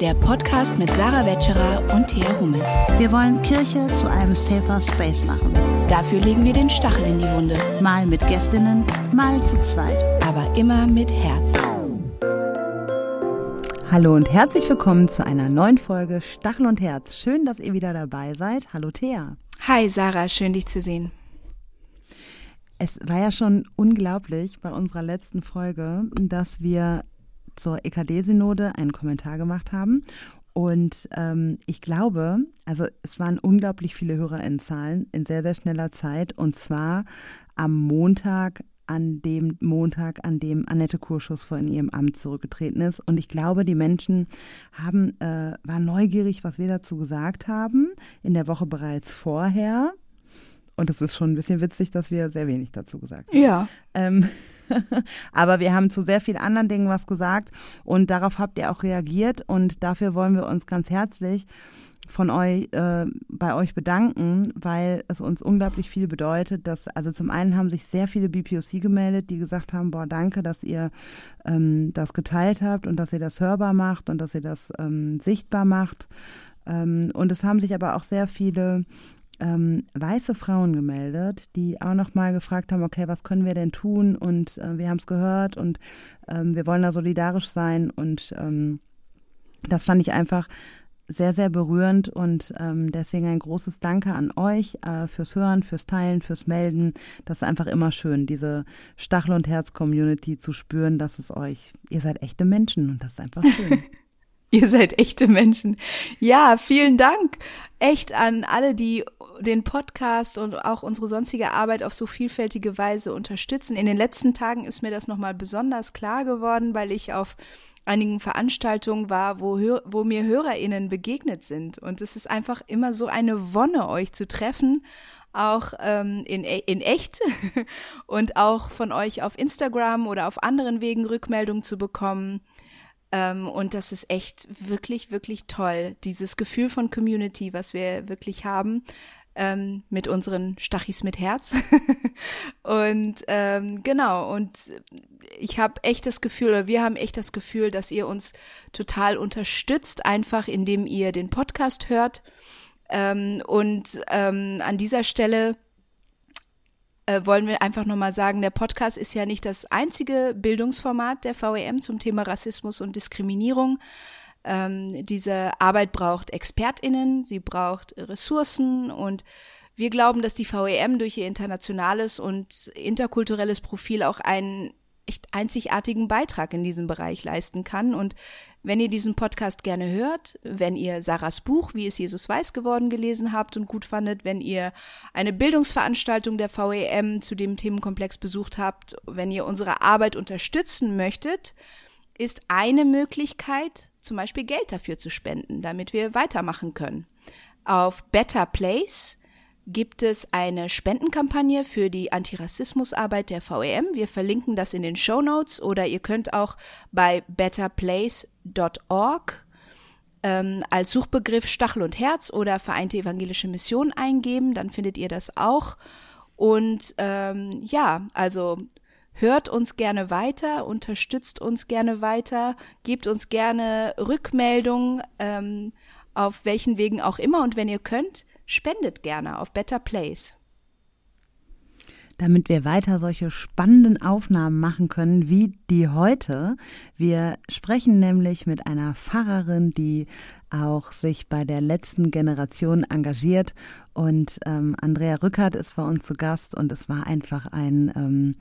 der Podcast mit Sarah Wetscherer und Thea Hummel. Wir wollen Kirche zu einem safer Space machen. Dafür legen wir den Stachel in die Wunde. Mal mit Gästinnen, mal zu zweit. Aber immer mit Herz. Hallo und herzlich willkommen zu einer neuen Folge Stachel und Herz. Schön, dass ihr wieder dabei seid. Hallo Thea. Hi Sarah, schön dich zu sehen. Es war ja schon unglaublich bei unserer letzten Folge, dass wir zur EKD-Synode einen Kommentar gemacht haben. Und ähm, ich glaube, also es waren unglaublich viele HörerInnenzahlen in sehr, sehr schneller Zeit. Und zwar am Montag, an dem Montag, an dem Annette Kurschus von ihrem Amt zurückgetreten ist. Und ich glaube, die Menschen haben, äh, waren neugierig, was wir dazu gesagt haben, in der Woche bereits vorher. Und es ist schon ein bisschen witzig, dass wir sehr wenig dazu gesagt haben. Ja. Ähm, Aber wir haben zu sehr vielen anderen Dingen was gesagt und darauf habt ihr auch reagiert und dafür wollen wir uns ganz herzlich von euch äh, bei euch bedanken, weil es uns unglaublich viel bedeutet, dass also zum einen haben sich sehr viele BPOC gemeldet, die gesagt haben, boah, danke, dass ihr ähm, das geteilt habt und dass ihr das hörbar macht und dass ihr das ähm, sichtbar macht. Ähm, und es haben sich aber auch sehr viele ähm, weiße Frauen gemeldet, die auch nochmal gefragt haben, okay, was können wir denn tun? Und äh, wir haben es gehört und ähm, wir wollen da solidarisch sein. Und ähm, das fand ich einfach sehr, sehr berührend und ähm, deswegen ein großes Danke an euch äh, fürs Hören, fürs Teilen, fürs Melden. Das ist einfach immer schön, diese Stachel- und Herz-Community zu spüren, dass es euch, ihr seid echte Menschen und das ist einfach schön. Ihr seid echte Menschen. Ja, vielen Dank. Echt an alle, die den Podcast und auch unsere sonstige Arbeit auf so vielfältige Weise unterstützen. In den letzten Tagen ist mir das nochmal besonders klar geworden, weil ich auf einigen Veranstaltungen war, wo, wo mir HörerInnen begegnet sind. Und es ist einfach immer so eine Wonne, euch zu treffen, auch ähm, in, e, in echt und auch von euch auf Instagram oder auf anderen Wegen Rückmeldungen zu bekommen. Ähm, und das ist echt wirklich, wirklich toll. Dieses Gefühl von Community, was wir wirklich haben ähm, mit unseren Stachis mit Herz. und ähm, genau, und ich habe echt das Gefühl, oder wir haben echt das Gefühl, dass ihr uns total unterstützt, einfach indem ihr den Podcast hört. Ähm, und ähm, an dieser Stelle äh, wollen wir einfach nochmal sagen, der Podcast ist ja nicht das einzige Bildungsformat der VEM zum Thema Rassismus und Diskriminierung. Ähm, diese Arbeit braucht ExpertInnen, sie braucht Ressourcen und wir glauben, dass die VEM durch ihr internationales und interkulturelles Profil auch einen echt einzigartigen Beitrag in diesem Bereich leisten kann. Und wenn ihr diesen Podcast gerne hört, wenn ihr Sarahs Buch, wie es Jesus weiß geworden, gelesen habt und gut fandet, wenn ihr eine Bildungsveranstaltung der VEM zu dem Themenkomplex besucht habt, wenn ihr unsere Arbeit unterstützen möchtet, ist eine Möglichkeit, zum Beispiel Geld dafür zu spenden, damit wir weitermachen können. Auf Better Place gibt es eine Spendenkampagne für die Antirassismusarbeit der VEM. Wir verlinken das in den Show Notes oder ihr könnt auch bei betterplace.org ähm, als Suchbegriff Stachel und Herz oder Vereinte Evangelische Mission eingeben, dann findet ihr das auch. Und ähm, ja, also hört uns gerne weiter, unterstützt uns gerne weiter, gebt uns gerne Rückmeldungen, ähm, auf welchen Wegen auch immer. Und wenn ihr könnt, spendet gerne auf Better Place. Damit wir weiter solche spannenden Aufnahmen machen können wie die heute. Wir sprechen nämlich mit einer Pfarrerin, die auch sich bei der letzten Generation engagiert. Und ähm, Andrea Rückert ist bei uns zu Gast und es war einfach ein ähm,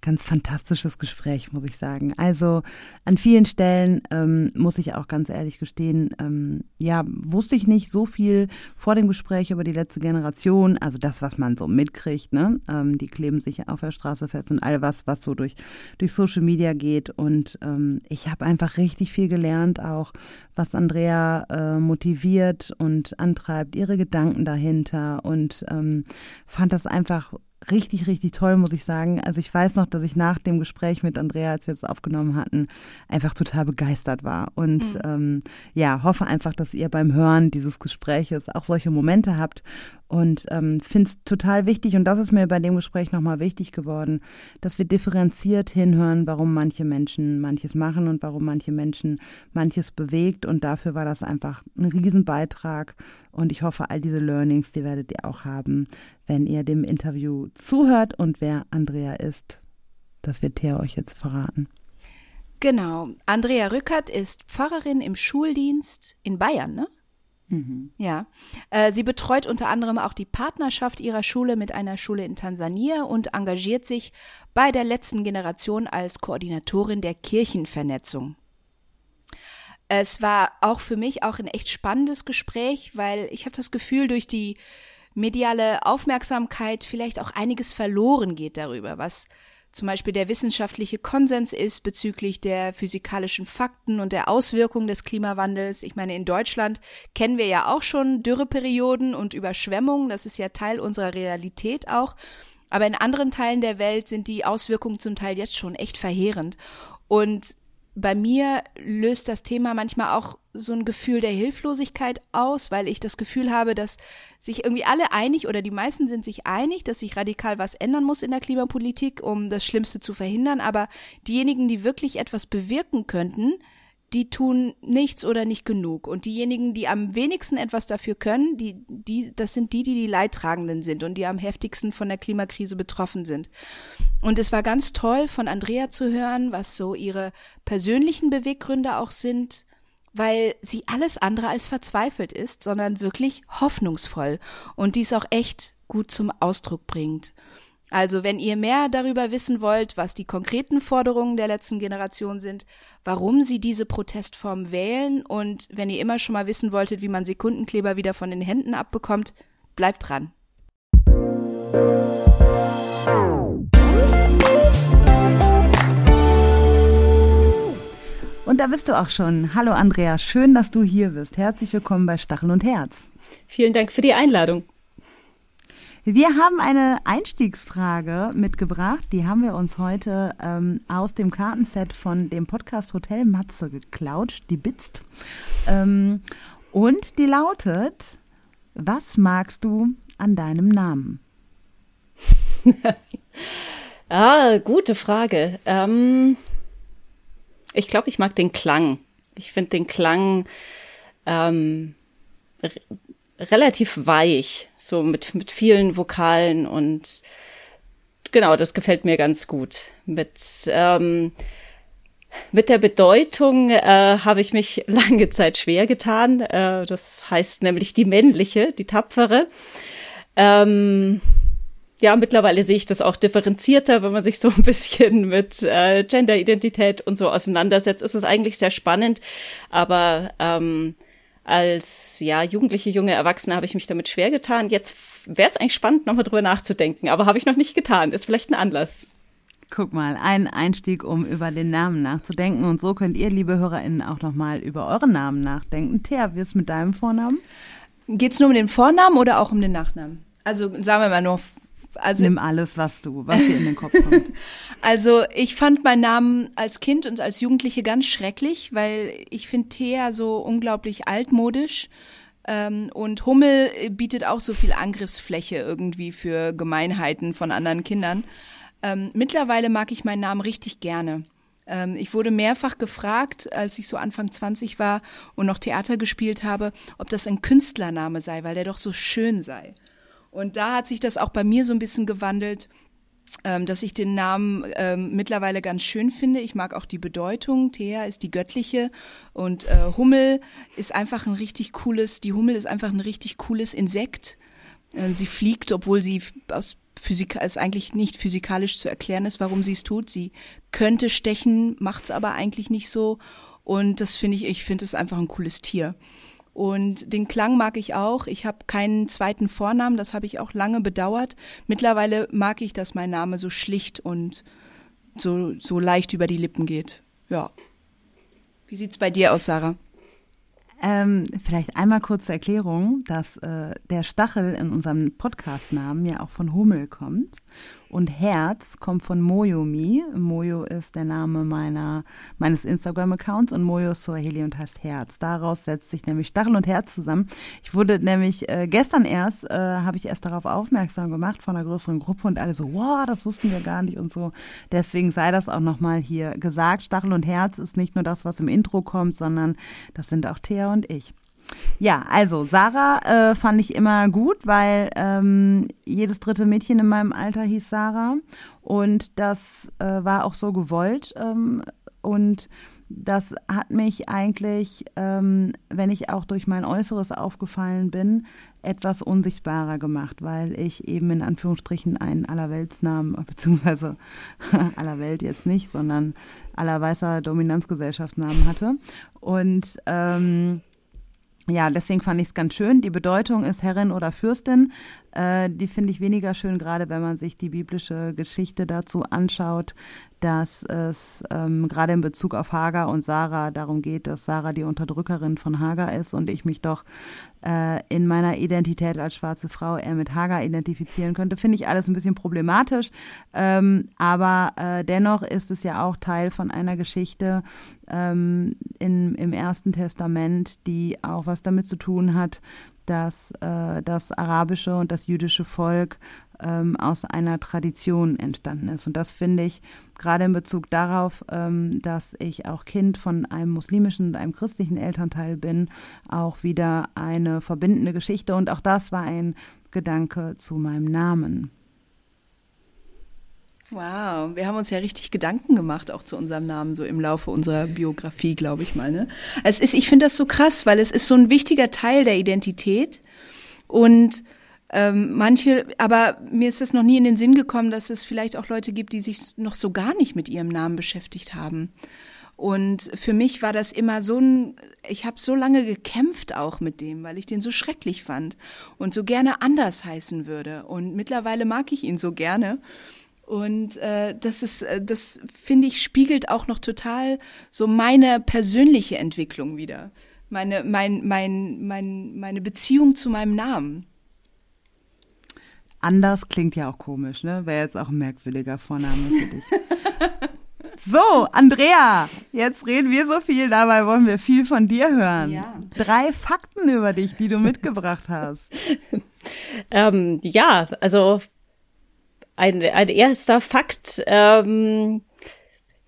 ganz fantastisches Gespräch, muss ich sagen. Also an vielen Stellen ähm, muss ich auch ganz ehrlich gestehen, ähm, ja, wusste ich nicht so viel vor dem Gespräch über die letzte Generation, also das, was man so mitkriegt, ne? Ähm, die kleben sich auf der Straße fest und all was, was so durch, durch Social Media geht. Und ähm, ich habe einfach richtig viel gelernt, auch was Andrea äh, motiviert und antreibt, ihre Gedanken dahinter und ähm, fand das einfach richtig, richtig toll, muss ich sagen. Also ich weiß noch, dass ich nach dem Gespräch mit Andrea, als wir das aufgenommen hatten, einfach total begeistert war. Und mhm. ähm, ja, hoffe einfach, dass ihr beim Hören dieses Gespräches auch solche Momente habt. Und ähm, finde es total wichtig, und das ist mir bei dem Gespräch nochmal wichtig geworden, dass wir differenziert hinhören, warum manche Menschen manches machen und warum manche Menschen manches bewegt. Und dafür war das einfach ein Riesenbeitrag. Und ich hoffe, all diese Learnings, die werdet ihr auch haben, wenn ihr dem Interview zuhört und wer Andrea ist. Das wird Thea euch jetzt verraten. Genau. Andrea Rückert ist Pfarrerin im Schuldienst in Bayern, ne? Mhm. Ja. Äh, sie betreut unter anderem auch die Partnerschaft ihrer Schule mit einer Schule in Tansania und engagiert sich bei der letzten Generation als Koordinatorin der Kirchenvernetzung. Es war auch für mich auch ein echt spannendes Gespräch, weil ich habe das Gefühl, durch die mediale Aufmerksamkeit vielleicht auch einiges verloren geht darüber, was zum Beispiel der wissenschaftliche Konsens ist bezüglich der physikalischen Fakten und der Auswirkungen des Klimawandels. Ich meine, in Deutschland kennen wir ja auch schon Dürreperioden und Überschwemmungen. Das ist ja Teil unserer Realität auch. Aber in anderen Teilen der Welt sind die Auswirkungen zum Teil jetzt schon echt verheerend. Und bei mir löst das Thema manchmal auch so ein Gefühl der Hilflosigkeit aus, weil ich das Gefühl habe, dass sich irgendwie alle einig oder die meisten sind sich einig, dass sich radikal was ändern muss in der Klimapolitik, um das Schlimmste zu verhindern. Aber diejenigen, die wirklich etwas bewirken könnten, die tun nichts oder nicht genug. Und diejenigen, die am wenigsten etwas dafür können, die, die, das sind die, die die Leidtragenden sind und die am heftigsten von der Klimakrise betroffen sind. Und es war ganz toll, von Andrea zu hören, was so ihre persönlichen Beweggründe auch sind, weil sie alles andere als verzweifelt ist, sondern wirklich hoffnungsvoll und dies auch echt gut zum Ausdruck bringt. Also, wenn ihr mehr darüber wissen wollt, was die konkreten Forderungen der letzten Generation sind, warum sie diese Protestform wählen und wenn ihr immer schon mal wissen wolltet, wie man Sekundenkleber wieder von den Händen abbekommt, bleibt dran. Und da bist du auch schon. Hallo Andrea, schön, dass du hier bist. Herzlich willkommen bei Stachel und Herz. Vielen Dank für die Einladung. Wir haben eine Einstiegsfrage mitgebracht. Die haben wir uns heute ähm, aus dem Kartenset von dem Podcast Hotel Matze geklaut, die Bitzt. Ähm, und die lautet, was magst du an deinem Namen? ah, gute Frage. Ähm, ich glaube, ich mag den Klang. Ich finde den Klang ähm, relativ weich, so mit, mit vielen Vokalen und genau, das gefällt mir ganz gut. Mit, ähm, mit der Bedeutung äh, habe ich mich lange Zeit schwer getan. Äh, das heißt nämlich die männliche, die tapfere. Ähm, ja, mittlerweile sehe ich das auch differenzierter, wenn man sich so ein bisschen mit äh, Genderidentität und so auseinandersetzt. Ist es eigentlich sehr spannend, aber ähm, als ja jugendliche junge Erwachsene habe ich mich damit schwer getan. Jetzt wäre es eigentlich spannend, nochmal drüber nachzudenken, aber habe ich noch nicht getan. Ist vielleicht ein Anlass. Guck mal, ein Einstieg, um über den Namen nachzudenken. Und so könnt ihr, liebe HörerInnen, auch nochmal über euren Namen nachdenken. Thea, wie ist mit deinem Vornamen? Geht es nur um den Vornamen oder auch um den Nachnamen? Also sagen wir mal nur also nimm alles, was du, was dir in den Kopf kommt. also ich fand meinen Namen als Kind und als Jugendliche ganz schrecklich, weil ich finde Thea so unglaublich altmodisch. Ähm, und Hummel bietet auch so viel Angriffsfläche irgendwie für Gemeinheiten von anderen Kindern. Ähm, mittlerweile mag ich meinen Namen richtig gerne. Ähm, ich wurde mehrfach gefragt, als ich so Anfang 20 war und noch Theater gespielt habe, ob das ein Künstlername sei, weil der doch so schön sei. Und da hat sich das auch bei mir so ein bisschen gewandelt, ähm, dass ich den Namen ähm, mittlerweile ganz schön finde. Ich mag auch die Bedeutung. Thea ist die göttliche und äh, Hummel ist einfach ein richtig cooles, die Hummel ist einfach ein richtig cooles Insekt. Äh, sie fliegt, obwohl sie aus Physik es eigentlich nicht physikalisch zu erklären ist, warum sie es tut. Sie könnte stechen, macht es aber eigentlich nicht so. Und das finde ich, ich finde es einfach ein cooles Tier. Und den Klang mag ich auch. Ich habe keinen zweiten Vornamen, das habe ich auch lange bedauert. Mittlerweile mag ich, dass mein Name so schlicht und so, so leicht über die Lippen geht. Ja. Wie sieht's bei dir aus, Sarah? Ähm, vielleicht einmal kurze Erklärung, dass äh, der Stachel in unserem Podcast-Namen ja auch von Hummel kommt. Und Herz kommt von Moyomi. Moyo ist der Name meiner, meines Instagram-Accounts und Moyo ist Swahili und heißt Herz. Daraus setzt sich nämlich Stachel und Herz zusammen. Ich wurde nämlich äh, gestern erst, äh, habe ich erst darauf aufmerksam gemacht von einer größeren Gruppe und alle so, wow, das wussten wir gar nicht und so. Deswegen sei das auch nochmal hier gesagt. Stachel und Herz ist nicht nur das, was im Intro kommt, sondern das sind auch Und ich. Ja, also Sarah äh, fand ich immer gut, weil ähm, jedes dritte Mädchen in meinem Alter hieß Sarah und das äh, war auch so gewollt ähm, und das hat mich eigentlich, ähm, wenn ich auch durch mein Äußeres aufgefallen bin, etwas unsichtbarer gemacht, weil ich eben in Anführungsstrichen einen Allerweltsnamen, beziehungsweise Allerwelt jetzt nicht, sondern allerweißer Dominanzgesellschaftsnamen hatte. Und ähm, ja, deswegen fand ich es ganz schön. Die Bedeutung ist Herrin oder Fürstin. Äh, die finde ich weniger schön, gerade wenn man sich die biblische Geschichte dazu anschaut, dass es ähm, gerade in Bezug auf Hagar und Sarah darum geht, dass Sarah die Unterdrückerin von Hagar ist und ich mich doch äh, in meiner Identität als schwarze Frau eher mit Hagar identifizieren könnte. Finde ich alles ein bisschen problematisch, ähm, aber äh, dennoch ist es ja auch Teil von einer Geschichte ähm, in, im Ersten Testament, die auch was damit zu tun hat, dass äh, das arabische und das jüdische Volk ähm, aus einer Tradition entstanden ist. Und das finde ich gerade in Bezug darauf, ähm, dass ich auch Kind von einem muslimischen und einem christlichen Elternteil bin, auch wieder eine verbindende Geschichte. Und auch das war ein Gedanke zu meinem Namen. Wow, wir haben uns ja richtig Gedanken gemacht, auch zu unserem Namen, so im Laufe unserer Biografie, glaube ich mal. Ne? Es ist, ich finde das so krass, weil es ist so ein wichtiger Teil der Identität. Und ähm, manche, aber mir ist es noch nie in den Sinn gekommen, dass es vielleicht auch Leute gibt, die sich noch so gar nicht mit ihrem Namen beschäftigt haben. Und für mich war das immer so ein, ich habe so lange gekämpft auch mit dem, weil ich den so schrecklich fand und so gerne anders heißen würde. Und mittlerweile mag ich ihn so gerne. Und äh, das ist, äh, das finde ich, spiegelt auch noch total so meine persönliche Entwicklung wieder. Meine, mein, mein, mein, meine Beziehung zu meinem Namen. Anders klingt ja auch komisch, ne? Wäre jetzt auch ein merkwürdiger Vorname für dich. So, Andrea, jetzt reden wir so viel, dabei wollen wir viel von dir hören. Ja. Drei Fakten über dich, die du mitgebracht hast. ähm, ja, also ein, ein erster Fakt ähm,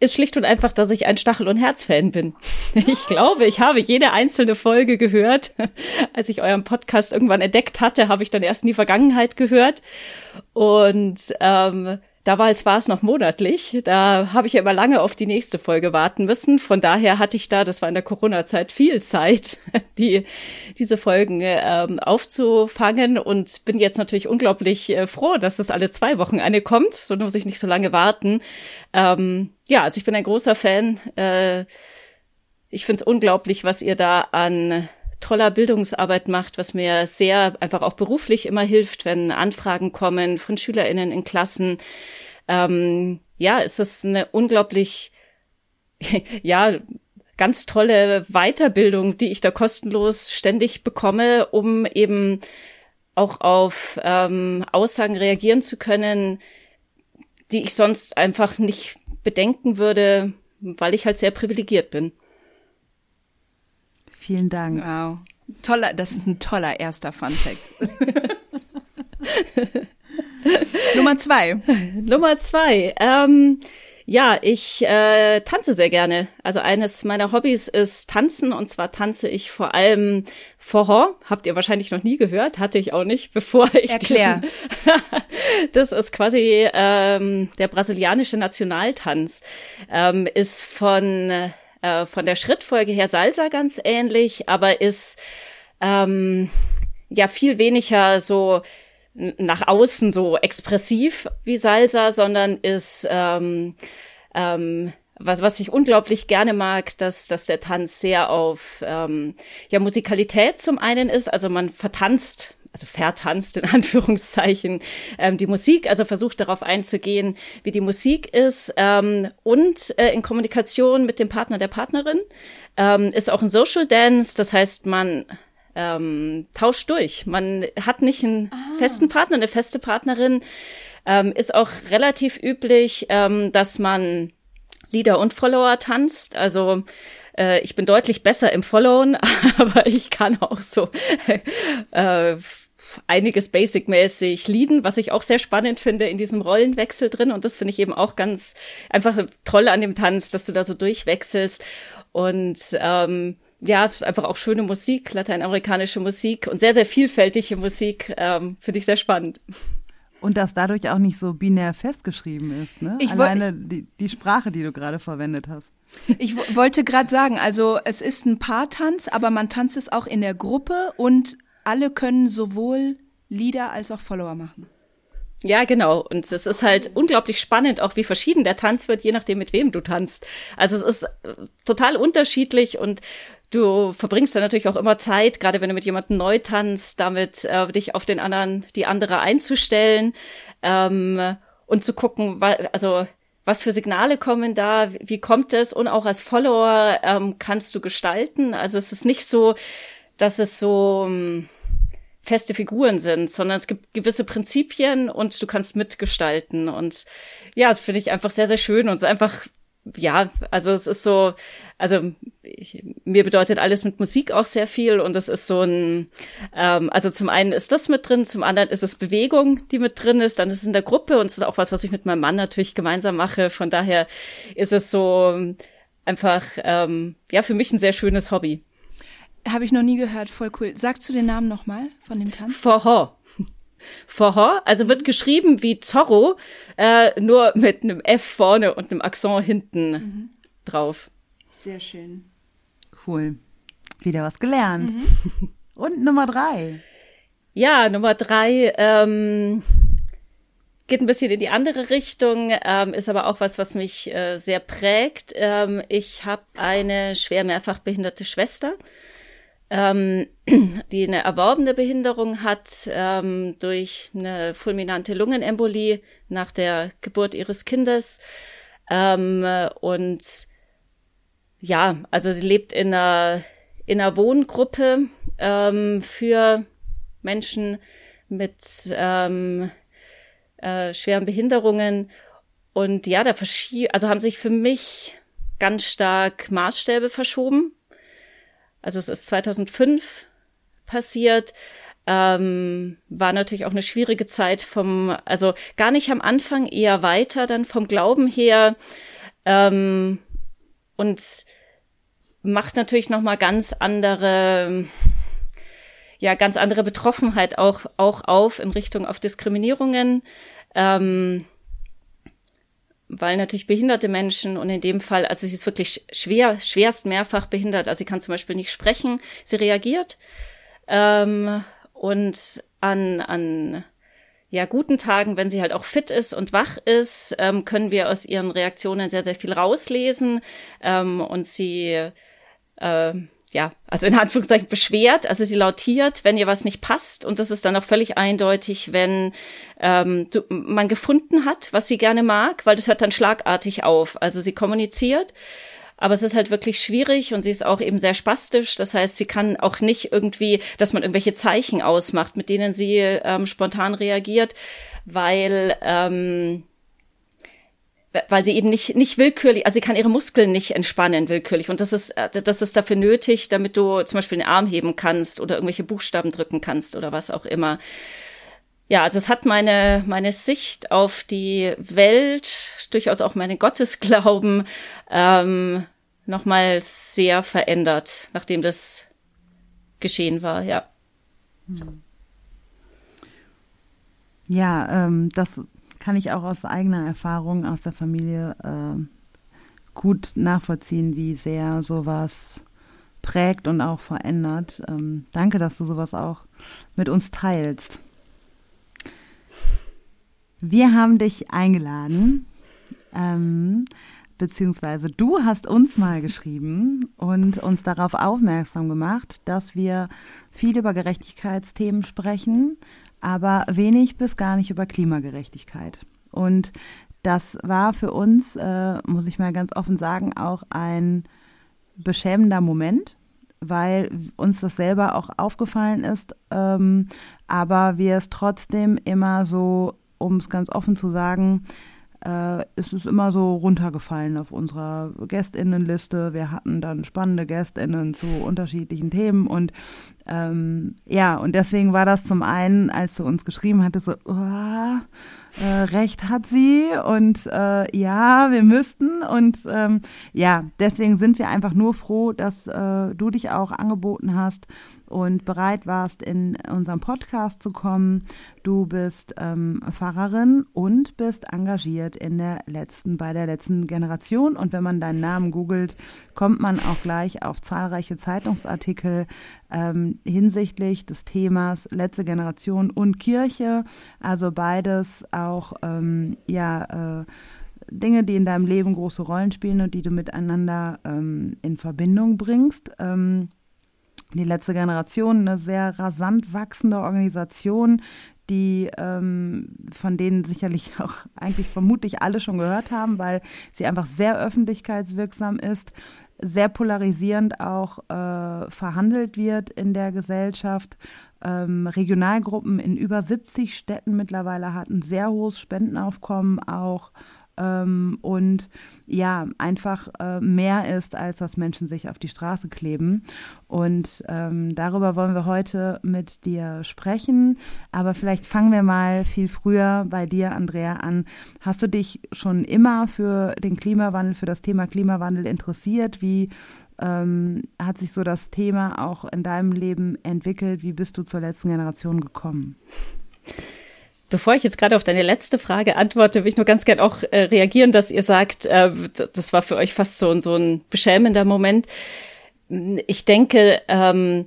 ist schlicht und einfach, dass ich ein Stachel- und Herz-Fan bin. Ich glaube, ich habe jede einzelne Folge gehört. Als ich euren Podcast irgendwann entdeckt hatte, habe ich dann erst in die Vergangenheit gehört. Und ähm, Damals war es noch monatlich. Da habe ich ja immer lange auf die nächste Folge warten müssen. Von daher hatte ich da, das war in der Corona-Zeit, viel Zeit, die, diese Folgen ähm, aufzufangen und bin jetzt natürlich unglaublich äh, froh, dass das alle zwei Wochen eine kommt. So muss ich nicht so lange warten. Ähm, ja, also ich bin ein großer Fan. Äh, ich finde es unglaublich, was ihr da an toller Bildungsarbeit macht, was mir sehr einfach auch beruflich immer hilft, wenn Anfragen kommen von SchülerInnen in Klassen. Ähm, ja, ist das eine unglaublich, ja, ganz tolle Weiterbildung, die ich da kostenlos ständig bekomme, um eben auch auf ähm, Aussagen reagieren zu können, die ich sonst einfach nicht bedenken würde, weil ich halt sehr privilegiert bin. Vielen Dank. Wow. Toller, das ist ein toller erster Fun Fact. Nummer zwei. Nummer zwei. Ähm, ja, ich äh, tanze sehr gerne. Also eines meiner Hobbys ist Tanzen und zwar tanze ich vor allem Forró. Habt ihr wahrscheinlich noch nie gehört, hatte ich auch nicht, bevor ich. Erklär. das ist quasi ähm, der brasilianische Nationaltanz. Ähm, ist von äh, von der Schrittfolge her Salsa ganz ähnlich, aber ist ähm, ja viel weniger so nach außen so expressiv wie Salsa, sondern ist ähm, ähm, was, was ich unglaublich gerne mag, dass, dass der Tanz sehr auf ähm, ja, Musikalität zum einen ist. Also man vertanzt also vertanzt in Anführungszeichen, ähm, die Musik, also versucht darauf einzugehen, wie die Musik ist ähm, und äh, in Kommunikation mit dem Partner der Partnerin. Ähm, ist auch ein Social Dance, das heißt, man ähm, tauscht durch. Man hat nicht einen ah. festen Partner, eine feste Partnerin. Ähm, ist auch relativ üblich, ähm, dass man Leader und Follower tanzt. Also äh, ich bin deutlich besser im Followen, aber ich kann auch so äh, einiges basic-mäßig leaden, was ich auch sehr spannend finde in diesem Rollenwechsel drin. Und das finde ich eben auch ganz einfach toll an dem Tanz, dass du da so durchwechselst. Und ähm, ja, einfach auch schöne Musik, lateinamerikanische Musik und sehr, sehr vielfältige Musik. Ähm, finde ich sehr spannend. Und dass dadurch auch nicht so binär festgeschrieben ist, ne? Ich Alleine die, die Sprache, die du gerade verwendet hast. Ich wollte gerade sagen, also es ist ein Paartanz, aber man tanzt es auch in der Gruppe und alle können sowohl Lieder als auch Follower machen. Ja, genau. Und es ist halt unglaublich spannend, auch wie verschieden der Tanz wird, je nachdem, mit wem du tanzt. Also es ist äh, total unterschiedlich und du verbringst dann natürlich auch immer Zeit, gerade wenn du mit jemandem neu tanzt, damit äh, dich auf den anderen, die andere einzustellen ähm, und zu gucken, also was für Signale kommen da, wie kommt es und auch als Follower ähm, kannst du gestalten. Also es ist nicht so, dass es so ähm, feste Figuren sind, sondern es gibt gewisse Prinzipien und du kannst mitgestalten. Und ja, das finde ich einfach sehr, sehr schön und es ist einfach, ja, also es ist so, also ich, mir bedeutet alles mit Musik auch sehr viel und das ist so ein, ähm, also zum einen ist das mit drin, zum anderen ist es Bewegung, die mit drin ist, dann ist es in der Gruppe und es ist auch was, was ich mit meinem Mann natürlich gemeinsam mache. Von daher ist es so einfach, ähm, ja, für mich ein sehr schönes Hobby. Habe ich noch nie gehört, voll cool. Sagst du den Namen nochmal von dem Tanz? Forho. Forho, also wird geschrieben wie Zorro, äh, nur mit einem F vorne und einem Akzent hinten mhm. drauf. Sehr schön. Cool. Wieder was gelernt. Mhm. Und Nummer drei. Ja, Nummer drei ähm, geht ein bisschen in die andere Richtung, ähm, ist aber auch was, was mich äh, sehr prägt. Ähm, ich habe eine schwer mehrfach behinderte Schwester ähm, die eine erworbene Behinderung hat ähm, durch eine fulminante Lungenembolie nach der Geburt ihres Kindes. Ähm, und ja, also sie lebt in einer, in einer Wohngruppe ähm, für Menschen mit ähm, äh, schweren Behinderungen. Und ja, da verschie also haben sich für mich ganz stark Maßstäbe verschoben also es ist 2005 passiert. Ähm, war natürlich auch eine schwierige Zeit vom, also gar nicht am Anfang, eher weiter dann vom Glauben her. Ähm, und macht natürlich noch mal ganz andere ja ganz andere Betroffenheit auch auch auf in Richtung auf Diskriminierungen ähm, weil natürlich behinderte Menschen und in dem Fall, also sie ist wirklich schwer, schwerst mehrfach behindert, also sie kann zum Beispiel nicht sprechen, sie reagiert. Ähm, und an, an ja, guten Tagen, wenn sie halt auch fit ist und wach ist, ähm, können wir aus ihren Reaktionen sehr, sehr viel rauslesen. Ähm, und sie äh, ja, also in Anführungszeichen beschwert, also sie lautiert, wenn ihr was nicht passt. Und das ist dann auch völlig eindeutig, wenn ähm, du, man gefunden hat, was sie gerne mag, weil das hört dann schlagartig auf. Also sie kommuniziert, aber es ist halt wirklich schwierig und sie ist auch eben sehr spastisch. Das heißt, sie kann auch nicht irgendwie, dass man irgendwelche Zeichen ausmacht, mit denen sie ähm, spontan reagiert, weil ähm, weil sie eben nicht, nicht willkürlich, also sie kann ihre Muskeln nicht entspannen willkürlich. Und das ist, äh, das ist dafür nötig, damit du zum Beispiel den Arm heben kannst oder irgendwelche Buchstaben drücken kannst oder was auch immer. Ja, also es hat meine, meine Sicht auf die Welt, durchaus auch meinen Gottesglauben, ähm, nochmal sehr verändert, nachdem das geschehen war, ja. Ja, ähm, das kann ich auch aus eigener Erfahrung aus der Familie äh, gut nachvollziehen, wie sehr sowas prägt und auch verändert. Ähm, danke, dass du sowas auch mit uns teilst. Wir haben dich eingeladen, ähm, beziehungsweise du hast uns mal geschrieben und uns darauf aufmerksam gemacht, dass wir viel über Gerechtigkeitsthemen sprechen, aber wenig bis gar nicht über Klimagerechtigkeit. Und das war für uns, äh, muss ich mal ganz offen sagen, auch ein beschämender Moment, weil uns das selber auch aufgefallen ist, ähm, aber wir es trotzdem immer so, um es ganz offen zu sagen, äh, es ist immer so runtergefallen auf unserer Gästinnenliste. Wir hatten dann spannende Gästinnen zu unterschiedlichen Themen und ähm, ja, und deswegen war das zum einen, als du uns geschrieben hattest, so, oh, äh, recht hat sie und äh, ja, wir müssten und ähm, ja, deswegen sind wir einfach nur froh, dass äh, du dich auch angeboten hast und bereit warst, in unserem Podcast zu kommen. Du bist ähm, Pfarrerin und bist engagiert in der letzten, bei der letzten Generation. Und wenn man deinen Namen googelt, kommt man auch gleich auf zahlreiche Zeitungsartikel ähm, hinsichtlich des Themas letzte Generation und Kirche. Also beides auch ähm, ja äh, Dinge, die in deinem Leben große Rollen spielen und die du miteinander ähm, in Verbindung bringst. Ähm, die letzte Generation, eine sehr rasant wachsende Organisation, die ähm, von denen sicherlich auch eigentlich vermutlich alle schon gehört haben, weil sie einfach sehr öffentlichkeitswirksam ist, sehr polarisierend auch äh, verhandelt wird in der Gesellschaft. Ähm, Regionalgruppen in über 70 Städten mittlerweile hatten sehr hohes Spendenaufkommen auch ähm, und ja, einfach äh, mehr ist, als dass Menschen sich auf die Straße kleben. Und ähm, darüber wollen wir heute mit dir sprechen. Aber vielleicht fangen wir mal viel früher bei dir, Andrea, an. Hast du dich schon immer für den Klimawandel, für das Thema Klimawandel interessiert? Wie ähm, hat sich so das Thema auch in deinem Leben entwickelt? Wie bist du zur letzten Generation gekommen? Bevor ich jetzt gerade auf deine letzte Frage antworte, will ich nur ganz gern auch äh, reagieren, dass ihr sagt, äh, das war für euch fast so, so ein beschämender Moment. Ich denke, ähm,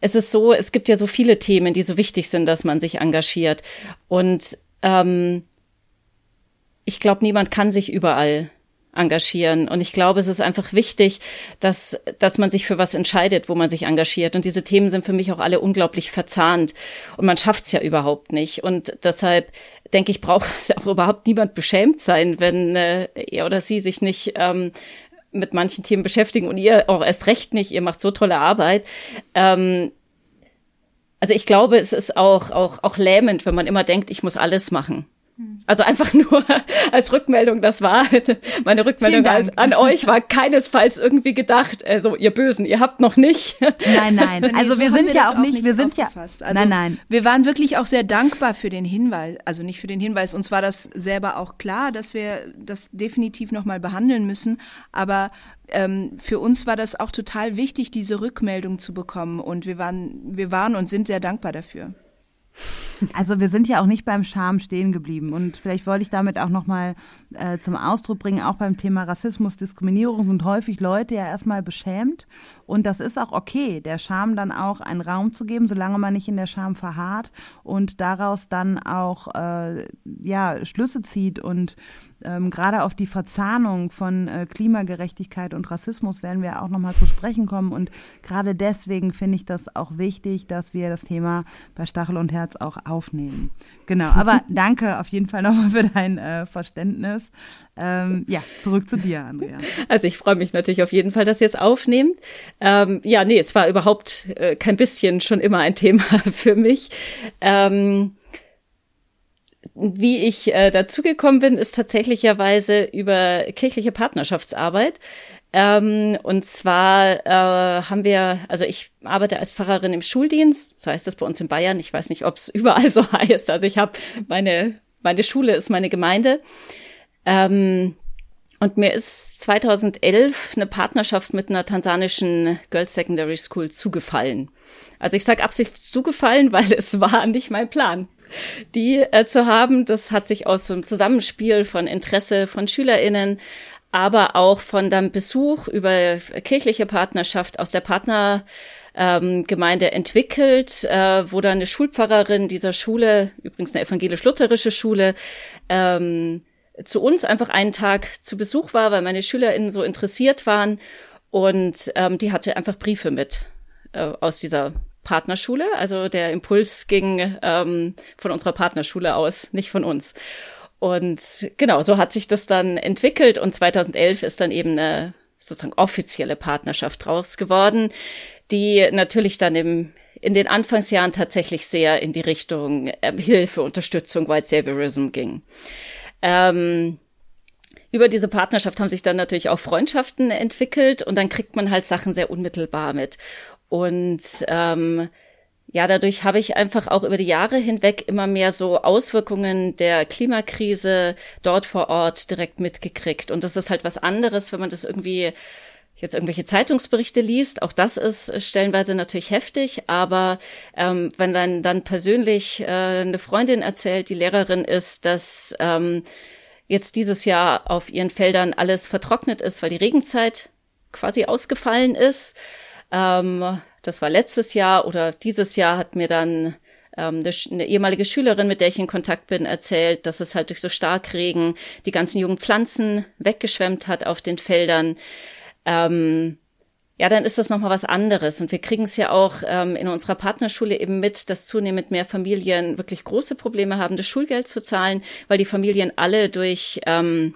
es ist so, es gibt ja so viele Themen, die so wichtig sind, dass man sich engagiert. Und ähm, ich glaube, niemand kann sich überall engagieren. Und ich glaube, es ist einfach wichtig, dass, dass man sich für was entscheidet, wo man sich engagiert. Und diese Themen sind für mich auch alle unglaublich verzahnt. Und man schafft es ja überhaupt nicht. Und deshalb denke ich, braucht es auch überhaupt niemand beschämt sein, wenn äh, er oder sie sich nicht ähm, mit manchen Themen beschäftigen und ihr auch erst recht nicht. Ihr macht so tolle Arbeit. Ähm, also ich glaube, es ist auch, auch, auch lähmend, wenn man immer denkt, ich muss alles machen. Also einfach nur als Rückmeldung, das war meine Rückmeldung halt an euch war keinesfalls irgendwie gedacht, also ihr Bösen, ihr habt noch nicht. Nein, nein, also so wir sind wir ja auch nicht, nicht, wir sind ja, also nein, nein. Wir waren wirklich auch sehr dankbar für den Hinweis, also nicht für den Hinweis, uns war das selber auch klar, dass wir das definitiv nochmal behandeln müssen, aber ähm, für uns war das auch total wichtig, diese Rückmeldung zu bekommen und wir waren, wir waren und sind sehr dankbar dafür. Also wir sind ja auch nicht beim Charme stehen geblieben. Und vielleicht wollte ich damit auch nochmal äh, zum Ausdruck bringen, auch beim Thema Rassismus, Diskriminierung sind häufig Leute ja erstmal beschämt. Und das ist auch okay, der Scham dann auch einen Raum zu geben, solange man nicht in der Scham verharrt und daraus dann auch äh, ja Schlüsse zieht und ähm, gerade auf die Verzahnung von äh, Klimagerechtigkeit und Rassismus werden wir auch nochmal zu sprechen kommen. Und gerade deswegen finde ich das auch wichtig, dass wir das Thema bei Stachel und Herz auch aufnehmen. Genau, aber danke auf jeden Fall nochmal für dein äh, Verständnis. Ähm, ja, zurück zu dir, Andrea. Also ich freue mich natürlich auf jeden Fall, dass ihr es aufnehmt. Ähm, ja, nee, es war überhaupt äh, kein bisschen schon immer ein Thema für mich. Ähm, wie ich äh, dazugekommen bin, ist tatsächlicherweise über kirchliche Partnerschaftsarbeit. Ähm, und zwar äh, haben wir, also ich arbeite als Pfarrerin im Schuldienst, so heißt das bei uns in Bayern. Ich weiß nicht, ob es überall so heißt. Also ich habe meine, meine Schule ist meine Gemeinde. Ähm, und mir ist 2011 eine Partnerschaft mit einer tansanischen Girls Secondary School zugefallen. Also ich sage absichtlich zugefallen, weil es war nicht mein Plan die äh, zu haben. Das hat sich aus einem Zusammenspiel von Interesse von SchülerInnen, aber auch von dem Besuch über kirchliche Partnerschaft aus der Partner ähm, Gemeinde entwickelt, äh, wo dann eine Schulpfarrerin dieser Schule, übrigens eine evangelisch-lutherische Schule, ähm, zu uns einfach einen Tag zu Besuch war, weil meine SchülerInnen so interessiert waren. Und ähm, die hatte einfach Briefe mit äh, aus dieser Partnerschule. Also der Impuls ging ähm, von unserer Partnerschule aus, nicht von uns. Und genau, so hat sich das dann entwickelt und 2011 ist dann eben eine sozusagen offizielle Partnerschaft draus geworden, die natürlich dann im in den Anfangsjahren tatsächlich sehr in die Richtung ähm, Hilfe, Unterstützung, White Saviorism ging. Ähm, über diese Partnerschaft haben sich dann natürlich auch Freundschaften entwickelt und dann kriegt man halt Sachen sehr unmittelbar mit. Und ähm, ja, dadurch habe ich einfach auch über die Jahre hinweg immer mehr so Auswirkungen der Klimakrise dort vor Ort direkt mitgekriegt. Und das ist halt was anderes, wenn man das irgendwie jetzt irgendwelche Zeitungsberichte liest, auch das ist stellenweise natürlich heftig, aber ähm, wenn dann dann persönlich äh, eine Freundin erzählt, die Lehrerin ist, dass ähm, jetzt dieses Jahr auf ihren Feldern alles vertrocknet ist, weil die Regenzeit quasi ausgefallen ist. Ähm, das war letztes Jahr oder dieses Jahr hat mir dann ähm, eine, ehemalige Schülerin, mit der ich in Kontakt bin, erzählt, dass es halt durch so Starkregen die ganzen jungen Pflanzen weggeschwemmt hat auf den Feldern ähm, ja, dann ist das nochmal was anderes. Und wir kriegen es ja auch ähm, in unserer Partnerschule eben mit, dass zunehmend mehr Familien wirklich große Probleme haben, das Schulgeld zu zahlen, weil die Familien alle durch ähm,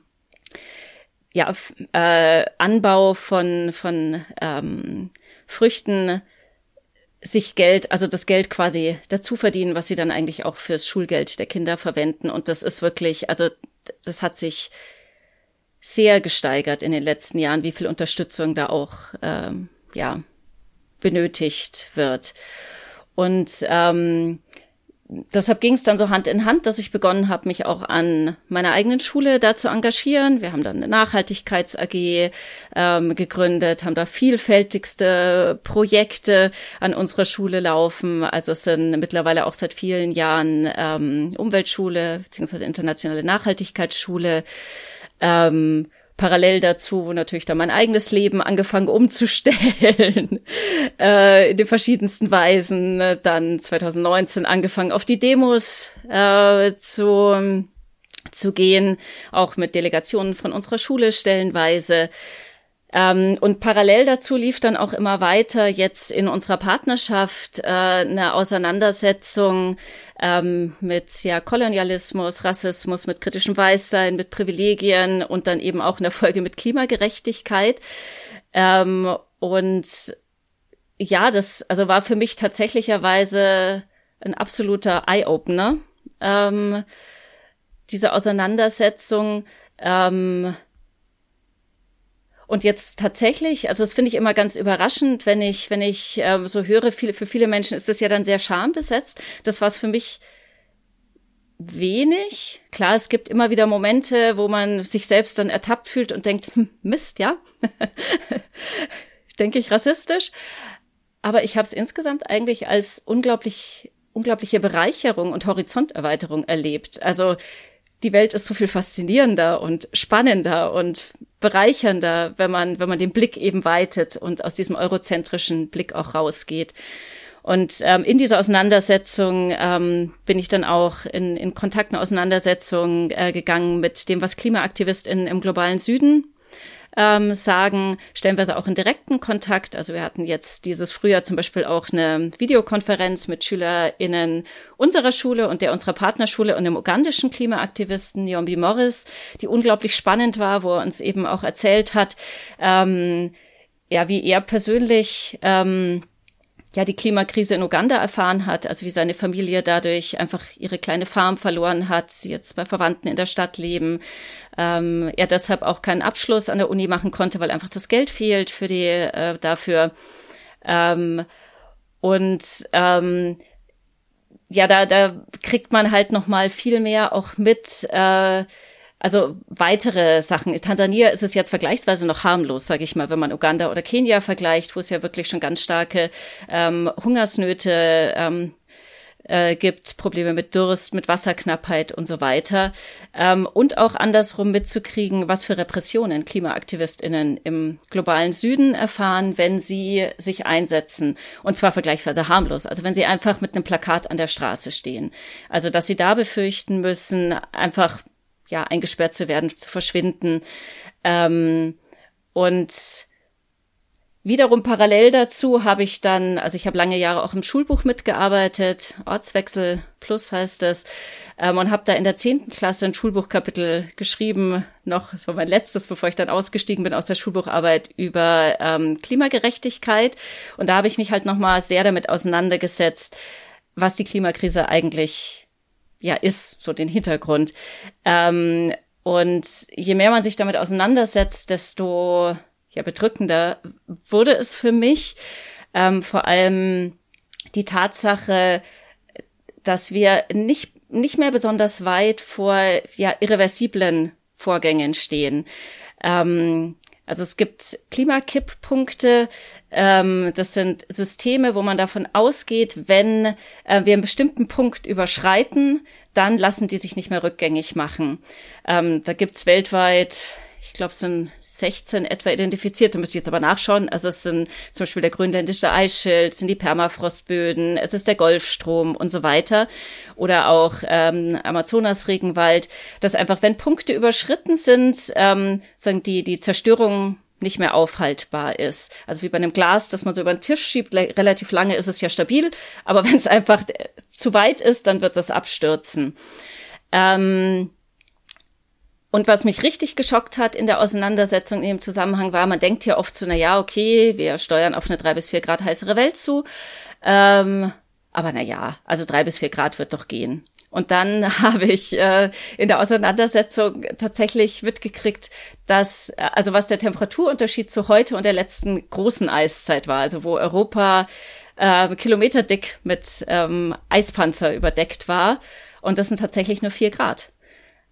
ja, äh, Anbau von, von ähm, Früchten sich Geld, also das Geld quasi dazu verdienen, was sie dann eigentlich auch fürs Schulgeld der Kinder verwenden. Und das ist wirklich, also das hat sich sehr gesteigert in den letzten Jahren, wie viel Unterstützung da auch ähm, ja benötigt wird. Und ähm, deshalb ging es dann so Hand in Hand, dass ich begonnen habe, mich auch an meiner eigenen Schule da zu engagieren. Wir haben dann eine Nachhaltigkeits AG ähm, gegründet, haben da vielfältigste Projekte an unserer Schule laufen. Also es sind mittlerweile auch seit vielen Jahren ähm, Umweltschule beziehungsweise internationale Nachhaltigkeitsschule ähm, parallel dazu natürlich dann mein eigenes Leben angefangen umzustellen, äh, in den verschiedensten Weisen. Dann 2019 angefangen auf die Demos äh, zu, zu gehen, auch mit Delegationen von unserer Schule stellenweise. Ähm, und parallel dazu lief dann auch immer weiter jetzt in unserer Partnerschaft äh, eine Auseinandersetzung ähm, mit ja, Kolonialismus, Rassismus, mit kritischem Weißsein, mit Privilegien und dann eben auch in der Folge mit Klimagerechtigkeit. Ähm, und ja, das also war für mich tatsächlicherweise ein absoluter Eye-Opener. Ähm, diese Auseinandersetzung. Ähm, und jetzt tatsächlich, also das finde ich immer ganz überraschend, wenn ich, wenn ich ähm, so höre, viele, für viele Menschen ist es ja dann sehr schambesetzt. Das war es für mich wenig. Klar, es gibt immer wieder Momente, wo man sich selbst dann ertappt fühlt und denkt, hm, Mist, ja. Denke ich rassistisch. Aber ich habe es insgesamt eigentlich als unglaublich, unglaubliche Bereicherung und Horizonterweiterung erlebt. Also die Welt ist so viel faszinierender und spannender und bereichernder, wenn man, wenn man den Blick eben weitet und aus diesem eurozentrischen Blick auch rausgeht. Und ähm, in dieser Auseinandersetzung ähm, bin ich dann auch in, in Kontakt, eine Auseinandersetzung äh, gegangen mit dem, was KlimaaktivistInnen im globalen Süden ähm, sagen, stellenweise auch in direkten Kontakt. Also wir hatten jetzt dieses Frühjahr zum Beispiel auch eine Videokonferenz mit SchülerInnen unserer Schule und der unserer Partnerschule und dem ugandischen Klimaaktivisten Yombi Morris, die unglaublich spannend war, wo er uns eben auch erzählt hat, ähm, ja, wie er persönlich ähm, ja die Klimakrise in Uganda erfahren hat, also wie seine Familie dadurch einfach ihre kleine Farm verloren hat, sie jetzt bei Verwandten in der Stadt leben, ähm, er deshalb auch keinen Abschluss an der Uni machen konnte, weil einfach das Geld fehlt für die äh, dafür. Ähm, und ähm, ja, da, da kriegt man halt noch mal viel mehr auch mit, äh, also weitere Sachen. In Tansania ist es jetzt vergleichsweise noch harmlos, sage ich mal, wenn man Uganda oder Kenia vergleicht, wo es ja wirklich schon ganz starke ähm, Hungersnöte ähm, äh, gibt, Probleme mit Durst, mit Wasserknappheit und so weiter. Ähm, und auch andersrum mitzukriegen, was für Repressionen KlimaaktivistInnen im globalen Süden erfahren, wenn sie sich einsetzen. Und zwar vergleichsweise harmlos. Also wenn sie einfach mit einem Plakat an der Straße stehen. Also dass sie da befürchten müssen, einfach ja eingesperrt zu werden, zu verschwinden. Ähm, und Wiederum parallel dazu habe ich dann, also ich habe lange Jahre auch im Schulbuch mitgearbeitet, Ortswechsel Plus heißt es, ähm, und habe da in der zehnten Klasse ein Schulbuchkapitel geschrieben, noch, das war mein letztes, bevor ich dann ausgestiegen bin aus der Schulbucharbeit, über ähm, Klimagerechtigkeit. Und da habe ich mich halt nochmal sehr damit auseinandergesetzt, was die Klimakrise eigentlich ja ist, so den Hintergrund. Ähm, und je mehr man sich damit auseinandersetzt, desto ja bedrückender wurde es für mich. Ähm, vor allem die Tatsache, dass wir nicht, nicht mehr besonders weit vor ja, irreversiblen Vorgängen stehen. Ähm, also es gibt Klimakipppunkte. Ähm, das sind Systeme, wo man davon ausgeht, wenn äh, wir einen bestimmten Punkt überschreiten, dann lassen die sich nicht mehr rückgängig machen. Ähm, da gibt's weltweit ich glaube, es sind 16 etwa identifiziert, da müsste ich jetzt aber nachschauen. Also es sind zum Beispiel der grönländische Eisschild, sind die Permafrostböden, es ist der Golfstrom und so weiter. Oder auch ähm, Amazonas-Regenwald, dass einfach, wenn Punkte überschritten sind, ähm, sagen die, die Zerstörung nicht mehr aufhaltbar ist. Also wie bei einem Glas, das man so über den Tisch schiebt, relativ lange ist es ja stabil, aber wenn es einfach zu weit ist, dann wird das abstürzen. Ähm, und was mich richtig geschockt hat in der Auseinandersetzung in dem Zusammenhang war, man denkt ja oft so, na ja, okay, wir steuern auf eine drei bis vier Grad heißere Welt zu. Ähm, aber na ja, also drei bis vier Grad wird doch gehen. Und dann habe ich äh, in der Auseinandersetzung tatsächlich mitgekriegt, dass, äh, also was der Temperaturunterschied zu heute und der letzten großen Eiszeit war, also wo Europa äh, kilometerdick mit ähm, Eispanzer überdeckt war. Und das sind tatsächlich nur vier Grad.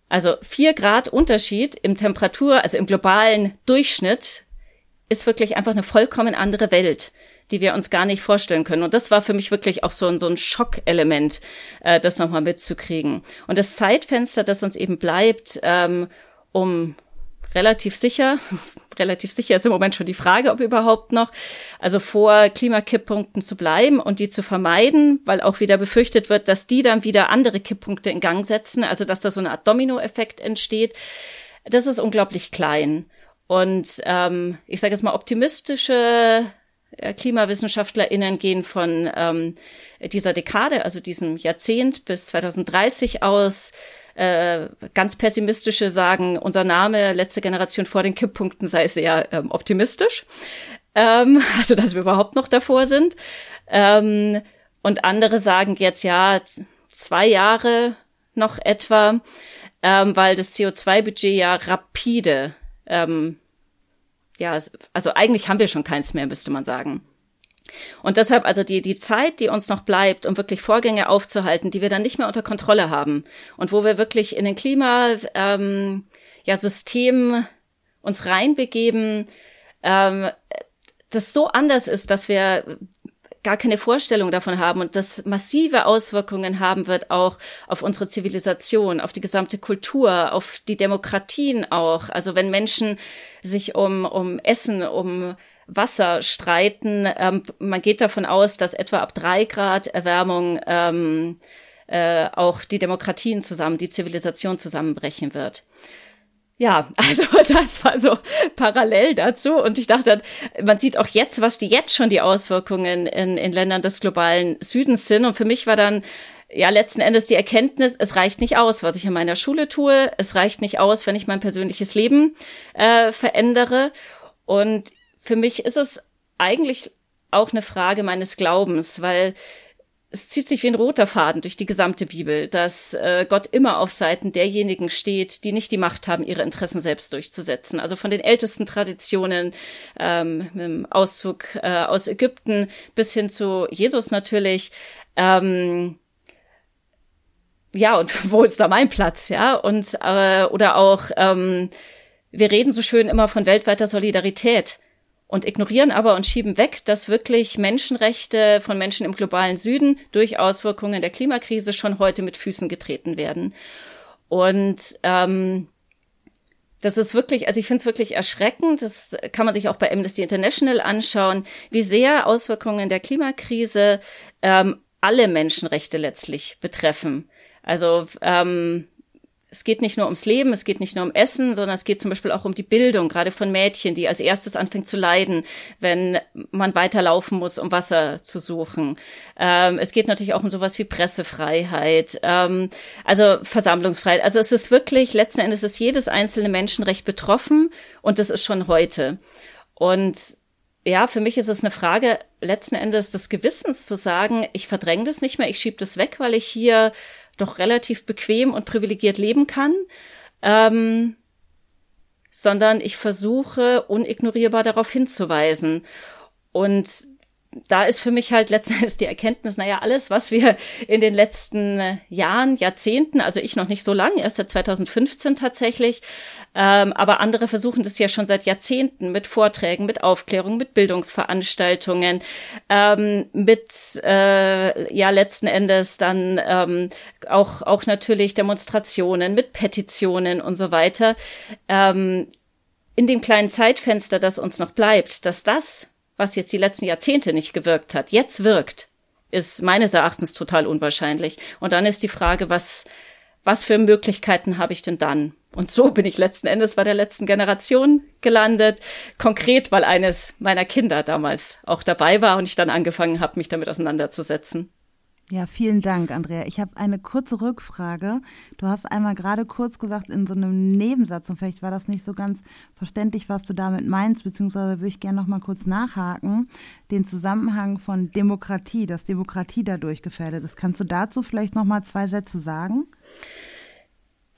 Also vier Grad Unterschied im Temperatur, also im globalen Durchschnitt, ist wirklich einfach eine vollkommen andere Welt, die wir uns gar nicht vorstellen können. Und das war für mich wirklich auch so ein, so ein Schockelement, äh, das nochmal mitzukriegen. Und das Zeitfenster, das uns eben bleibt, ähm, um relativ sicher, relativ sicher ist im Moment schon die Frage, ob überhaupt noch, also vor Klimakipppunkten zu bleiben und die zu vermeiden, weil auch wieder befürchtet wird, dass die dann wieder andere Kipppunkte in Gang setzen, also dass da so eine Art Dominoeffekt entsteht. Das ist unglaublich klein. Und ähm, ich sage jetzt mal, optimistische KlimawissenschaftlerInnen gehen von ähm, dieser Dekade, also diesem Jahrzehnt bis 2030 aus, äh, ganz pessimistische sagen, unser Name letzte Generation vor den Kipppunkten sei sehr ähm, optimistisch. Ähm, also, dass wir überhaupt noch davor sind. Ähm, und andere sagen jetzt ja, zwei Jahre noch etwa, ähm, weil das CO2-Budget ja rapide, ähm, ja, also eigentlich haben wir schon keins mehr, müsste man sagen. Und deshalb also die, die Zeit, die uns noch bleibt, um wirklich Vorgänge aufzuhalten, die wir dann nicht mehr unter Kontrolle haben und wo wir wirklich in den Klima, ähm, ja, System uns reinbegeben, ähm, das so anders ist, dass wir gar keine Vorstellung davon haben und das massive Auswirkungen haben wird auch auf unsere Zivilisation, auf die gesamte Kultur, auf die Demokratien auch. Also wenn Menschen sich um, um Essen, um Wasser streiten. Ähm, man geht davon aus, dass etwa ab drei Grad Erwärmung ähm, äh, auch die Demokratien zusammen, die Zivilisation zusammenbrechen wird. Ja, also das war so parallel dazu. Und ich dachte, man sieht auch jetzt, was die jetzt schon die Auswirkungen in, in Ländern des globalen Südens sind. Und für mich war dann ja letzten Endes die Erkenntnis, es reicht nicht aus, was ich in meiner Schule tue. Es reicht nicht aus, wenn ich mein persönliches Leben äh, verändere. Und für mich ist es eigentlich auch eine Frage meines Glaubens, weil es zieht sich wie ein roter Faden durch die gesamte Bibel, dass äh, Gott immer auf Seiten derjenigen steht, die nicht die Macht haben, ihre Interessen selbst durchzusetzen. Also von den ältesten Traditionen, ähm, mit dem Auszug äh, aus Ägypten bis hin zu Jesus natürlich. Ähm, ja, und wo ist da mein Platz, ja? Und äh, oder auch ähm, wir reden so schön immer von weltweiter Solidarität und ignorieren aber und schieben weg, dass wirklich Menschenrechte von Menschen im globalen Süden durch Auswirkungen der Klimakrise schon heute mit Füßen getreten werden. Und ähm, das ist wirklich, also ich finde es wirklich erschreckend. Das kann man sich auch bei Amnesty International anschauen, wie sehr Auswirkungen der Klimakrise ähm, alle Menschenrechte letztlich betreffen. Also ähm, es geht nicht nur ums Leben, es geht nicht nur um Essen, sondern es geht zum Beispiel auch um die Bildung, gerade von Mädchen, die als erstes anfängt zu leiden, wenn man weiterlaufen muss, um Wasser zu suchen. Ähm, es geht natürlich auch um sowas wie Pressefreiheit, ähm, also Versammlungsfreiheit. Also es ist wirklich, letzten Endes ist jedes einzelne Menschenrecht betroffen und das ist schon heute. Und ja, für mich ist es eine Frage letzten Endes des Gewissens zu sagen, ich verdränge das nicht mehr, ich schiebe das weg, weil ich hier doch relativ bequem und privilegiert leben kann, ähm, sondern ich versuche unignorierbar darauf hinzuweisen. Und da ist für mich halt letztendlich die Erkenntnis, naja, alles, was wir in den letzten Jahren, Jahrzehnten, also ich noch nicht so lange, erst seit 2015 tatsächlich, ähm, aber andere versuchen das ja schon seit Jahrzehnten mit Vorträgen, mit Aufklärung, mit Bildungsveranstaltungen, ähm, mit, äh, ja, letzten Endes dann ähm, auch, auch natürlich Demonstrationen, mit Petitionen und so weiter. Ähm, in dem kleinen Zeitfenster, das uns noch bleibt, dass das was jetzt die letzten Jahrzehnte nicht gewirkt hat, jetzt wirkt, ist meines Erachtens total unwahrscheinlich. Und dann ist die Frage, was, was für Möglichkeiten habe ich denn dann? Und so bin ich letzten Endes bei der letzten Generation gelandet. Konkret, weil eines meiner Kinder damals auch dabei war und ich dann angefangen habe, mich damit auseinanderzusetzen. Ja, vielen Dank, Andrea. Ich habe eine kurze Rückfrage. Du hast einmal gerade kurz gesagt in so einem Nebensatz und vielleicht war das nicht so ganz verständlich, was du damit meinst, beziehungsweise würde ich gerne noch mal kurz nachhaken, den Zusammenhang von Demokratie, dass Demokratie dadurch gefährdet ist. Kannst du dazu vielleicht noch mal zwei Sätze sagen?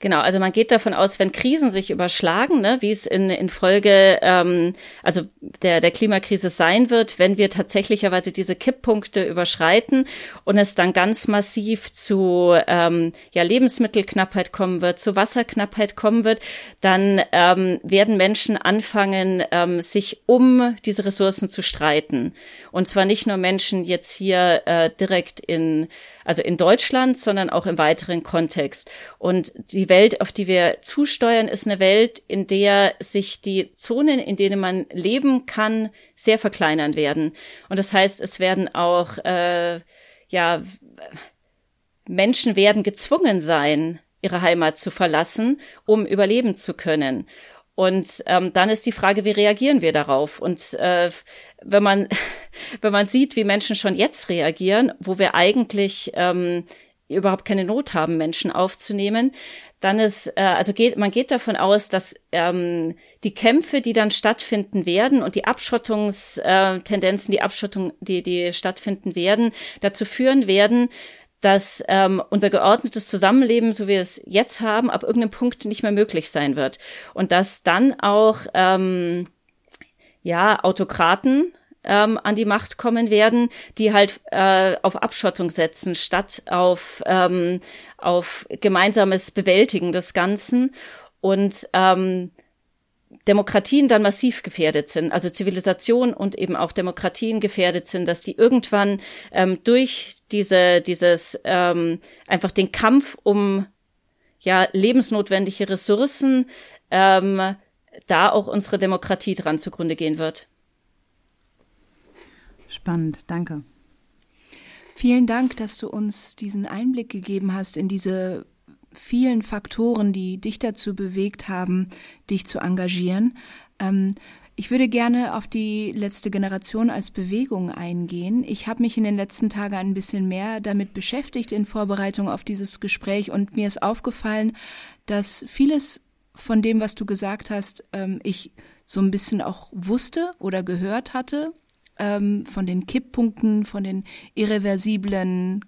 Genau, also man geht davon aus, wenn Krisen sich überschlagen, ne, wie es in, in Folge ähm, also der, der Klimakrise sein wird, wenn wir tatsächlicherweise diese Kipppunkte überschreiten und es dann ganz massiv zu ähm, ja, Lebensmittelknappheit kommen wird, zu Wasserknappheit kommen wird, dann ähm, werden Menschen anfangen, ähm, sich um diese Ressourcen zu streiten. Und zwar nicht nur Menschen jetzt hier äh, direkt in also in Deutschland, sondern auch im weiteren Kontext. Und die Welt, auf die wir zusteuern, ist eine Welt, in der sich die Zonen, in denen man leben kann, sehr verkleinern werden. Und das heißt, es werden auch, äh, ja, Menschen werden gezwungen sein, ihre Heimat zu verlassen, um überleben zu können. Und ähm, dann ist die Frage, wie reagieren wir darauf? Und äh, wenn man wenn man sieht, wie Menschen schon jetzt reagieren, wo wir eigentlich ähm, überhaupt keine Not haben, Menschen aufzunehmen, dann ist, äh, also geht, man geht davon aus, dass ähm, die Kämpfe, die dann stattfinden werden und die Abschottungstendenzen, die Abschottung, die, die stattfinden werden, dazu führen werden, dass ähm, unser geordnetes Zusammenleben, so wie wir es jetzt haben, ab irgendeinem Punkt nicht mehr möglich sein wird. Und dass dann auch ähm, ja Autokraten ähm, an die Macht kommen werden, die halt äh, auf Abschottung setzen, statt auf, ähm, auf gemeinsames Bewältigen des Ganzen. Und ähm, Demokratien dann massiv gefährdet sind, also Zivilisation und eben auch Demokratien gefährdet sind, dass die irgendwann ähm, durch diese dieses ähm, einfach den Kampf um ja lebensnotwendige Ressourcen ähm, da auch unsere Demokratie dran zugrunde gehen wird. Spannend, danke. Vielen Dank, dass du uns diesen Einblick gegeben hast in diese vielen Faktoren, die dich dazu bewegt haben, dich zu engagieren. Ähm, ich würde gerne auf die letzte Generation als Bewegung eingehen. Ich habe mich in den letzten Tagen ein bisschen mehr damit beschäftigt in Vorbereitung auf dieses Gespräch und mir ist aufgefallen, dass vieles von dem, was du gesagt hast, ähm, ich so ein bisschen auch wusste oder gehört hatte, ähm, von den Kipppunkten, von den irreversiblen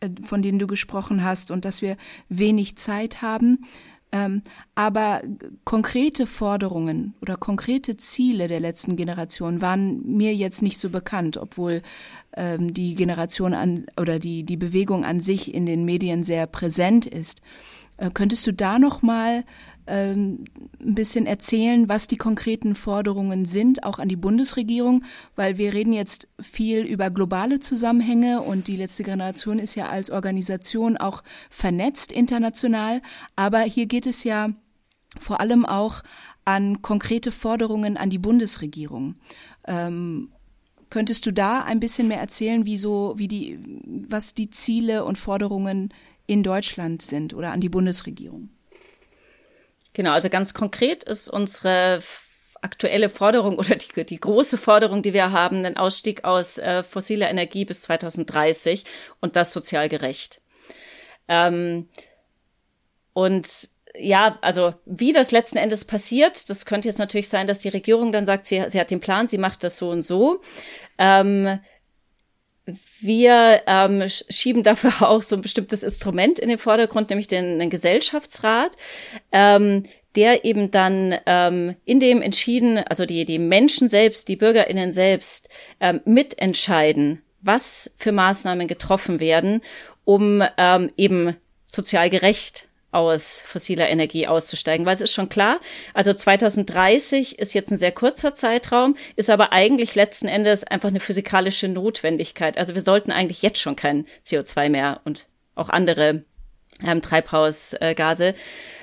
äh, von denen du gesprochen hast und dass wir wenig Zeit haben. Ähm, aber konkrete Forderungen oder konkrete Ziele der letzten Generation waren mir jetzt nicht so bekannt, obwohl ähm, die Generation an oder die, die Bewegung an sich in den Medien sehr präsent ist. Äh, könntest du da noch mal ähm, ein bisschen erzählen, was die konkreten Forderungen sind, auch an die Bundesregierung, weil wir reden jetzt viel über globale Zusammenhänge und die letzte Generation ist ja als Organisation auch vernetzt international, aber hier geht es ja vor allem auch an konkrete Forderungen an die Bundesregierung. Ähm, könntest du da ein bisschen mehr erzählen, wie so, wie die, was die Ziele und Forderungen in Deutschland sind oder an die Bundesregierung? Genau, also ganz konkret ist unsere aktuelle Forderung oder die, die große Forderung, die wir haben, den Ausstieg aus äh, fossiler Energie bis 2030 und das sozial gerecht. Ähm, und ja, also wie das letzten Endes passiert, das könnte jetzt natürlich sein, dass die Regierung dann sagt, sie, sie hat den Plan, sie macht das so und so. Ähm, wir ähm, schieben dafür auch so ein bestimmtes Instrument in den Vordergrund, nämlich den, den Gesellschaftsrat, ähm, der eben dann ähm, in dem entschieden, also die, die Menschen selbst, die BürgerInnen selbst ähm, mitentscheiden, was für Maßnahmen getroffen werden, um ähm, eben sozial gerecht aus fossiler Energie auszusteigen, weil es ist schon klar, also 2030 ist jetzt ein sehr kurzer Zeitraum, ist aber eigentlich letzten Endes einfach eine physikalische Notwendigkeit. Also wir sollten eigentlich jetzt schon kein CO2 mehr und auch andere ähm, Treibhausgase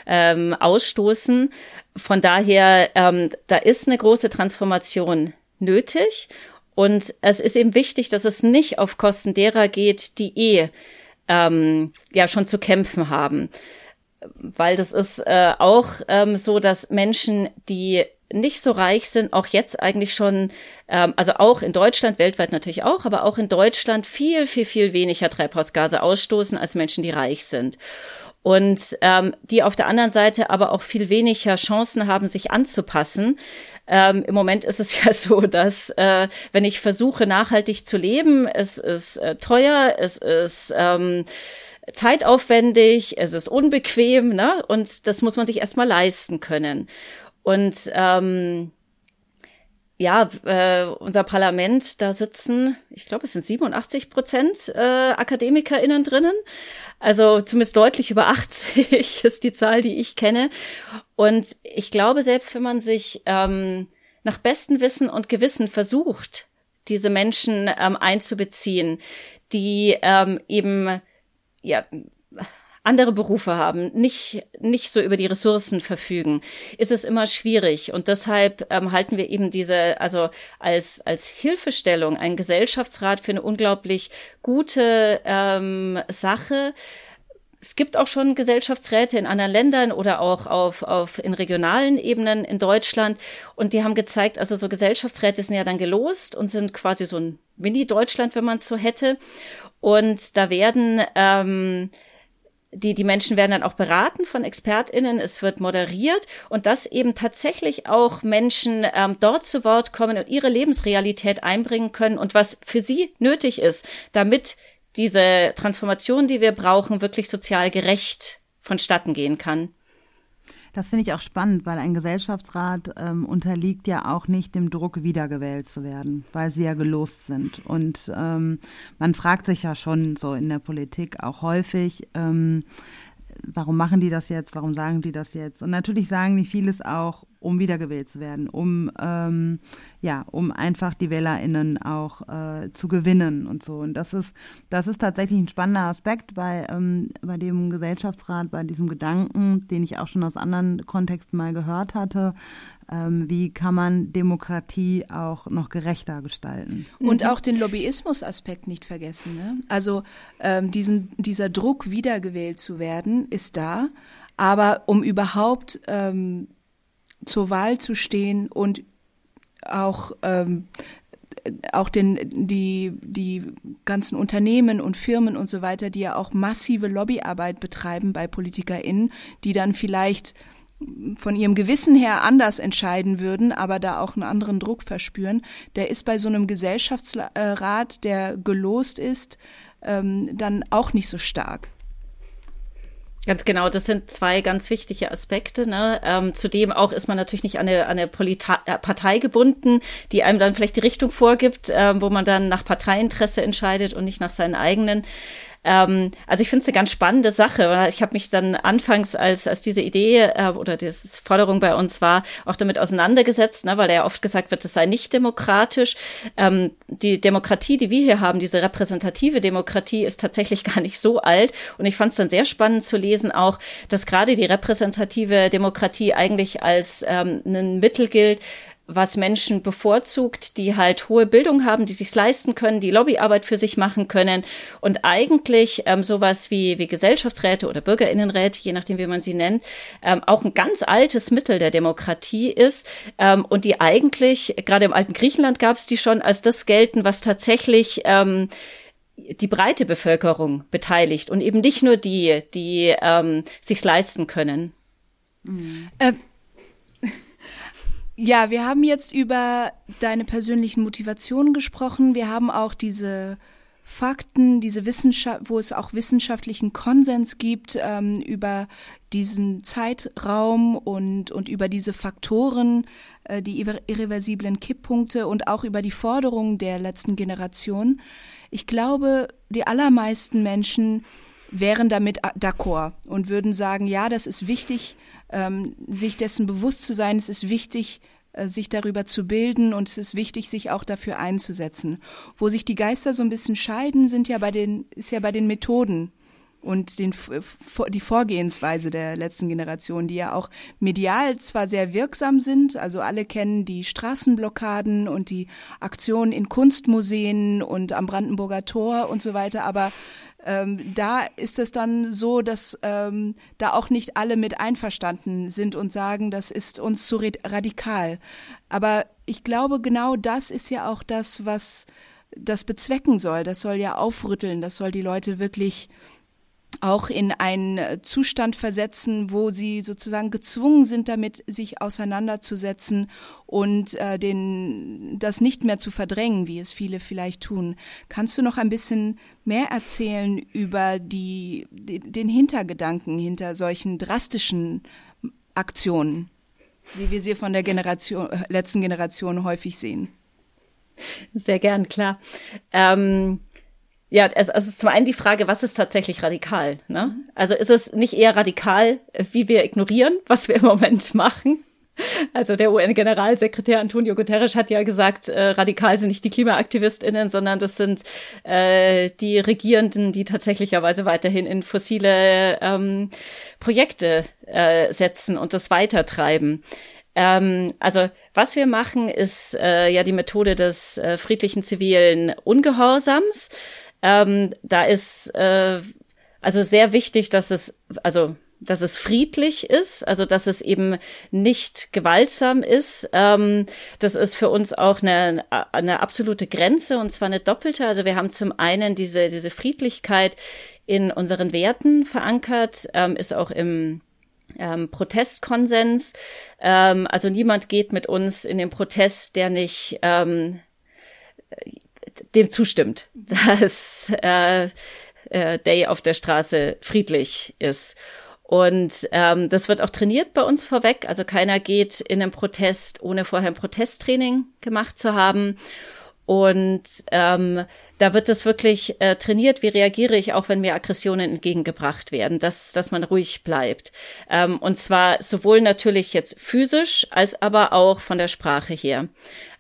ähm, ausstoßen. Von daher, ähm, da ist eine große Transformation nötig. Und es ist eben wichtig, dass es nicht auf Kosten derer geht, die eh ähm, ja schon zu kämpfen haben weil das ist äh, auch ähm, so, dass Menschen, die nicht so reich sind, auch jetzt eigentlich schon, ähm, also auch in Deutschland, weltweit natürlich auch, aber auch in Deutschland viel, viel, viel weniger Treibhausgase ausstoßen als Menschen, die reich sind. Und ähm, die auf der anderen Seite aber auch viel weniger Chancen haben, sich anzupassen. Ähm, Im Moment ist es ja so, dass äh, wenn ich versuche, nachhaltig zu leben, es ist äh, teuer, es ist ähm, zeitaufwendig, es ist unbequem, ne? Und das muss man sich erstmal leisten können. Und ähm, ja, äh, unser Parlament, da sitzen, ich glaube, es sind 87 Prozent äh, AkademikerInnen drinnen. Also zumindest deutlich über 80 ist die Zahl, die ich kenne. Und ich glaube, selbst wenn man sich ähm, nach bestem Wissen und Gewissen versucht, diese Menschen ähm, einzubeziehen, die ähm, eben ja, andere Berufe haben, nicht, nicht so über die Ressourcen verfügen, ist es immer schwierig. Und deshalb ähm, halten wir eben diese, also als, als Hilfestellung, einen Gesellschaftsrat für eine unglaublich gute ähm, Sache. Es gibt auch schon Gesellschaftsräte in anderen Ländern oder auch auf, auf in regionalen Ebenen in Deutschland. Und die haben gezeigt, also so Gesellschaftsräte sind ja dann gelost und sind quasi so ein Mini-Deutschland, wenn man es so hätte. Und da werden ähm, die, die Menschen werden dann auch beraten von ExpertInnen, es wird moderiert und dass eben tatsächlich auch Menschen ähm, dort zu Wort kommen und ihre Lebensrealität einbringen können und was für sie nötig ist, damit diese Transformation, die wir brauchen, wirklich sozial gerecht vonstatten gehen kann. Das finde ich auch spannend, weil ein Gesellschaftsrat ähm, unterliegt ja auch nicht dem Druck, wiedergewählt zu werden, weil sie ja gelost sind. Und ähm, man fragt sich ja schon so in der Politik auch häufig, ähm, warum machen die das jetzt, warum sagen die das jetzt? Und natürlich sagen die vieles auch, um wiedergewählt zu werden, um ähm, ja, um einfach die WählerInnen auch äh, zu gewinnen und so. Und das ist, das ist tatsächlich ein spannender Aspekt bei, ähm, bei dem Gesellschaftsrat, bei diesem Gedanken, den ich auch schon aus anderen Kontexten mal gehört hatte. Ähm, wie kann man Demokratie auch noch gerechter gestalten? Und mhm. auch den Lobbyismus-Aspekt nicht vergessen. Ne? Also ähm, diesen, dieser Druck, wiedergewählt zu werden, ist da. Aber um überhaupt ähm, zur Wahl zu stehen und auch ähm, auch den, die, die ganzen Unternehmen und Firmen und so weiter, die ja auch massive Lobbyarbeit betreiben bei PolitikerInnen, die dann vielleicht von ihrem Gewissen her anders entscheiden würden, aber da auch einen anderen Druck verspüren, der ist bei so einem Gesellschaftsrat, der gelost ist, ähm, dann auch nicht so stark. Ganz genau, das sind zwei ganz wichtige Aspekte. Ne? Ähm, zudem auch ist man natürlich nicht an eine, an eine Polita äh, Partei gebunden, die einem dann vielleicht die Richtung vorgibt, äh, wo man dann nach Parteiinteresse entscheidet und nicht nach seinen eigenen. Ähm, also ich finde es eine ganz spannende Sache. Ich habe mich dann anfangs, als, als diese Idee äh, oder diese Forderung bei uns war, auch damit auseinandergesetzt, ne, weil ja oft gesagt wird, es sei nicht demokratisch. Ähm, die Demokratie, die wir hier haben, diese repräsentative Demokratie, ist tatsächlich gar nicht so alt. Und ich fand es dann sehr spannend zu lesen auch, dass gerade die repräsentative Demokratie eigentlich als ähm, ein Mittel gilt, was Menschen bevorzugt, die halt hohe Bildung haben, die sich leisten können, die Lobbyarbeit für sich machen können und eigentlich ähm, sowas wie, wie Gesellschaftsräte oder Bürgerinnenräte, je nachdem wie man sie nennt, ähm, auch ein ganz altes Mittel der Demokratie ist ähm, und die eigentlich, gerade im alten Griechenland gab es die schon, als das gelten, was tatsächlich ähm, die breite Bevölkerung beteiligt und eben nicht nur die, die ähm, sich's leisten können. Mhm. Äh, ja, wir haben jetzt über deine persönlichen Motivationen gesprochen. Wir haben auch diese Fakten, diese Wissenschaft, wo es auch wissenschaftlichen Konsens gibt ähm, über diesen Zeitraum und, und über diese Faktoren, äh, die irreversiblen Kipppunkte und auch über die Forderungen der letzten Generation. Ich glaube, die allermeisten Menschen wären damit d'accord und würden sagen, ja, das ist wichtig, ähm, sich dessen bewusst zu sein. Es ist wichtig, äh, sich darüber zu bilden und es ist wichtig, sich auch dafür einzusetzen. Wo sich die Geister so ein bisschen scheiden, sind ja bei den, ist ja bei den Methoden und den, die Vorgehensweise der letzten Generation, die ja auch medial zwar sehr wirksam sind, also alle kennen die Straßenblockaden und die Aktionen in Kunstmuseen und am Brandenburger Tor und so weiter, aber ähm, da ist es dann so, dass ähm, da auch nicht alle mit einverstanden sind und sagen, das ist uns zu radikal. Aber ich glaube, genau das ist ja auch das, was das bezwecken soll. Das soll ja aufrütteln, das soll die Leute wirklich auch in einen Zustand versetzen, wo sie sozusagen gezwungen sind, damit sich auseinanderzusetzen und äh, den, das nicht mehr zu verdrängen, wie es viele vielleicht tun. Kannst du noch ein bisschen mehr erzählen über die, den Hintergedanken hinter solchen drastischen Aktionen, wie wir sie von der Generation, letzten Generation häufig sehen? Sehr gern, klar. Ähm ja, es, also zum einen die Frage, was ist tatsächlich radikal? Ne? Also ist es nicht eher radikal, wie wir ignorieren, was wir im Moment machen? Also der UN-Generalsekretär Antonio Guterres hat ja gesagt, äh, radikal sind nicht die KlimaaktivistInnen, sondern das sind äh, die Regierenden, die tatsächlicherweise weiterhin in fossile ähm, Projekte äh, setzen und das weitertreiben. Ähm, also was wir machen, ist äh, ja die Methode des äh, friedlichen zivilen Ungehorsams. Ähm, da ist äh, also sehr wichtig, dass es, also dass es friedlich ist, also dass es eben nicht gewaltsam ist. Ähm, das ist für uns auch eine, eine absolute Grenze und zwar eine doppelte. Also wir haben zum einen diese, diese Friedlichkeit in unseren Werten verankert, ähm, ist auch im ähm, Protestkonsens. Ähm, also niemand geht mit uns in den Protest, der nicht ähm, dem zustimmt, dass äh, äh, Day auf der Straße friedlich ist. Und ähm, das wird auch trainiert bei uns vorweg. Also keiner geht in einen Protest, ohne vorher ein Protesttraining gemacht zu haben. Und ähm, da wird es wirklich äh, trainiert, wie reagiere ich auch, wenn mir Aggressionen entgegengebracht werden, dass, dass man ruhig bleibt. Ähm, und zwar sowohl natürlich jetzt physisch als aber auch von der Sprache her.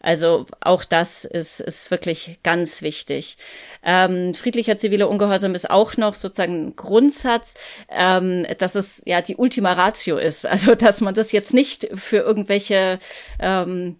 Also auch das ist, ist wirklich ganz wichtig. Ähm, friedlicher ziviler Ungehorsam ist auch noch sozusagen ein Grundsatz, ähm, dass es ja die Ultima Ratio ist. Also dass man das jetzt nicht für irgendwelche ähm,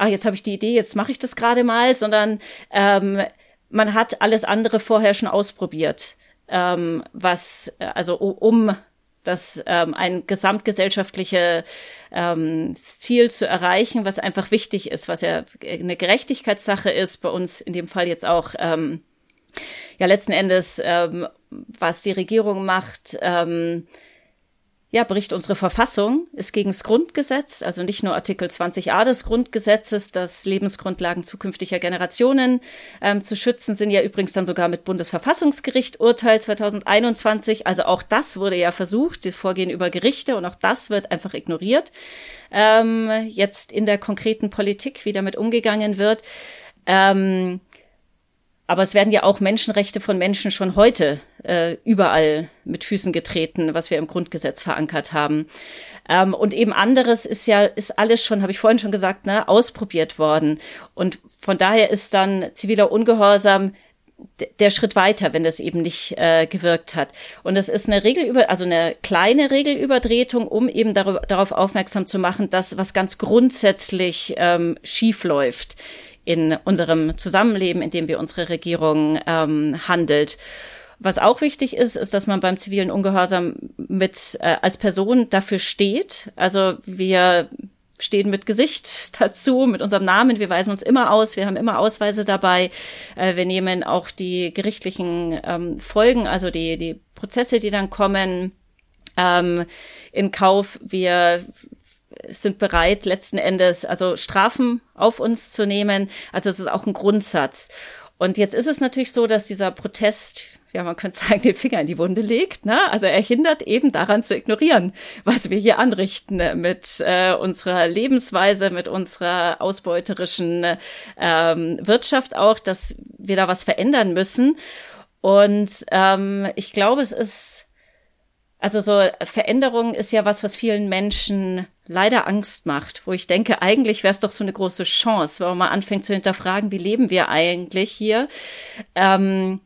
ah, jetzt habe ich die Idee, jetzt mache ich das gerade mal, sondern ähm, man hat alles andere vorher schon ausprobiert, ähm, was, also um das ähm, ein gesamtgesellschaftliche ähm, Ziel zu erreichen, was einfach wichtig ist, was ja eine Gerechtigkeitssache ist, bei uns in dem Fall jetzt auch ähm, ja letzten Endes, ähm, was die Regierung macht, ähm, ja, bricht unsere Verfassung, ist gegen das Grundgesetz, also nicht nur Artikel 20a des Grundgesetzes, dass Lebensgrundlagen zukünftiger Generationen ähm, zu schützen, sind ja übrigens dann sogar mit Bundesverfassungsgericht Urteil 2021. Also auch das wurde ja versucht, die Vorgehen über Gerichte und auch das wird einfach ignoriert. Ähm, jetzt in der konkreten Politik, wie damit umgegangen wird. Ähm, aber es werden ja auch Menschenrechte von Menschen schon heute äh, überall mit Füßen getreten, was wir im Grundgesetz verankert haben. Ähm, und eben anderes ist ja, ist alles schon, habe ich vorhin schon gesagt, ne, ausprobiert worden. Und von daher ist dann ziviler Ungehorsam der Schritt weiter, wenn das eben nicht äh, gewirkt hat. Und es ist eine Regelüber, also eine kleine Regelübertretung, um eben darüber, darauf aufmerksam zu machen, dass was ganz grundsätzlich ähm, schief läuft in unserem Zusammenleben, in dem wir unsere Regierung ähm, handelt. Was auch wichtig ist, ist, dass man beim zivilen Ungehorsam mit äh, als Person dafür steht. Also wir stehen mit Gesicht dazu, mit unserem Namen. Wir weisen uns immer aus. Wir haben immer Ausweise dabei. Äh, wir nehmen auch die gerichtlichen ähm, Folgen, also die, die Prozesse, die dann kommen, ähm, in Kauf. Wir sind bereit, letzten Endes also Strafen auf uns zu nehmen. Also es ist auch ein Grundsatz. Und jetzt ist es natürlich so, dass dieser Protest ja, man könnte sagen, den Finger in die Wunde legt. Ne? Also er hindert eben daran zu ignorieren, was wir hier anrichten ne? mit äh, unserer Lebensweise, mit unserer ausbeuterischen ähm, Wirtschaft auch, dass wir da was verändern müssen. Und ähm, ich glaube, es ist, also so Veränderung ist ja was, was vielen Menschen leider Angst macht, wo ich denke, eigentlich wäre es doch so eine große Chance, wenn man mal anfängt zu hinterfragen, wie leben wir eigentlich hier. Ähm,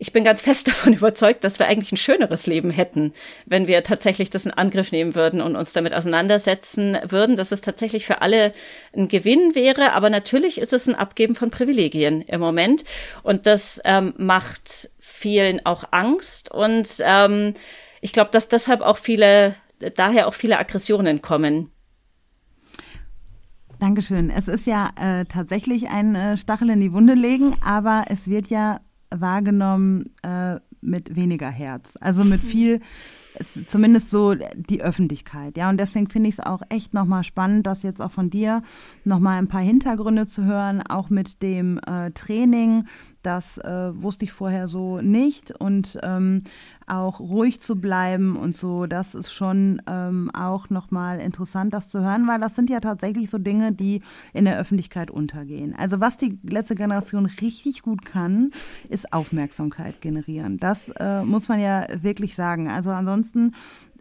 ich bin ganz fest davon überzeugt, dass wir eigentlich ein schöneres Leben hätten, wenn wir tatsächlich das in Angriff nehmen würden und uns damit auseinandersetzen würden, dass es tatsächlich für alle ein Gewinn wäre. Aber natürlich ist es ein Abgeben von Privilegien im Moment. Und das ähm, macht vielen auch Angst. Und ähm, ich glaube, dass deshalb auch viele, daher auch viele Aggressionen kommen. Dankeschön. Es ist ja äh, tatsächlich ein äh, Stachel in die Wunde legen, aber es wird ja wahrgenommen äh, mit weniger Herz. Also mit viel, zumindest so die Öffentlichkeit. Ja, und deswegen finde ich es auch echt nochmal spannend, das jetzt auch von dir nochmal ein paar Hintergründe zu hören, auch mit dem äh, Training das äh, wusste ich vorher so nicht. Und ähm, auch ruhig zu bleiben und so, das ist schon ähm, auch nochmal interessant, das zu hören, weil das sind ja tatsächlich so Dinge, die in der Öffentlichkeit untergehen. Also was die letzte Generation richtig gut kann, ist Aufmerksamkeit generieren. Das äh, muss man ja wirklich sagen. Also ansonsten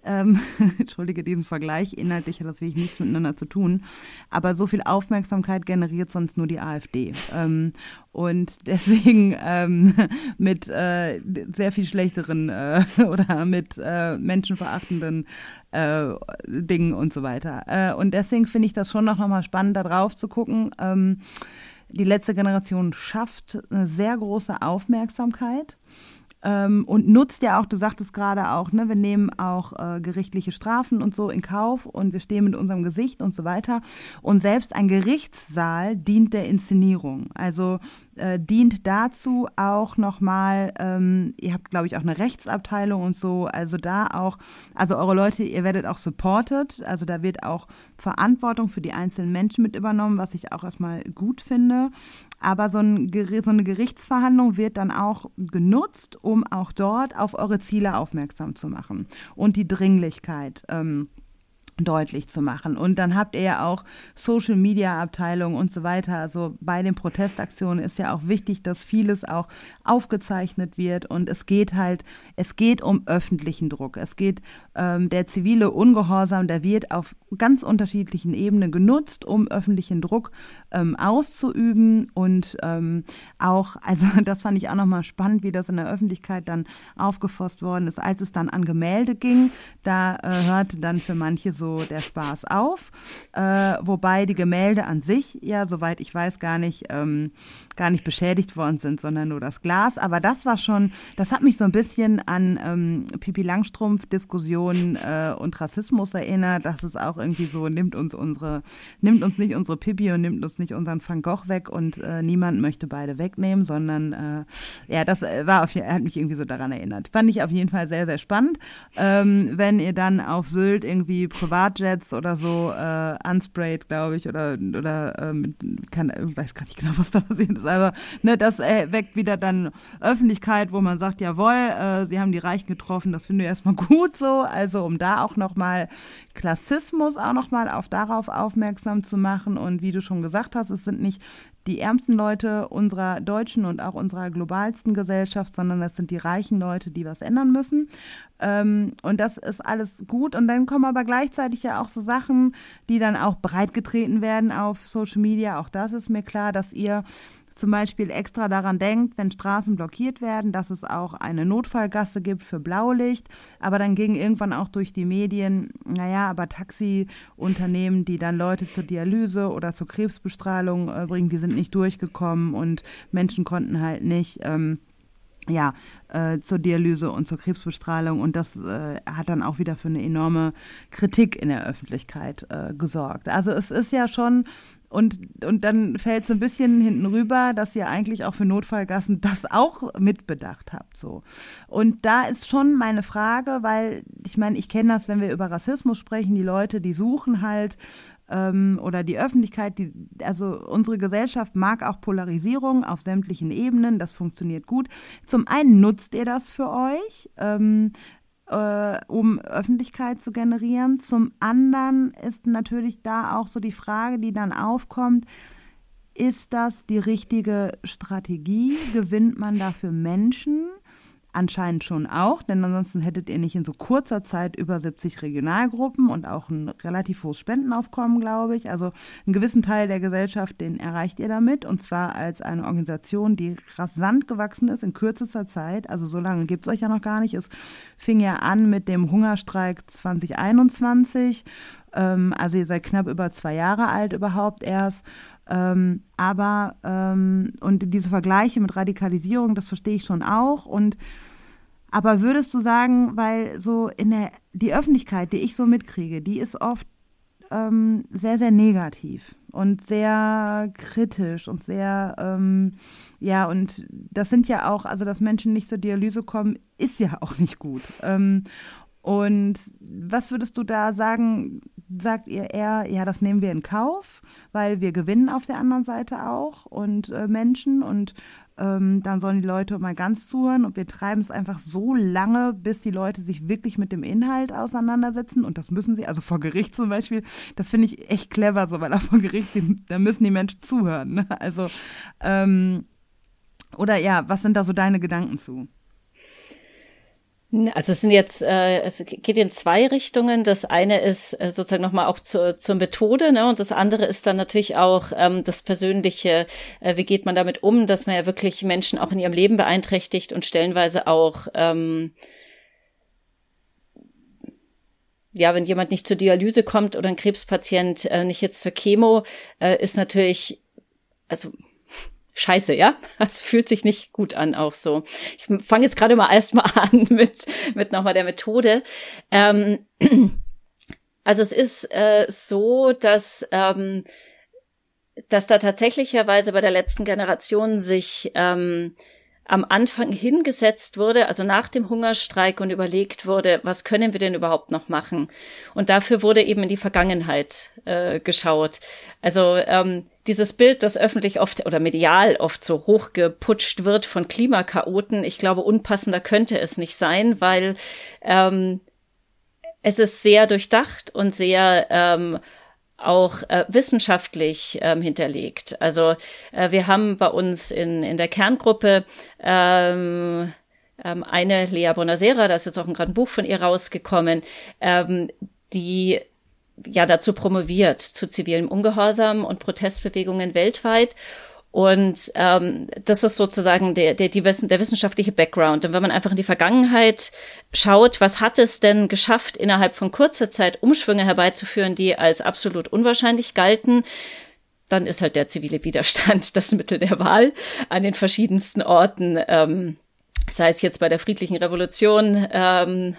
ähm, entschuldige diesen Vergleich, inhaltlich hat das wirklich nichts miteinander zu tun. Aber so viel Aufmerksamkeit generiert sonst nur die AfD. Ähm, und deswegen ähm, mit äh, sehr viel schlechteren äh, oder mit äh, menschenverachtenden äh, Dingen und so weiter. Äh, und deswegen finde ich das schon noch, noch mal spannend, da drauf zu gucken. Ähm, die letzte Generation schafft eine sehr große Aufmerksamkeit ähm, und nutzt ja auch, du sagtest gerade auch, ne, wir nehmen auch äh, gerichtliche Strafen und so in Kauf und wir stehen mit unserem Gesicht und so weiter. Und selbst ein Gerichtssaal dient der Inszenierung. Also äh, dient dazu auch nochmal, ähm, ihr habt, glaube ich, auch eine Rechtsabteilung und so, also da auch, also eure Leute, ihr werdet auch supported, also da wird auch Verantwortung für die einzelnen Menschen mit übernommen, was ich auch erstmal gut finde. Aber so, ein, so eine Gerichtsverhandlung wird dann auch genutzt, um auch dort auf eure Ziele aufmerksam zu machen und die Dringlichkeit. Ähm, deutlich zu machen. Und dann habt ihr ja auch Social Media Abteilung und so weiter. Also bei den Protestaktionen ist ja auch wichtig, dass vieles auch aufgezeichnet wird und es geht halt, es geht um öffentlichen Druck. Es geht ähm, der zivile Ungehorsam, der wird auf ganz unterschiedlichen Ebenen genutzt, um öffentlichen Druck ähm, auszuüben und ähm, auch, also das fand ich auch nochmal spannend, wie das in der Öffentlichkeit dann aufgefasst worden ist, als es dann an Gemälde ging. Da äh, hörte dann für manche so der Spaß auf, äh, wobei die Gemälde an sich ja, soweit ich weiß, gar nicht, ähm, gar nicht beschädigt worden sind, sondern nur das Glas. Aber das war schon, das hat mich so ein bisschen an ähm, Pipi Langstrumpf-Diskussionen äh, und Rassismus erinnert. Das ist auch irgendwie so, nimmt uns unsere, nimmt uns nicht unsere Pipi und nimmt uns nicht unseren Van Gogh weg und äh, niemand möchte beide wegnehmen, sondern äh, ja, das äh, war auf, hat mich irgendwie so daran erinnert. Fand ich auf jeden Fall sehr, sehr spannend. Ähm, wenn ihr dann auf Sylt irgendwie Privatjets oder so äh, unsprayt, glaube ich, oder, oder ähm, kann, ich weiß gar nicht genau, was da passiert ist, aber ne, das äh, weckt wieder dann Öffentlichkeit, wo man sagt, jawohl, äh, sie haben die Reichen getroffen, das finde ich erstmal gut so. Also um da auch nochmal Klassismus auch nochmal auf darauf aufmerksam zu machen. Und wie du schon gesagt hast, es sind nicht die ärmsten Leute unserer deutschen und auch unserer globalsten Gesellschaft, sondern das sind die reichen Leute, die was ändern müssen. Ähm, und das ist alles gut. Und dann kommen aber gleichzeitig ja auch so Sachen, die dann auch breitgetreten werden auf Social Media. Auch das ist mir klar, dass ihr zum Beispiel extra daran denkt, wenn Straßen blockiert werden, dass es auch eine Notfallgasse gibt für Blaulicht. Aber dann ging irgendwann auch durch die Medien, naja, aber Taxiunternehmen, die dann Leute zur Dialyse oder zur Krebsbestrahlung äh, bringen, die sind nicht durchgekommen und Menschen konnten halt nicht. Ähm, ja, äh, zur Dialyse und zur Krebsbestrahlung. Und das äh, hat dann auch wieder für eine enorme Kritik in der Öffentlichkeit äh, gesorgt. Also es ist ja schon, und, und dann fällt es ein bisschen hinten rüber, dass ihr eigentlich auch für Notfallgassen das auch mitbedacht habt. So. Und da ist schon meine Frage, weil ich meine, ich kenne das, wenn wir über Rassismus sprechen, die Leute, die suchen halt ähm, oder die Öffentlichkeit, die, also unsere Gesellschaft mag auch Polarisierung auf sämtlichen Ebenen, das funktioniert gut. Zum einen nutzt ihr das für euch, ähm, äh, um Öffentlichkeit zu generieren. Zum anderen ist natürlich da auch so die Frage, die dann aufkommt, ist das die richtige Strategie? Gewinnt man dafür Menschen? Anscheinend schon auch, denn ansonsten hättet ihr nicht in so kurzer Zeit über 70 Regionalgruppen und auch ein relativ hohes Spendenaufkommen, glaube ich. Also einen gewissen Teil der Gesellschaft, den erreicht ihr damit. Und zwar als eine Organisation, die rasant gewachsen ist in kürzester Zeit. Also so lange gibt es euch ja noch gar nicht. Es fing ja an mit dem Hungerstreik 2021. Ähm, also ihr seid knapp über zwei Jahre alt überhaupt erst. Ähm, aber, ähm, und diese Vergleiche mit Radikalisierung, das verstehe ich schon auch. Und, aber würdest du sagen, weil so in der, die Öffentlichkeit, die ich so mitkriege, die ist oft ähm, sehr, sehr negativ und sehr kritisch und sehr, ähm, ja, und das sind ja auch, also dass Menschen nicht zur Dialyse kommen, ist ja auch nicht gut. Ähm, und was würdest du da sagen? Sagt ihr eher, ja, das nehmen wir in Kauf, weil wir gewinnen auf der anderen Seite auch und äh, Menschen und ähm, dann sollen die Leute mal ganz zuhören und wir treiben es einfach so lange, bis die Leute sich wirklich mit dem Inhalt auseinandersetzen und das müssen sie, also vor Gericht zum Beispiel, das finde ich echt clever so, weil auch vor Gericht, da müssen die Menschen zuhören. Ne? Also, ähm, oder ja, was sind da so deine Gedanken zu? Also es sind jetzt, äh, es geht in zwei Richtungen. Das eine ist äh, sozusagen nochmal auch zur, zur Methode, ne? Und das andere ist dann natürlich auch ähm, das Persönliche, äh, wie geht man damit um, dass man ja wirklich Menschen auch in ihrem Leben beeinträchtigt und stellenweise auch ähm, ja, wenn jemand nicht zur Dialyse kommt oder ein Krebspatient äh, nicht jetzt zur Chemo, äh, ist natürlich, also scheiße, ja? Also fühlt sich nicht gut an auch so. Ich fange jetzt gerade mal erstmal an mit, mit nochmal der Methode. Ähm, also es ist äh, so, dass, ähm, dass da tatsächlicherweise bei der letzten Generation sich ähm, am Anfang hingesetzt wurde, also nach dem Hungerstreik und überlegt wurde, was können wir denn überhaupt noch machen? Und dafür wurde eben in die Vergangenheit äh, geschaut. Also ähm, dieses Bild, das öffentlich oft oder medial oft so hochgeputscht wird von Klimakaoten, ich glaube, unpassender könnte es nicht sein, weil ähm, es ist sehr durchdacht und sehr ähm, auch äh, wissenschaftlich ähm, hinterlegt. Also äh, wir haben bei uns in, in der Kerngruppe ähm, ähm, eine Lea Bonasera, da ist jetzt auch ein gerade Buch von ihr rausgekommen, ähm, die ja dazu promoviert zu zivilem Ungehorsam und Protestbewegungen weltweit und ähm, das ist sozusagen der, der, die, der wissenschaftliche Background. Und wenn man einfach in die Vergangenheit schaut, was hat es denn geschafft, innerhalb von kurzer Zeit Umschwünge herbeizuführen, die als absolut unwahrscheinlich galten, dann ist halt der zivile Widerstand das Mittel der Wahl an den verschiedensten Orten, ähm, sei es jetzt bei der friedlichen Revolution, ähm,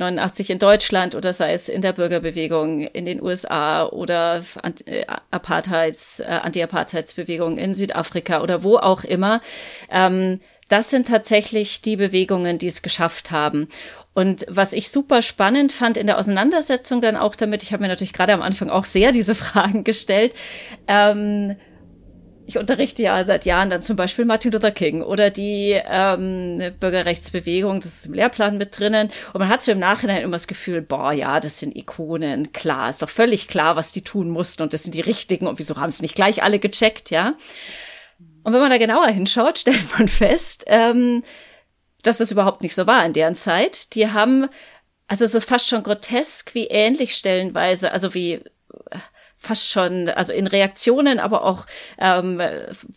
89 in Deutschland oder sei es in der Bürgerbewegung in den USA oder äh, Apartheids, äh, Anti-Apartheidsbewegung in Südafrika oder wo auch immer. Ähm, das sind tatsächlich die Bewegungen, die es geschafft haben. Und was ich super spannend fand in der Auseinandersetzung dann auch damit, ich habe mir natürlich gerade am Anfang auch sehr diese Fragen gestellt, ähm, ich unterrichte ja seit Jahren dann zum Beispiel Martin Luther King oder die ähm, Bürgerrechtsbewegung, das ist im Lehrplan mit drinnen. Und man hat so im Nachhinein immer das Gefühl, boah, ja, das sind Ikonen, klar, ist doch völlig klar, was die tun mussten und das sind die richtigen und wieso haben es nicht gleich alle gecheckt, ja? Und wenn man da genauer hinschaut, stellt man fest, ähm, dass das überhaupt nicht so war in deren Zeit. Die haben, also es ist fast schon grotesk, wie ähnlich stellenweise, also wie fast schon, also in Reaktionen, aber auch ähm,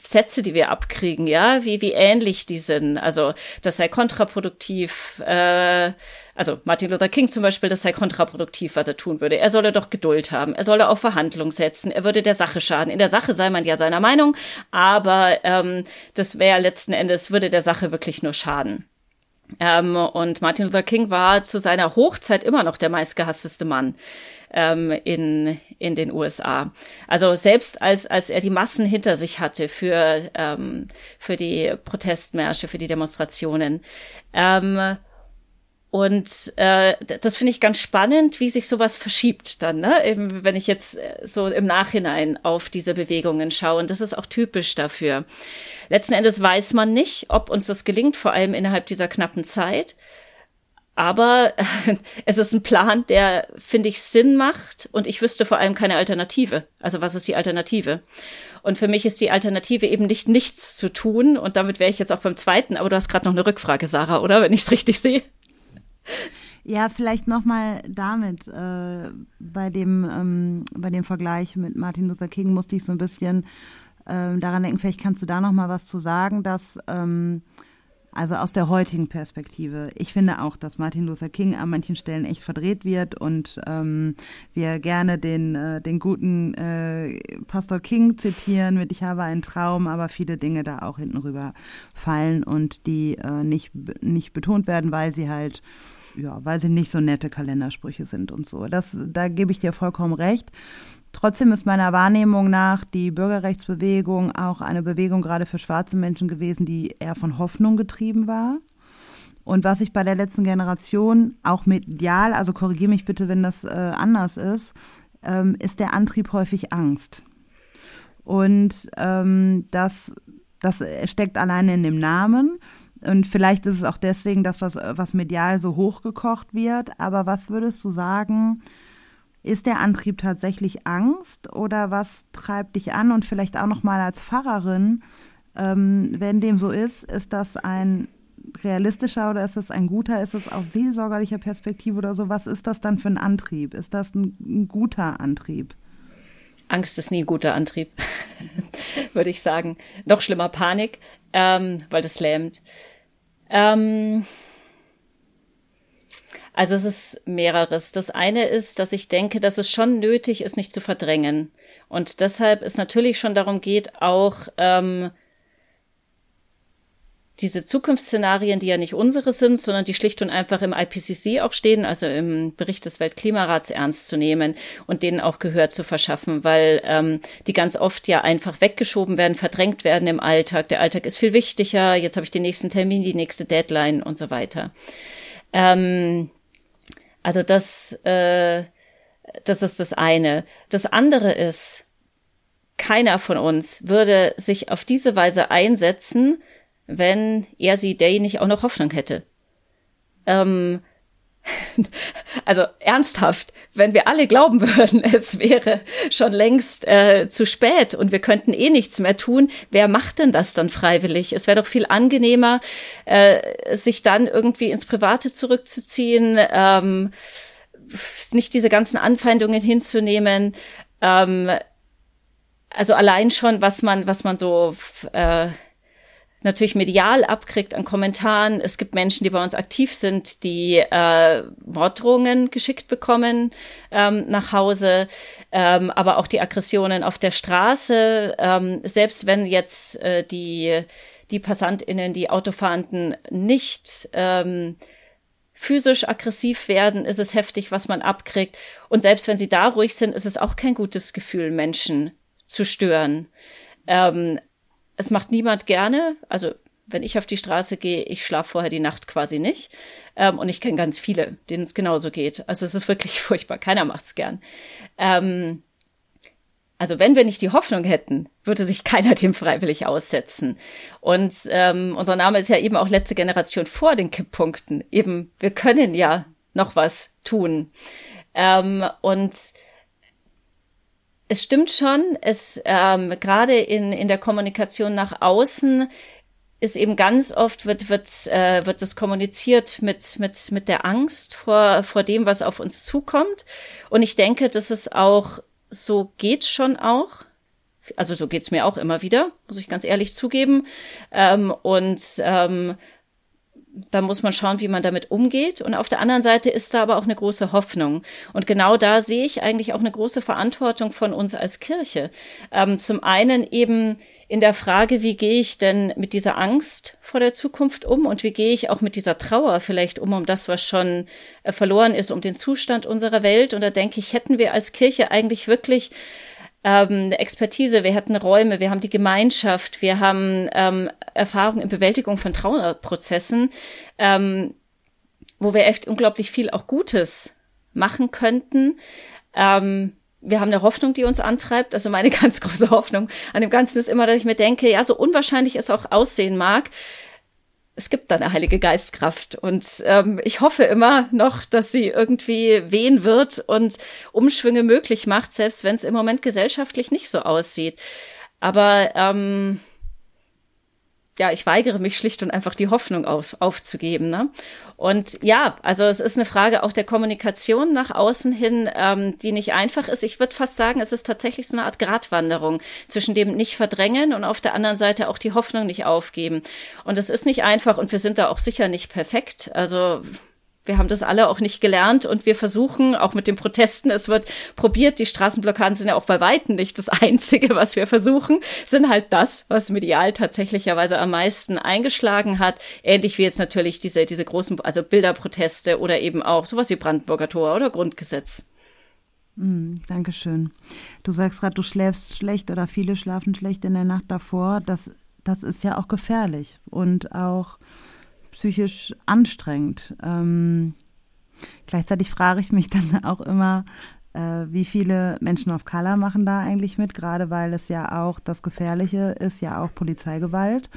Sätze, die wir abkriegen, ja, wie, wie ähnlich die sind. Also das sei kontraproduktiv, äh, also Martin Luther King zum Beispiel, das sei kontraproduktiv, was er tun würde. Er solle doch Geduld haben, er solle auf Verhandlung setzen, er würde der Sache schaden. In der Sache sei man ja seiner Meinung, aber ähm, das wäre letzten Endes, würde der Sache wirklich nur schaden. Ähm, und Martin Luther King war zu seiner Hochzeit immer noch der meistgehassteste Mann ähm, in, in den USA. Also selbst als, als er die Massen hinter sich hatte für, ähm, für die Protestmärsche, für die Demonstrationen. Ähm, und äh, das finde ich ganz spannend, wie sich sowas verschiebt dann, ne? Eben, wenn ich jetzt äh, so im Nachhinein auf diese Bewegungen schaue. Und das ist auch typisch dafür. Letzten Endes weiß man nicht, ob uns das gelingt, vor allem innerhalb dieser knappen Zeit. Aber es ist ein Plan, der, finde ich, Sinn macht und ich wüsste vor allem keine Alternative. Also was ist die Alternative? Und für mich ist die Alternative eben nicht nichts zu tun. Und damit wäre ich jetzt auch beim zweiten. Aber du hast gerade noch eine Rückfrage, Sarah, oder? Wenn ich es richtig sehe. Ja, vielleicht nochmal damit. Äh, bei, dem, ähm, bei dem Vergleich mit Martin Luther King musste ich so ein bisschen äh, daran denken, vielleicht kannst du da nochmal was zu sagen, dass ähm, also aus der heutigen Perspektive. Ich finde auch, dass Martin Luther King an manchen Stellen echt verdreht wird und ähm, wir gerne den, äh, den guten äh, Pastor King zitieren mit Ich habe einen Traum, aber viele Dinge da auch hinten rüber fallen und die äh, nicht, nicht betont werden, weil sie halt ja, weil sie nicht so nette Kalendersprüche sind und so. Das, da gebe ich dir vollkommen recht. Trotzdem ist meiner Wahrnehmung nach die Bürgerrechtsbewegung auch eine Bewegung gerade für schwarze Menschen gewesen, die eher von Hoffnung getrieben war. Und was ich bei der letzten Generation auch medial, also korrigiere mich bitte, wenn das äh, anders ist, ähm, ist der Antrieb häufig Angst. Und ähm, das, das steckt alleine in dem Namen. Und vielleicht ist es auch deswegen das, was, was medial so hochgekocht wird. Aber was würdest du sagen, ist der Antrieb tatsächlich Angst oder was treibt dich an? Und vielleicht auch noch mal als Pfarrerin, ähm, wenn dem so ist, ist das ein realistischer oder ist das ein guter? Ist es aus seelsorgerlicher Perspektive oder so? Was ist das dann für ein Antrieb? Ist das ein, ein guter Antrieb? Angst ist nie ein guter Antrieb, würde ich sagen. Noch schlimmer Panik, ähm, weil das lähmt. Ähm, also es ist mehreres. Das eine ist, dass ich denke, dass es schon nötig ist, nicht zu verdrängen. Und deshalb es natürlich schon darum geht, auch ähm, diese Zukunftsszenarien, die ja nicht unsere sind, sondern die schlicht und einfach im IPCC auch stehen, also im Bericht des Weltklimarats ernst zu nehmen und denen auch Gehör zu verschaffen, weil ähm, die ganz oft ja einfach weggeschoben werden, verdrängt werden im Alltag. Der Alltag ist viel wichtiger, jetzt habe ich den nächsten Termin, die nächste Deadline und so weiter. Ähm, also das, äh, das ist das eine. Das andere ist, keiner von uns würde sich auf diese Weise einsetzen, wenn er sie der nicht auch noch Hoffnung hätte. Ähm, also ernsthaft, wenn wir alle glauben würden, es wäre schon längst äh, zu spät und wir könnten eh nichts mehr tun, wer macht denn das dann freiwillig? Es wäre doch viel angenehmer, äh, sich dann irgendwie ins Private zurückzuziehen, ähm, nicht diese ganzen Anfeindungen hinzunehmen. Ähm, also allein schon, was man, was man so äh, natürlich medial abkriegt an Kommentaren. Es gibt Menschen, die bei uns aktiv sind, die äh, Morddrohungen geschickt bekommen ähm, nach Hause, ähm, aber auch die Aggressionen auf der Straße. Ähm, selbst wenn jetzt äh, die die PassantInnen, die Autofahrenden nicht ähm, physisch aggressiv werden, ist es heftig, was man abkriegt. Und selbst wenn sie da ruhig sind, ist es auch kein gutes Gefühl, Menschen zu stören. Ähm, es macht niemand gerne. Also wenn ich auf die Straße gehe, ich schlafe vorher die Nacht quasi nicht. Ähm, und ich kenne ganz viele, denen es genauso geht. Also es ist wirklich furchtbar. Keiner macht's gern. Ähm, also wenn wir nicht die Hoffnung hätten, würde sich keiner dem freiwillig aussetzen. Und ähm, unser Name ist ja eben auch letzte Generation vor den Kipppunkten. Eben, wir können ja noch was tun. Ähm, und es stimmt schon, es ähm, gerade in, in der Kommunikation nach außen ist eben ganz oft wird wird äh, wird das kommuniziert mit mit mit der Angst vor vor dem, was auf uns zukommt. Und ich denke, dass es auch so geht's schon auch. Also so geht's mir auch immer wieder, muss ich ganz ehrlich zugeben. Ähm, und ähm, da muss man schauen, wie man damit umgeht. Und auf der anderen Seite ist da aber auch eine große Hoffnung. Und genau da sehe ich eigentlich auch eine große Verantwortung von uns als Kirche. Ähm, zum einen eben in der Frage, wie gehe ich denn mit dieser Angst vor der Zukunft um und wie gehe ich auch mit dieser Trauer vielleicht um, um das, was schon äh, verloren ist, um den Zustand unserer Welt. Und da denke ich, hätten wir als Kirche eigentlich wirklich ähm, Expertise, wir hatten Räume, wir haben die Gemeinschaft, wir haben ähm, Erfahrung in Bewältigung von Trauerprozessen, ähm, wo wir echt unglaublich viel auch Gutes machen könnten. Ähm, wir haben eine Hoffnung, die uns antreibt. Also meine ganz große Hoffnung an dem Ganzen ist immer, dass ich mir denke, ja, so unwahrscheinlich es auch aussehen mag, es gibt da eine Heilige Geistkraft und ähm, ich hoffe immer noch, dass sie irgendwie wehen wird und Umschwünge möglich macht, selbst wenn es im Moment gesellschaftlich nicht so aussieht. Aber ähm, ja, ich weigere mich schlicht und einfach die Hoffnung auf, aufzugeben. Ne? Und ja, also es ist eine Frage auch der Kommunikation nach außen hin, ähm, die nicht einfach ist. Ich würde fast sagen, es ist tatsächlich so eine Art Gratwanderung zwischen dem nicht verdrängen und auf der anderen Seite auch die Hoffnung nicht aufgeben. Und es ist nicht einfach und wir sind da auch sicher nicht perfekt. Also wir haben das alle auch nicht gelernt und wir versuchen auch mit den Protesten, es wird probiert, die Straßenblockaden sind ja auch bei Weitem nicht das Einzige, was wir versuchen, sind halt das, was medial tatsächlicherweise am meisten eingeschlagen hat. Ähnlich wie jetzt natürlich diese, diese großen, also Bilderproteste oder eben auch sowas wie Brandenburger Tor oder Grundgesetz. Mm, Dankeschön. Du sagst gerade, du schläfst schlecht oder viele schlafen schlecht in der Nacht davor. Das, das ist ja auch gefährlich und auch psychisch anstrengend. Ähm, gleichzeitig frage ich mich dann auch immer, äh, wie viele Menschen of Color machen da eigentlich mit, gerade weil es ja auch das Gefährliche ist, ja auch Polizeigewalt.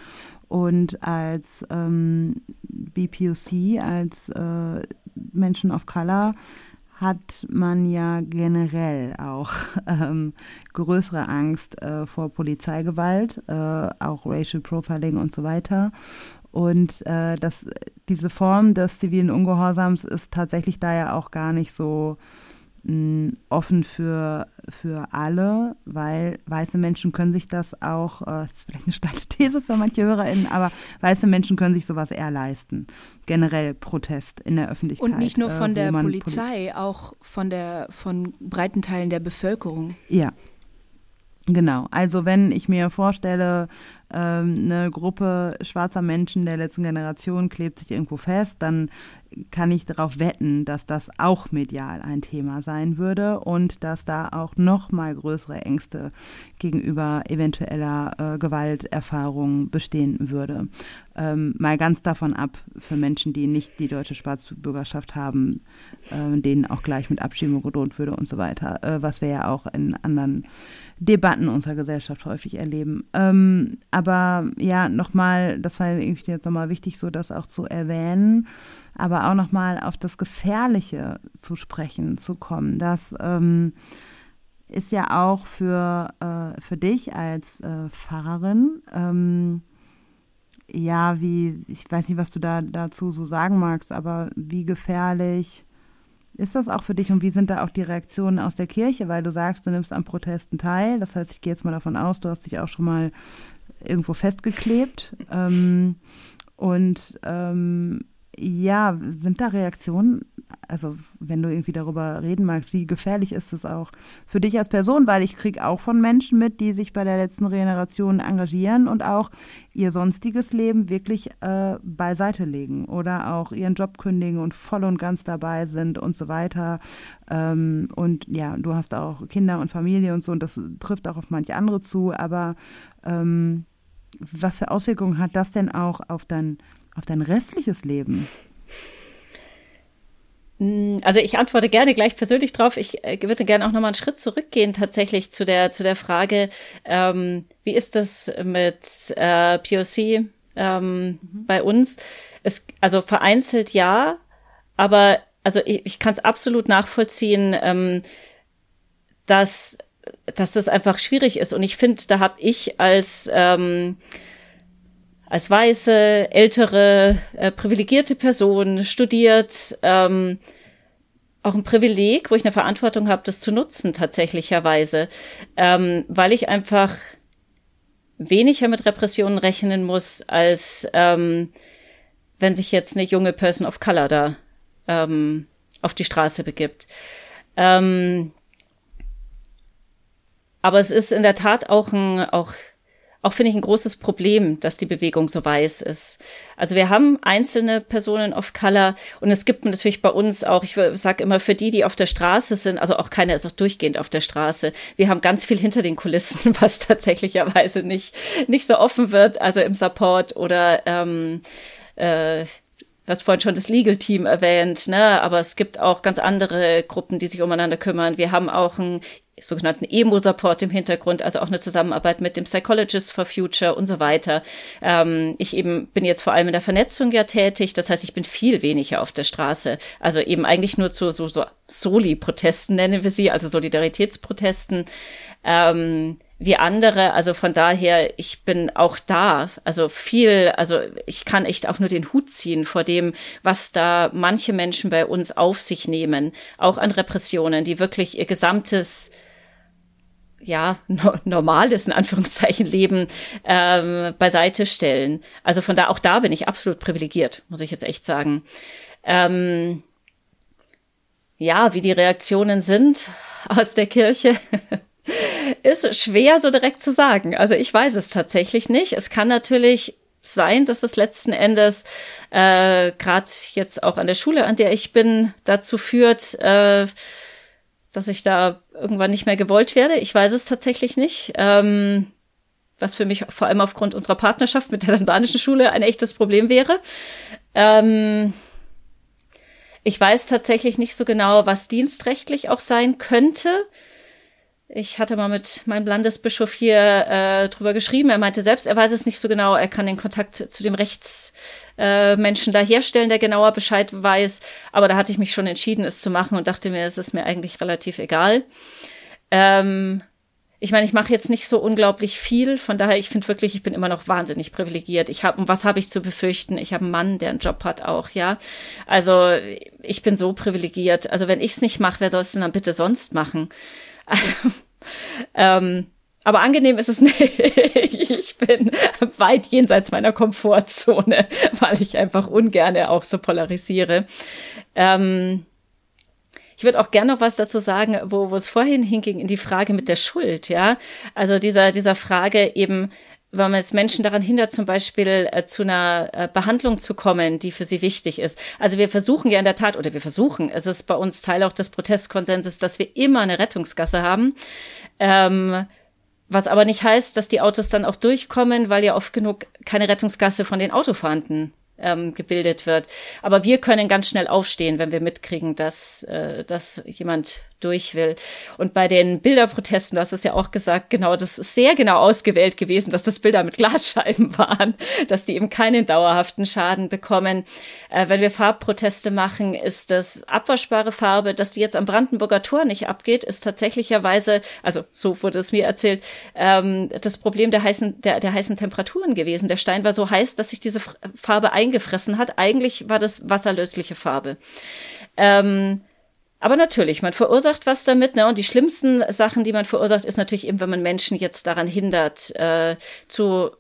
Und als ähm, BPOC, als äh, Menschen of Color, hat man ja generell auch ähm, größere Angst äh, vor Polizeigewalt, äh, auch Racial Profiling und so weiter. Und äh, das, diese Form des zivilen Ungehorsams ist tatsächlich da ja auch gar nicht so mh, mm, offen für, für alle, weil weiße Menschen können sich das auch, äh, das ist vielleicht eine steile These für manche HörerInnen, aber weiße Menschen können sich sowas eher leisten. Generell Protest in der Öffentlichkeit. Und nicht nur von äh, der Polizei, Poli auch von der von breiten Teilen der Bevölkerung. Ja, Genau, also wenn ich mir vorstelle, ähm, eine Gruppe schwarzer Menschen der letzten Generation klebt sich irgendwo fest, dann kann ich darauf wetten, dass das auch medial ein Thema sein würde und dass da auch noch mal größere Ängste gegenüber eventueller äh, Gewalterfahrung bestehen würde. Ähm, mal ganz davon ab, für Menschen, die nicht die deutsche Staatsbürgerschaft haben, äh, denen auch gleich mit Abschiebung gedroht würde und so weiter, äh, was wir ja auch in anderen Debatten unserer Gesellschaft häufig erleben. Ähm, aber ja, nochmal, das war irgendwie jetzt nochmal wichtig, so das auch zu erwähnen, aber auch nochmal auf das Gefährliche zu sprechen zu kommen. Das ähm, ist ja auch für, äh, für dich als äh, Pfarrerin, ähm, ja, wie, ich weiß nicht, was du da dazu so sagen magst, aber wie gefährlich ist das auch für dich und wie sind da auch die Reaktionen aus der Kirche? Weil du sagst, du nimmst an Protesten teil. Das heißt, ich gehe jetzt mal davon aus, du hast dich auch schon mal irgendwo festgeklebt. Ähm, und ähm, ja, sind da Reaktionen? Also, wenn du irgendwie darüber reden magst, wie gefährlich ist es auch für dich als Person? Weil ich kriege auch von Menschen mit, die sich bei der letzten Generation engagieren und auch ihr sonstiges Leben wirklich äh, beiseite legen oder auch ihren Job kündigen und voll und ganz dabei sind und so weiter. Ähm, und ja, du hast auch Kinder und Familie und so und das trifft auch auf manche andere zu. Aber ähm, was für Auswirkungen hat das denn auch auf dein auf dein restliches Leben? Mm, also ich antworte gerne gleich persönlich drauf. Ich äh, würde gerne auch nochmal einen Schritt zurückgehen tatsächlich zu der zu der Frage, ähm, wie ist das mit äh, POC ähm, mhm. bei uns? Es, also vereinzelt ja, aber also ich, ich kann es absolut nachvollziehen, ähm, dass dass das einfach schwierig ist. Und ich finde, da habe ich als ähm, als weiße, ältere, äh, privilegierte Person studiert, ähm, auch ein Privileg, wo ich eine Verantwortung habe, das zu nutzen tatsächlicherweise, ähm, weil ich einfach weniger mit Repressionen rechnen muss, als ähm, wenn sich jetzt eine junge Person of Color da ähm, auf die Straße begibt. Ähm, aber es ist in der Tat auch ein, auch auch finde ich ein großes Problem, dass die Bewegung so weiß ist. Also wir haben einzelne Personen of Color und es gibt natürlich bei uns auch, ich sage immer, für die, die auf der Straße sind, also auch keiner ist auch durchgehend auf der Straße. Wir haben ganz viel hinter den Kulissen, was tatsächlicherweise nicht, nicht so offen wird, also im Support oder ähm, äh, Du hast vorhin schon das Legal Team erwähnt, ne? aber es gibt auch ganz andere Gruppen, die sich umeinander kümmern. Wir haben auch ein sogenannten Emo-Support im Hintergrund, also auch eine Zusammenarbeit mit dem Psychologist for Future und so weiter. Ähm, ich eben bin jetzt vor allem in der Vernetzung ja tätig, das heißt, ich bin viel weniger auf der Straße. Also eben eigentlich nur zu so, so Soli-Protesten nennen wir sie, also Solidaritätsprotesten. Ähm, wie andere. Also von daher, ich bin auch da. Also viel, also ich kann echt auch nur den Hut ziehen vor dem, was da manche Menschen bei uns auf sich nehmen, auch an Repressionen, die wirklich ihr gesamtes ja, no normales, in Anführungszeichen, Leben ähm, beiseite stellen. Also von da, auch da bin ich absolut privilegiert, muss ich jetzt echt sagen. Ähm, ja, wie die Reaktionen sind aus der Kirche. Ist schwer so direkt zu sagen. Also ich weiß es tatsächlich nicht. Es kann natürlich sein, dass es letzten Endes äh, gerade jetzt auch an der Schule, an der ich bin, dazu führt, äh, dass ich da irgendwann nicht mehr gewollt werde. Ich weiß es tatsächlich nicht. Ähm, was für mich vor allem aufgrund unserer Partnerschaft mit der tansanischen Schule ein echtes Problem wäre. Ähm, ich weiß tatsächlich nicht so genau, was dienstrechtlich auch sein könnte. Ich hatte mal mit meinem Landesbischof hier äh, drüber geschrieben. Er meinte selbst, er weiß es nicht so genau. Er kann den Kontakt zu dem Rechtsmenschen äh, da herstellen, der genauer Bescheid weiß. Aber da hatte ich mich schon entschieden, es zu machen und dachte mir, es ist mir eigentlich relativ egal. Ähm, ich meine, ich mache jetzt nicht so unglaublich viel, von daher, ich finde wirklich, ich bin immer noch wahnsinnig privilegiert. Ich habe, was habe ich zu befürchten? Ich habe einen Mann, der einen Job hat auch, ja. Also ich bin so privilegiert. Also wenn ich es nicht mache, wer soll es denn dann bitte sonst machen? Also, ähm, aber angenehm ist es nicht. Ich bin weit jenseits meiner Komfortzone, weil ich einfach ungerne auch so polarisiere. Ähm, ich würde auch gerne noch was dazu sagen, wo, wo es vorhin hinging, in die Frage mit der Schuld, ja. Also dieser, dieser Frage eben, wenn man jetzt Menschen daran hindert, zum Beispiel äh, zu einer äh, Behandlung zu kommen, die für sie wichtig ist. Also wir versuchen ja in der Tat, oder wir versuchen, es ist bei uns Teil auch des Protestkonsenses, dass wir immer eine Rettungsgasse haben. Ähm, was aber nicht heißt, dass die Autos dann auch durchkommen, weil ja oft genug keine Rettungsgasse von den Autofahrenden ähm, gebildet wird. Aber wir können ganz schnell aufstehen, wenn wir mitkriegen, dass, äh, dass jemand durch will. Und bei den Bilderprotesten, hast es ja auch gesagt, genau, das ist sehr genau ausgewählt gewesen, dass das Bilder mit Glasscheiben waren, dass die eben keinen dauerhaften Schaden bekommen. Äh, wenn wir Farbproteste machen, ist das abwaschbare Farbe, dass die jetzt am Brandenburger Tor nicht abgeht, ist tatsächlicherweise, also so wurde es mir erzählt, ähm, das Problem der heißen, der, der heißen Temperaturen gewesen. Der Stein war so heiß, dass sich diese Farbe eingefressen hat. Eigentlich war das wasserlösliche Farbe. Ähm, aber natürlich, man verursacht was damit, ne? Und die schlimmsten Sachen, die man verursacht, ist natürlich eben, wenn man Menschen jetzt daran hindert, äh, zu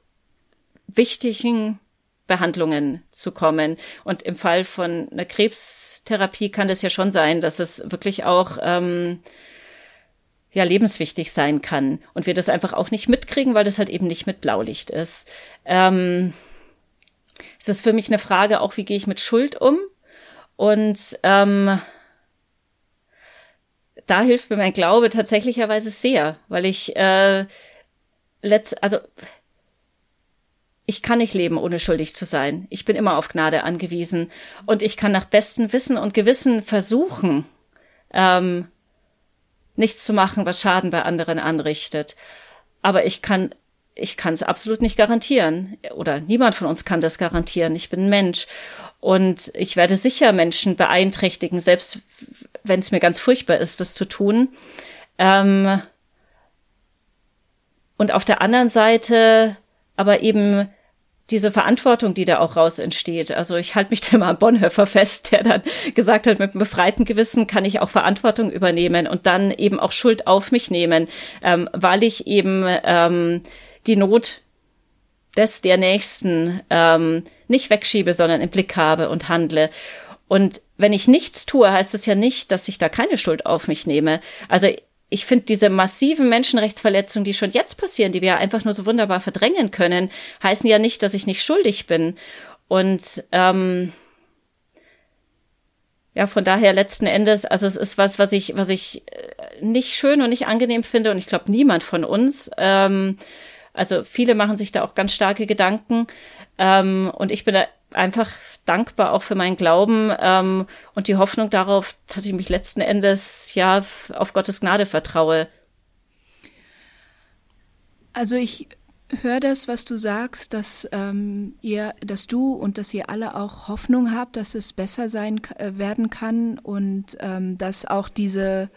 wichtigen Behandlungen zu kommen. Und im Fall von einer Krebstherapie kann das ja schon sein, dass es wirklich auch ähm, ja lebenswichtig sein kann und wir das einfach auch nicht mitkriegen, weil das halt eben nicht mit Blaulicht ist. Ähm, es ist für mich eine Frage auch, wie gehe ich mit Schuld um? Und ähm, da hilft mir mein Glaube tatsächlicherweise sehr, weil ich äh, letzt, also ich kann nicht leben, ohne schuldig zu sein. Ich bin immer auf Gnade angewiesen und ich kann nach bestem Wissen und Gewissen versuchen, ähm, nichts zu machen, was Schaden bei anderen anrichtet. Aber ich kann ich kann es absolut nicht garantieren oder niemand von uns kann das garantieren. Ich bin Mensch und ich werde sicher Menschen beeinträchtigen, selbst wenn es mir ganz furchtbar ist, das zu tun. Ähm, und auf der anderen Seite aber eben diese Verantwortung, die da auch raus entsteht. Also ich halte mich da immer an Bonhoeffer fest, der dann gesagt hat, mit einem befreiten Gewissen kann ich auch Verantwortung übernehmen und dann eben auch Schuld auf mich nehmen, ähm, weil ich eben ähm, die Not des der Nächsten ähm, nicht wegschiebe, sondern im Blick habe und handle. Und wenn ich nichts tue, heißt es ja nicht, dass ich da keine Schuld auf mich nehme. Also ich finde diese massiven Menschenrechtsverletzungen, die schon jetzt passieren, die wir einfach nur so wunderbar verdrängen können, heißen ja nicht, dass ich nicht schuldig bin. Und ähm, ja, von daher letzten Endes, also es ist was, was ich, was ich äh, nicht schön und nicht angenehm finde und ich glaube niemand von uns. Ähm, also viele machen sich da auch ganz starke Gedanken ähm, und ich bin da einfach dankbar auch für meinen Glauben ähm, und die Hoffnung darauf, dass ich mich letzten Endes ja auf Gottes Gnade vertraue. Also ich höre das, was du sagst, dass ähm, ihr, dass du und dass ihr alle auch Hoffnung habt, dass es besser sein äh, werden kann und ähm, dass auch diese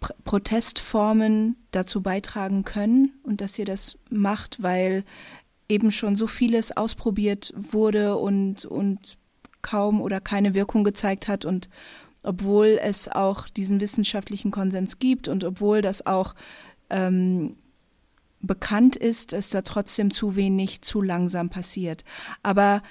Pr Protestformen dazu beitragen können und dass ihr das macht, weil eben schon so vieles ausprobiert wurde und, und kaum oder keine Wirkung gezeigt hat und obwohl es auch diesen wissenschaftlichen Konsens gibt und obwohl das auch ähm, bekannt ist, ist da trotzdem zu wenig, zu langsam passiert. Aber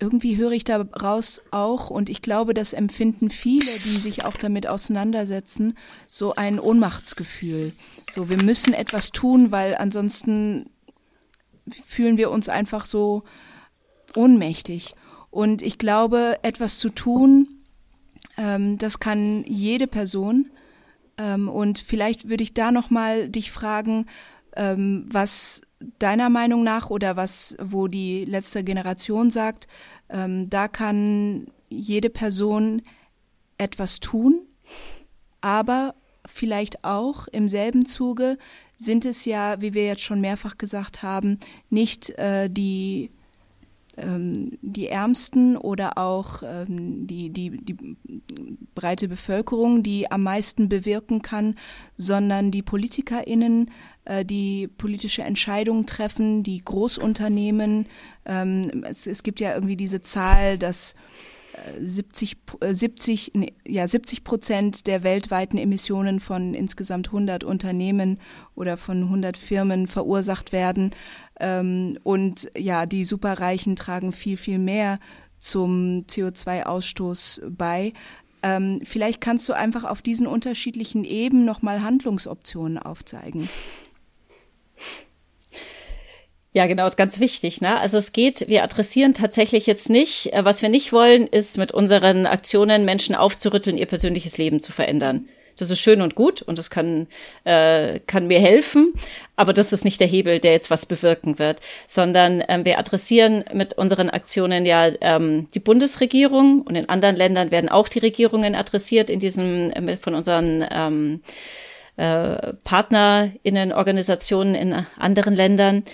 irgendwie höre ich daraus auch, und ich glaube, das empfinden viele, die sich auch damit auseinandersetzen, so ein Ohnmachtsgefühl. So, wir müssen etwas tun, weil ansonsten fühlen wir uns einfach so ohnmächtig. Und ich glaube, etwas zu tun, ähm, das kann jede Person. Ähm, und vielleicht würde ich da noch mal dich fragen, ähm, was deiner Meinung nach oder was, wo die letzte Generation sagt, ähm, da kann jede Person etwas tun, aber vielleicht auch im selben Zuge sind es ja, wie wir jetzt schon mehrfach gesagt haben, nicht äh, die ähm, die Ärmsten oder auch ähm, die, die, die breite Bevölkerung, die am meisten bewirken kann, sondern die PolitikerInnen, äh, die politische Entscheidungen treffen, die Großunternehmen. Ähm, es, es gibt ja irgendwie diese Zahl, dass 70, 70, äh, ja, 70 Prozent der weltweiten Emissionen von insgesamt 100 Unternehmen oder von 100 Firmen verursacht werden. Ähm, und ja, die Superreichen tragen viel, viel mehr zum CO2-Ausstoß bei. Ähm, vielleicht kannst du einfach auf diesen unterschiedlichen Ebenen nochmal Handlungsoptionen aufzeigen. Ja, genau, ist ganz wichtig. Ne? Also es geht, wir adressieren tatsächlich jetzt nicht, äh, was wir nicht wollen, ist mit unseren Aktionen Menschen aufzurütteln, ihr persönliches Leben zu verändern. Das ist schön und gut und das kann, äh, kann mir helfen, aber das ist nicht der Hebel, der jetzt was bewirken wird, sondern ähm, wir adressieren mit unseren Aktionen ja ähm, die Bundesregierung und in anderen Ländern werden auch die Regierungen adressiert in diesem äh, von unseren ähm, äh, PartnerInnen-Organisationen in anderen Ländern.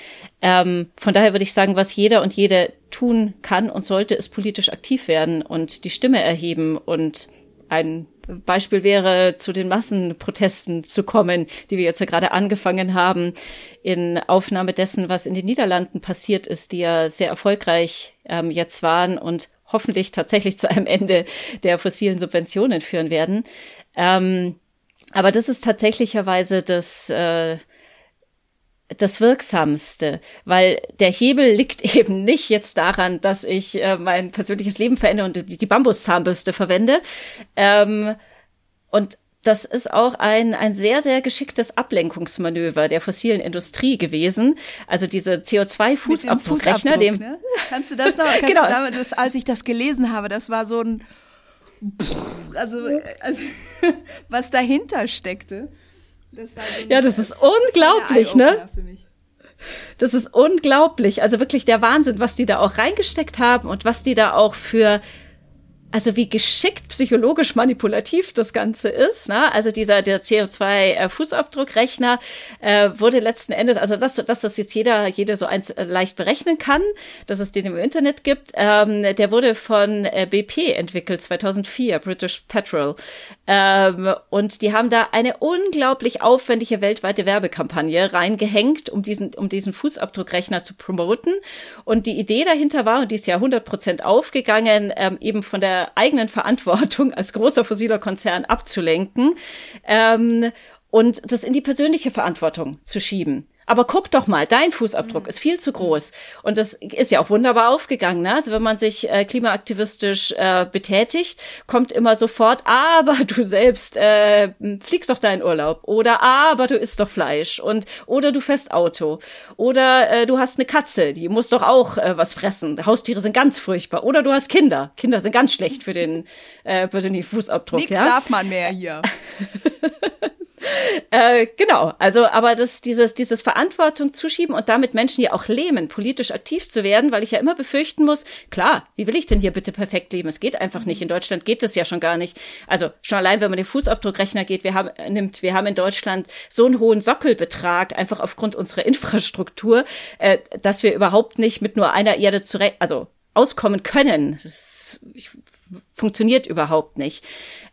Ähm, von daher würde ich sagen, was jeder und jede tun kann und sollte, ist politisch aktiv werden und die Stimme erheben und ein Beispiel wäre, zu den Massenprotesten zu kommen, die wir jetzt ja gerade angefangen haben, in Aufnahme dessen, was in den Niederlanden passiert ist, die ja sehr erfolgreich ähm, jetzt waren und hoffentlich tatsächlich zu einem Ende der fossilen Subventionen führen werden. Ähm, aber das ist tatsächlicherweise das, äh, das Wirksamste, weil der Hebel liegt eben nicht jetzt daran, dass ich äh, mein persönliches Leben verändere und die Bambuszahnbürste verwende. Ähm, und das ist auch ein, ein sehr, sehr geschicktes Ablenkungsmanöver der fossilen Industrie gewesen. Also diese CO2-Fußabdruckrechner, dem, dem ne? Kannst du das noch? Kannst genau. Du damit, das, als ich das gelesen habe, das war so ein also, also was dahinter steckte. Das so ja, das ist unglaublich, ne? Das ist unglaublich. Also wirklich der Wahnsinn, was die da auch reingesteckt haben und was die da auch für also wie geschickt psychologisch manipulativ das Ganze ist. Ne? Also dieser der CO2-Fußabdruckrechner äh, äh, wurde letzten Endes, also dass, dass das jetzt jeder, jeder so eins äh, leicht berechnen kann, dass es den im Internet gibt, ähm, der wurde von äh, BP entwickelt, 2004, British Petrol. Ähm, und die haben da eine unglaublich aufwendige weltweite Werbekampagne reingehängt, um diesen, um diesen Fußabdruckrechner zu promoten. Und die Idee dahinter war, und die ist ja 100 Prozent aufgegangen, ähm, eben von der eigenen Verantwortung als großer fossiler Konzern abzulenken ähm, und das in die persönliche Verantwortung zu schieben. Aber guck doch mal, dein Fußabdruck ist viel zu groß. Und das ist ja auch wunderbar aufgegangen. Ne? Also wenn man sich äh, klimaaktivistisch äh, betätigt, kommt immer sofort, aber du selbst äh, fliegst doch deinen Urlaub. Oder aber du isst doch Fleisch. Und oder du fährst Auto. Oder äh, du hast eine Katze, die muss doch auch äh, was fressen. Haustiere sind ganz furchtbar. Oder du hast Kinder. Kinder sind ganz schlecht für den äh, persönlichen Fußabdruck. Nichts ja? darf man mehr hier. äh, genau, also aber das, dieses, dieses Verantwortung zuschieben und damit Menschen ja auch lähmen, politisch aktiv zu werden, weil ich ja immer befürchten muss, klar, wie will ich denn hier bitte perfekt leben? Es geht einfach nicht. In Deutschland geht es ja schon gar nicht. Also schon allein, wenn man den Fußabdruckrechner geht, wir haben, nimmt, wir haben in Deutschland so einen hohen Sockelbetrag, einfach aufgrund unserer Infrastruktur, äh, dass wir überhaupt nicht mit nur einer Erde zurecht, also auskommen können. Das funktioniert überhaupt nicht.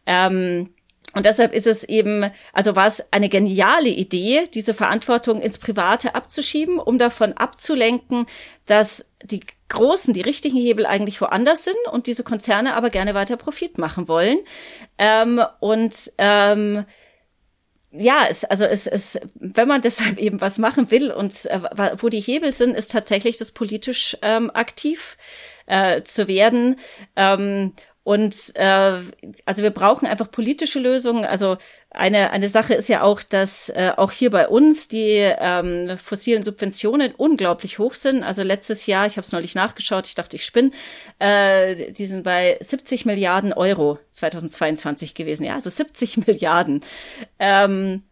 Ähm, und deshalb ist es eben, also war es eine geniale Idee, diese Verantwortung ins Private abzuschieben, um davon abzulenken, dass die großen, die richtigen Hebel eigentlich woanders sind und diese Konzerne aber gerne weiter Profit machen wollen. Ähm, und ähm, ja, es, also es, es, wenn man deshalb eben was machen will und äh, wo die Hebel sind, ist tatsächlich das politisch ähm, aktiv äh, zu werden. Ähm, und äh, also wir brauchen einfach politische Lösungen. Also eine, eine Sache ist ja auch, dass äh, auch hier bei uns die ähm, fossilen Subventionen unglaublich hoch sind. Also letztes Jahr, ich habe es neulich nachgeschaut, ich dachte, ich spinne, äh, die sind bei 70 Milliarden Euro 2022 gewesen. Ja, also 70 Milliarden. Ähm,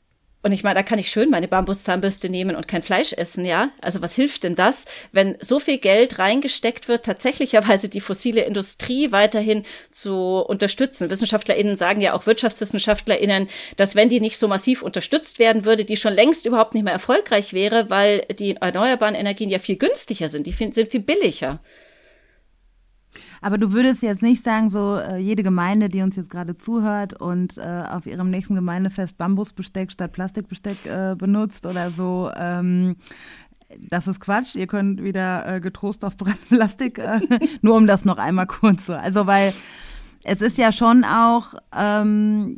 und ich meine, da kann ich schön meine Bambuszahnbürste nehmen und kein Fleisch essen, ja? Also was hilft denn das, wenn so viel Geld reingesteckt wird, tatsächlicherweise die fossile Industrie weiterhin zu unterstützen? WissenschaftlerInnen sagen ja auch WirtschaftswissenschaftlerInnen, dass wenn die nicht so massiv unterstützt werden würde, die schon längst überhaupt nicht mehr erfolgreich wäre, weil die erneuerbaren Energien ja viel günstiger sind, die sind viel billiger. Aber du würdest jetzt nicht sagen, so äh, jede Gemeinde, die uns jetzt gerade zuhört und äh, auf ihrem nächsten Gemeindefest Bambusbesteck statt Plastikbesteck äh, benutzt oder so, ähm, das ist Quatsch. Ihr könnt wieder äh, getrost auf Plastik, äh, nur um das noch einmal kurz so. Also, weil es ist ja schon auch, ähm,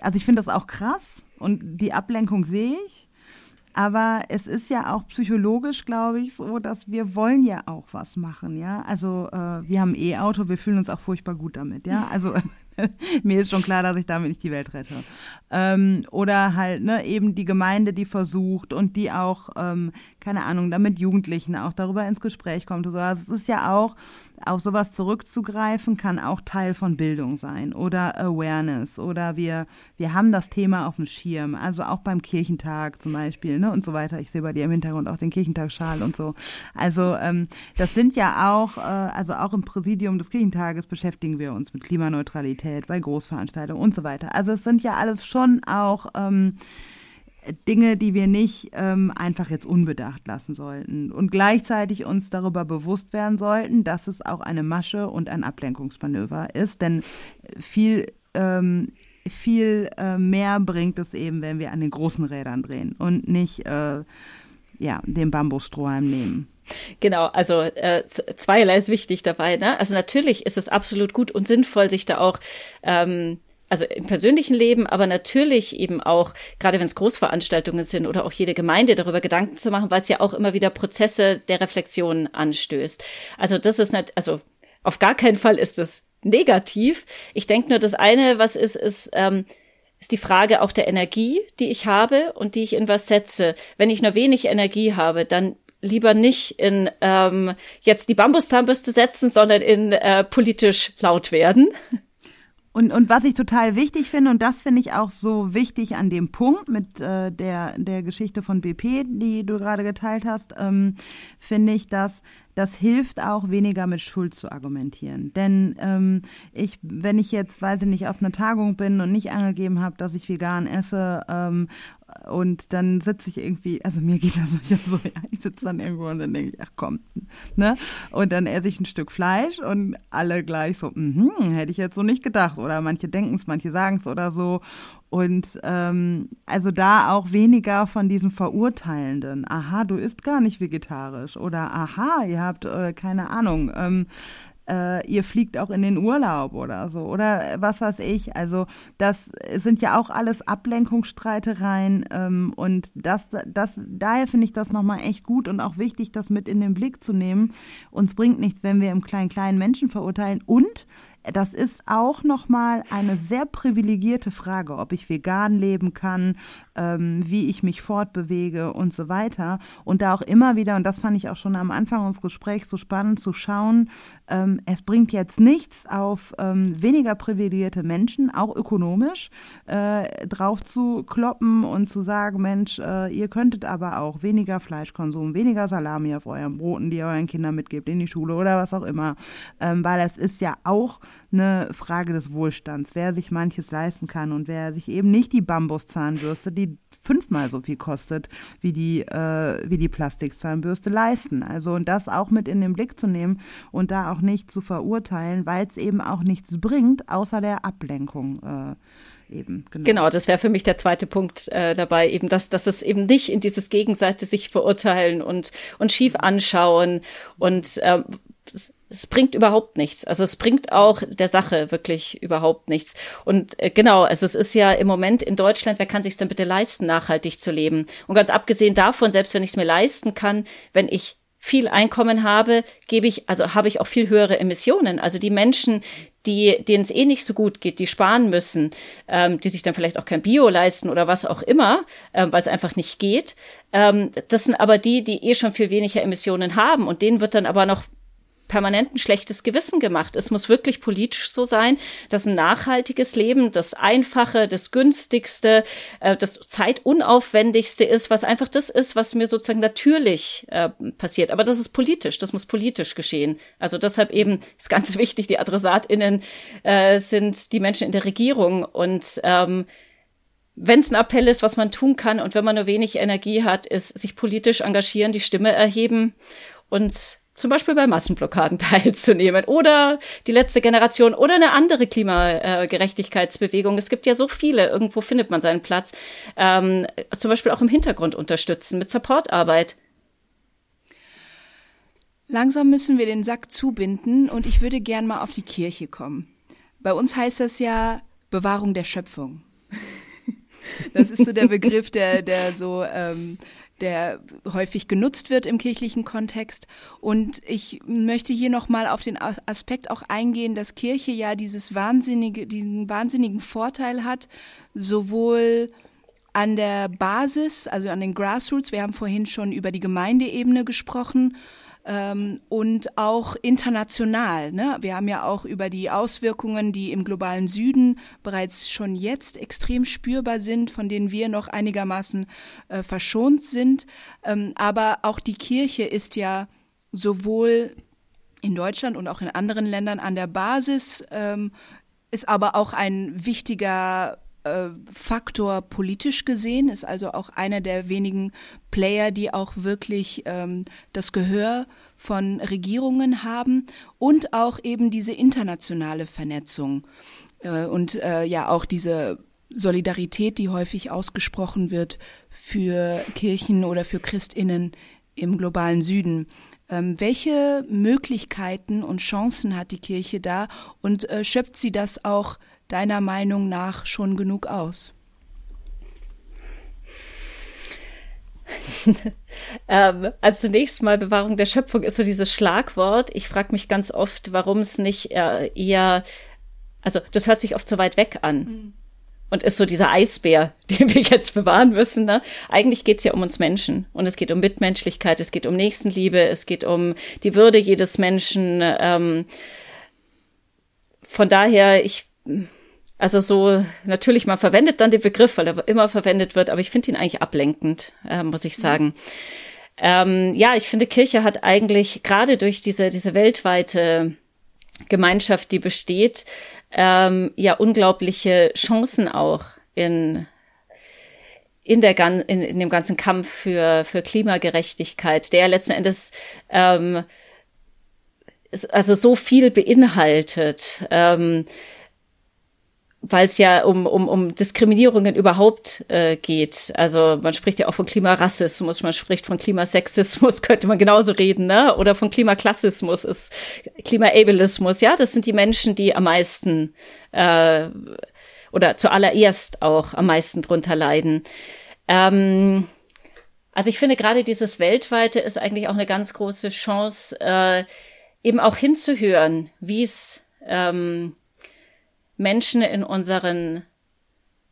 also ich finde das auch krass und die Ablenkung sehe ich. Aber es ist ja auch psychologisch, glaube ich, so, dass wir wollen ja auch was machen, ja. Also äh, wir haben E-Auto, wir fühlen uns auch furchtbar gut damit, ja. Also mir ist schon klar, dass ich damit nicht die Welt rette. Ähm, oder halt, ne, eben die Gemeinde, die versucht und die auch, ähm, keine Ahnung, damit Jugendlichen auch darüber ins Gespräch kommt. Also es ist ja auch, auf sowas zurückzugreifen, kann auch Teil von Bildung sein oder Awareness oder wir, wir haben das Thema auf dem Schirm, also auch beim Kirchentag zum Beispiel ne, und so weiter. Ich sehe bei dir im Hintergrund auch den Kirchentagsschal und so. Also ähm, das sind ja auch, äh, also auch im Präsidium des Kirchentages beschäftigen wir uns mit Klimaneutralität bei Großveranstaltungen und so weiter. Also es sind ja alles schon auch ähm, Dinge, die wir nicht ähm, einfach jetzt unbedacht lassen sollten und gleichzeitig uns darüber bewusst werden sollten, dass es auch eine Masche und ein Ablenkungsmanöver ist, denn viel ähm, viel äh, mehr bringt es eben, wenn wir an den großen Rädern drehen und nicht äh, ja den Bambusstrohhalm nehmen. Genau, also äh, zweierlei ist wichtig dabei. Ne? Also natürlich ist es absolut gut und sinnvoll, sich da auch ähm, also im persönlichen Leben, aber natürlich eben auch, gerade wenn es Großveranstaltungen sind oder auch jede Gemeinde darüber Gedanken zu machen, weil es ja auch immer wieder Prozesse der Reflexion anstößt. Also das ist nicht, also auf gar keinen Fall ist es negativ. Ich denke nur, das eine, was ist, ist, ähm, ist die Frage auch der Energie, die ich habe und die ich in was setze. Wenn ich nur wenig Energie habe, dann lieber nicht in ähm, jetzt die Bambuszahnbürste setzen, sondern in äh, politisch laut werden. Und, und was ich total wichtig finde, und das finde ich auch so wichtig an dem Punkt mit äh, der, der Geschichte von BP, die du gerade geteilt hast, ähm, finde ich, dass das hilft auch weniger mit Schuld zu argumentieren. Denn ähm, ich, wenn ich jetzt, weiß ich nicht, auf einer Tagung bin und nicht angegeben habe, dass ich vegan esse ähm, und dann sitze ich irgendwie, also mir geht das so, ja, ich sitze dann irgendwo und dann denke ich, ach komm, ne? Und dann esse ich ein Stück Fleisch und alle gleich so, mhm, hätte ich jetzt so nicht gedacht. Oder manche denken es, manche sagen es oder so. Und ähm, also da auch weniger von diesem Verurteilenden. Aha, du isst gar nicht vegetarisch. Oder aha, ihr habt äh, keine Ahnung. Ähm, äh, ihr fliegt auch in den Urlaub oder so oder was weiß ich. Also das sind ja auch alles Ablenkungsstreitereien ähm, und das, das, daher finde ich das nochmal echt gut und auch wichtig, das mit in den Blick zu nehmen. Uns bringt nichts, wenn wir im kleinen kleinen Menschen verurteilen und das ist auch nochmal eine sehr privilegierte Frage, ob ich vegan leben kann, ähm, wie ich mich fortbewege und so weiter. Und da auch immer wieder, und das fand ich auch schon am Anfang unseres Gesprächs so spannend zu schauen, ähm, es bringt jetzt nichts auf ähm, weniger privilegierte Menschen, auch ökonomisch, äh, drauf zu kloppen und zu sagen, Mensch, äh, ihr könntet aber auch weniger Fleischkonsum, weniger Salami auf euren Broten, die ihr euren Kindern mitgebt in die Schule oder was auch immer, ähm, weil es ist ja auch eine Frage des Wohlstands, wer sich manches leisten kann und wer sich eben nicht die Bambuszahnbürste, die fünfmal so viel kostet wie die, äh, wie die Plastikzahnbürste leisten. Also und das auch mit in den Blick zu nehmen und da auch nicht zu verurteilen, weil es eben auch nichts bringt, außer der Ablenkung. Äh, Eben, genau. genau, das wäre für mich der zweite Punkt äh, dabei, eben dass, dass es eben nicht in dieses Gegenseitige sich verurteilen und, und schief anschauen und äh, es bringt überhaupt nichts. Also es bringt auch der Sache wirklich überhaupt nichts. Und äh, genau, also es ist ja im Moment in Deutschland, wer kann sich denn bitte leisten, nachhaltig zu leben? Und ganz abgesehen davon, selbst wenn ich es mir leisten kann, wenn ich viel Einkommen habe, gebe ich, also habe ich auch viel höhere Emissionen. Also die Menschen, die, denen es eh nicht so gut geht, die sparen müssen, ähm, die sich dann vielleicht auch kein Bio leisten oder was auch immer, ähm, weil es einfach nicht geht. Ähm, das sind aber die, die eh schon viel weniger Emissionen haben und denen wird dann aber noch permanent ein schlechtes Gewissen gemacht. Es muss wirklich politisch so sein, dass ein nachhaltiges Leben das einfache, das günstigste, äh, das zeitunaufwendigste ist, was einfach das ist, was mir sozusagen natürlich äh, passiert. Aber das ist politisch, das muss politisch geschehen. Also deshalb eben ist ganz wichtig, die AdressatInnen äh, sind die Menschen in der Regierung und ähm, wenn es ein Appell ist, was man tun kann und wenn man nur wenig Energie hat, ist sich politisch engagieren, die Stimme erheben und zum Beispiel bei Massenblockaden teilzunehmen oder die letzte Generation oder eine andere Klimagerechtigkeitsbewegung. Es gibt ja so viele, irgendwo findet man seinen Platz. Ähm, zum Beispiel auch im Hintergrund unterstützen mit Supportarbeit. Langsam müssen wir den Sack zubinden und ich würde gern mal auf die Kirche kommen. Bei uns heißt das ja Bewahrung der Schöpfung. Das ist so der Begriff, der, der so ähm, der häufig genutzt wird im kirchlichen Kontext. Und ich möchte hier nochmal auf den Aspekt auch eingehen, dass Kirche ja dieses wahnsinnige, diesen wahnsinnigen Vorteil hat, sowohl an der Basis, also an den Grassroots, wir haben vorhin schon über die Gemeindeebene gesprochen, ähm, und auch international. Ne? Wir haben ja auch über die Auswirkungen, die im globalen Süden bereits schon jetzt extrem spürbar sind, von denen wir noch einigermaßen äh, verschont sind. Ähm, aber auch die Kirche ist ja sowohl in Deutschland und auch in anderen Ländern an der Basis, ähm, ist aber auch ein wichtiger Faktor politisch gesehen, ist also auch einer der wenigen Player, die auch wirklich ähm, das Gehör von Regierungen haben und auch eben diese internationale Vernetzung äh, und äh, ja auch diese Solidarität, die häufig ausgesprochen wird für Kirchen oder für Christinnen im globalen Süden. Ähm, welche Möglichkeiten und Chancen hat die Kirche da und äh, schöpft sie das auch deiner Meinung nach schon genug aus? ähm, also zunächst mal Bewahrung der Schöpfung ist so dieses Schlagwort. Ich frage mich ganz oft, warum es nicht äh, eher, also das hört sich oft so weit weg an. Mhm. Und ist so dieser Eisbär, den wir jetzt bewahren müssen. Ne? Eigentlich geht's ja um uns Menschen. Und es geht um Mitmenschlichkeit, es geht um Nächstenliebe, es geht um die Würde jedes Menschen. Ähm, von daher, ich Also so, natürlich, man verwendet dann den Begriff, weil er immer verwendet wird, aber ich finde ihn eigentlich ablenkend, äh, muss ich sagen. Mhm. Ähm, ja, ich finde, Kirche hat eigentlich gerade durch diese, diese weltweite Gemeinschaft, die besteht, ähm, ja unglaubliche Chancen auch in in, der, in, in dem ganzen Kampf für, für Klimagerechtigkeit, der letzten Endes ähm, also so viel beinhaltet. Ähm, weil es ja um, um, um Diskriminierungen überhaupt äh, geht. Also man spricht ja auch von Klimarassismus, man spricht von Klimasexismus, könnte man genauso reden, ne? Oder von Klimaklassismus, ist Klimaableismus, ja, das sind die Menschen, die am meisten äh, oder zuallererst auch am meisten drunter leiden. Ähm, also ich finde gerade dieses Weltweite ist eigentlich auch eine ganz große Chance, äh, eben auch hinzuhören, wie es ähm, Menschen in unseren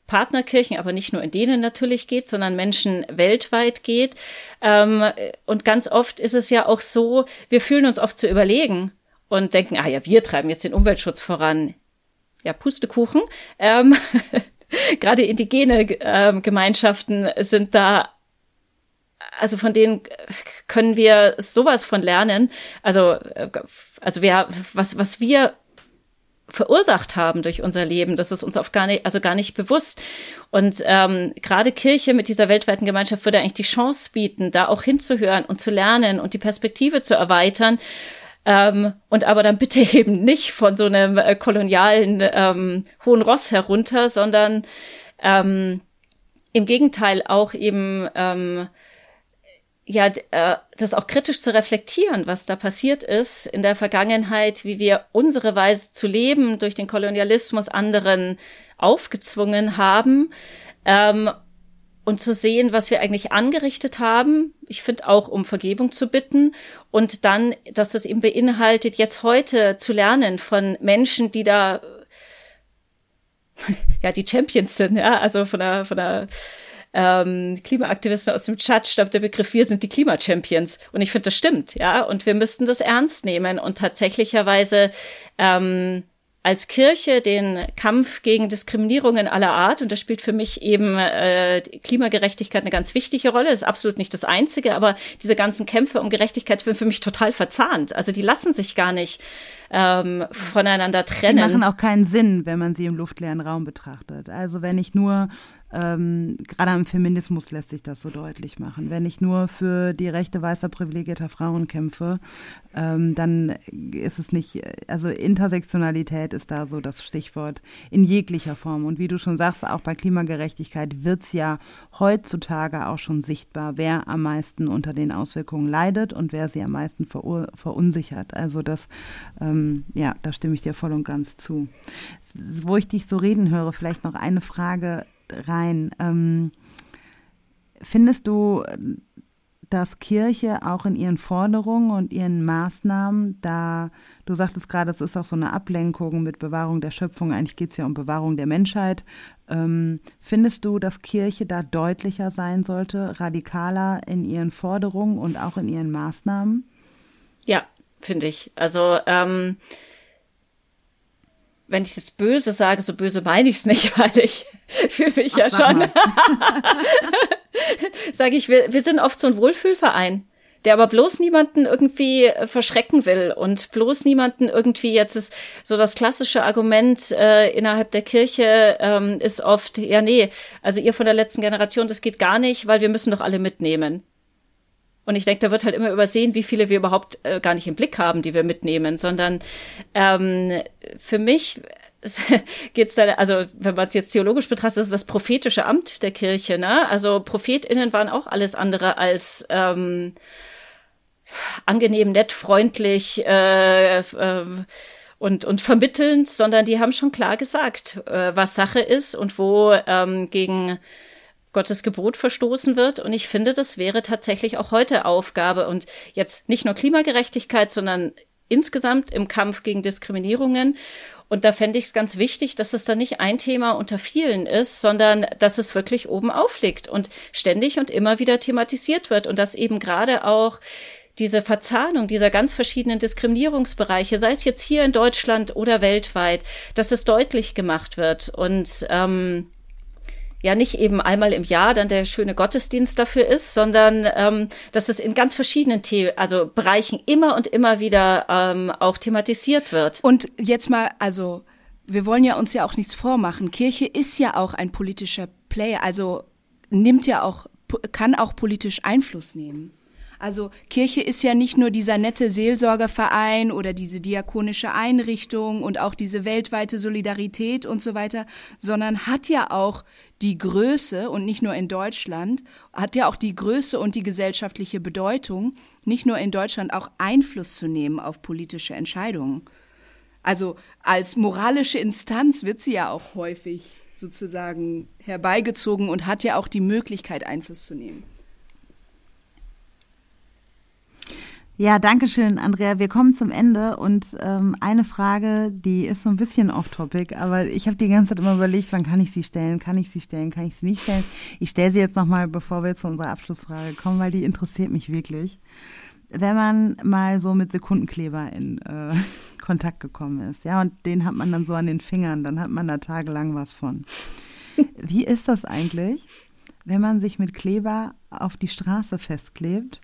Partnerkirchen, aber nicht nur in denen natürlich geht, sondern Menschen weltweit geht. Ähm, und ganz oft ist es ja auch so, wir fühlen uns oft zu überlegen und denken, ah ja, wir treiben jetzt den Umweltschutz voran. Ja, Pustekuchen. Ähm, Gerade indigene ähm, Gemeinschaften sind da also von denen können wir sowas von lernen. Also, äh, also wer, was, was wir verursacht haben durch unser Leben. Das ist uns oft gar nicht, also gar nicht bewusst. Und ähm, gerade Kirche mit dieser weltweiten Gemeinschaft würde eigentlich die Chance bieten, da auch hinzuhören und zu lernen und die Perspektive zu erweitern. Ähm, und aber dann bitte eben nicht von so einem äh, kolonialen ähm, hohen Ross herunter, sondern ähm, im Gegenteil auch eben ähm, ja, äh, das auch kritisch zu reflektieren, was da passiert ist in der Vergangenheit, wie wir unsere Weise zu leben durch den Kolonialismus anderen aufgezwungen haben ähm, und zu sehen, was wir eigentlich angerichtet haben. Ich finde auch, um Vergebung zu bitten und dann, dass das eben beinhaltet, jetzt heute zu lernen von Menschen, die da ja die Champions sind, ja, also von der von der ähm, Klimaaktivisten aus dem Chat stammt der Begriff, wir sind die Klimachampions. Und ich finde, das stimmt, ja. Und wir müssten das ernst nehmen und tatsächlicherweise ähm, als Kirche den Kampf gegen Diskriminierungen aller Art, und da spielt für mich eben äh, Klimagerechtigkeit eine ganz wichtige Rolle, ist absolut nicht das Einzige, aber diese ganzen Kämpfe um Gerechtigkeit sind für mich total verzahnt. Also die lassen sich gar nicht ähm, voneinander trennen. Die machen auch keinen Sinn, wenn man sie im luftleeren Raum betrachtet. Also wenn ich nur ähm, gerade am Feminismus lässt sich das so deutlich machen. Wenn ich nur für die Rechte weißer privilegierter Frauen kämpfe, ähm, dann ist es nicht, also Intersektionalität ist da so das Stichwort in jeglicher Form. Und wie du schon sagst, auch bei Klimagerechtigkeit wird es ja heutzutage auch schon sichtbar, wer am meisten unter den Auswirkungen leidet und wer sie am meisten verunsichert. Also das, ähm, ja, da stimme ich dir voll und ganz zu. Wo ich dich so reden höre, vielleicht noch eine Frage rein. Ähm, findest du, dass Kirche auch in ihren Forderungen und ihren Maßnahmen, da du sagtest gerade, es ist auch so eine Ablenkung mit Bewahrung der Schöpfung, eigentlich geht es ja um Bewahrung der Menschheit. Ähm, findest du, dass Kirche da deutlicher sein sollte, radikaler in ihren Forderungen und auch in ihren Maßnahmen? Ja, finde ich. Also ähm, wenn ich das Böse sage, so böse meine ich es nicht, weil ich fühle mich Ach, ja schon. sage ich, wir, wir sind oft so ein Wohlfühlverein, der aber bloß niemanden irgendwie äh, verschrecken will und bloß niemanden irgendwie jetzt ist so das klassische Argument äh, innerhalb der Kirche ähm, ist oft ja nee, also ihr von der letzten Generation, das geht gar nicht, weil wir müssen doch alle mitnehmen. Und ich denke, da wird halt immer übersehen, wie viele wir überhaupt äh, gar nicht im Blick haben, die wir mitnehmen, sondern ähm, für mich geht's da, also wenn man es jetzt theologisch betrachtet, ist das prophetische Amt der Kirche, ne? Also ProphetInnen waren auch alles andere als ähm, angenehm, nett, freundlich äh, äh, und, und vermittelnd, sondern die haben schon klar gesagt, äh, was Sache ist und wo ähm, gegen Gottes Gebot verstoßen wird. Und ich finde, das wäre tatsächlich auch heute Aufgabe und jetzt nicht nur Klimagerechtigkeit, sondern insgesamt im Kampf gegen Diskriminierungen. Und da fände ich es ganz wichtig, dass es da nicht ein Thema unter vielen ist, sondern dass es wirklich oben aufliegt und ständig und immer wieder thematisiert wird und dass eben gerade auch diese Verzahnung dieser ganz verschiedenen Diskriminierungsbereiche, sei es jetzt hier in Deutschland oder weltweit, dass es deutlich gemacht wird und ähm, ja nicht eben einmal im Jahr dann der schöne Gottesdienst dafür ist, sondern ähm, dass es in ganz verschiedenen The also Bereichen immer und immer wieder ähm, auch thematisiert wird. Und jetzt mal, also wir wollen ja uns ja auch nichts vormachen. Kirche ist ja auch ein politischer Player, also nimmt ja auch, kann auch politisch Einfluss nehmen. Also Kirche ist ja nicht nur dieser nette Seelsorgerverein oder diese diakonische Einrichtung und auch diese weltweite Solidarität und so weiter, sondern hat ja auch die Größe und nicht nur in Deutschland, hat ja auch die Größe und die gesellschaftliche Bedeutung, nicht nur in Deutschland auch Einfluss zu nehmen auf politische Entscheidungen. Also als moralische Instanz wird sie ja auch häufig sozusagen herbeigezogen und hat ja auch die Möglichkeit, Einfluss zu nehmen. Ja, danke schön, Andrea. Wir kommen zum Ende und ähm, eine Frage, die ist so ein bisschen off-topic, aber ich habe die ganze Zeit immer überlegt, wann kann ich sie stellen, kann ich sie stellen, kann ich sie nicht stellen. Ich stelle sie jetzt nochmal, bevor wir zu unserer Abschlussfrage kommen, weil die interessiert mich wirklich. Wenn man mal so mit Sekundenkleber in äh, Kontakt gekommen ist, ja, und den hat man dann so an den Fingern, dann hat man da tagelang was von. Wie ist das eigentlich, wenn man sich mit Kleber auf die Straße festklebt?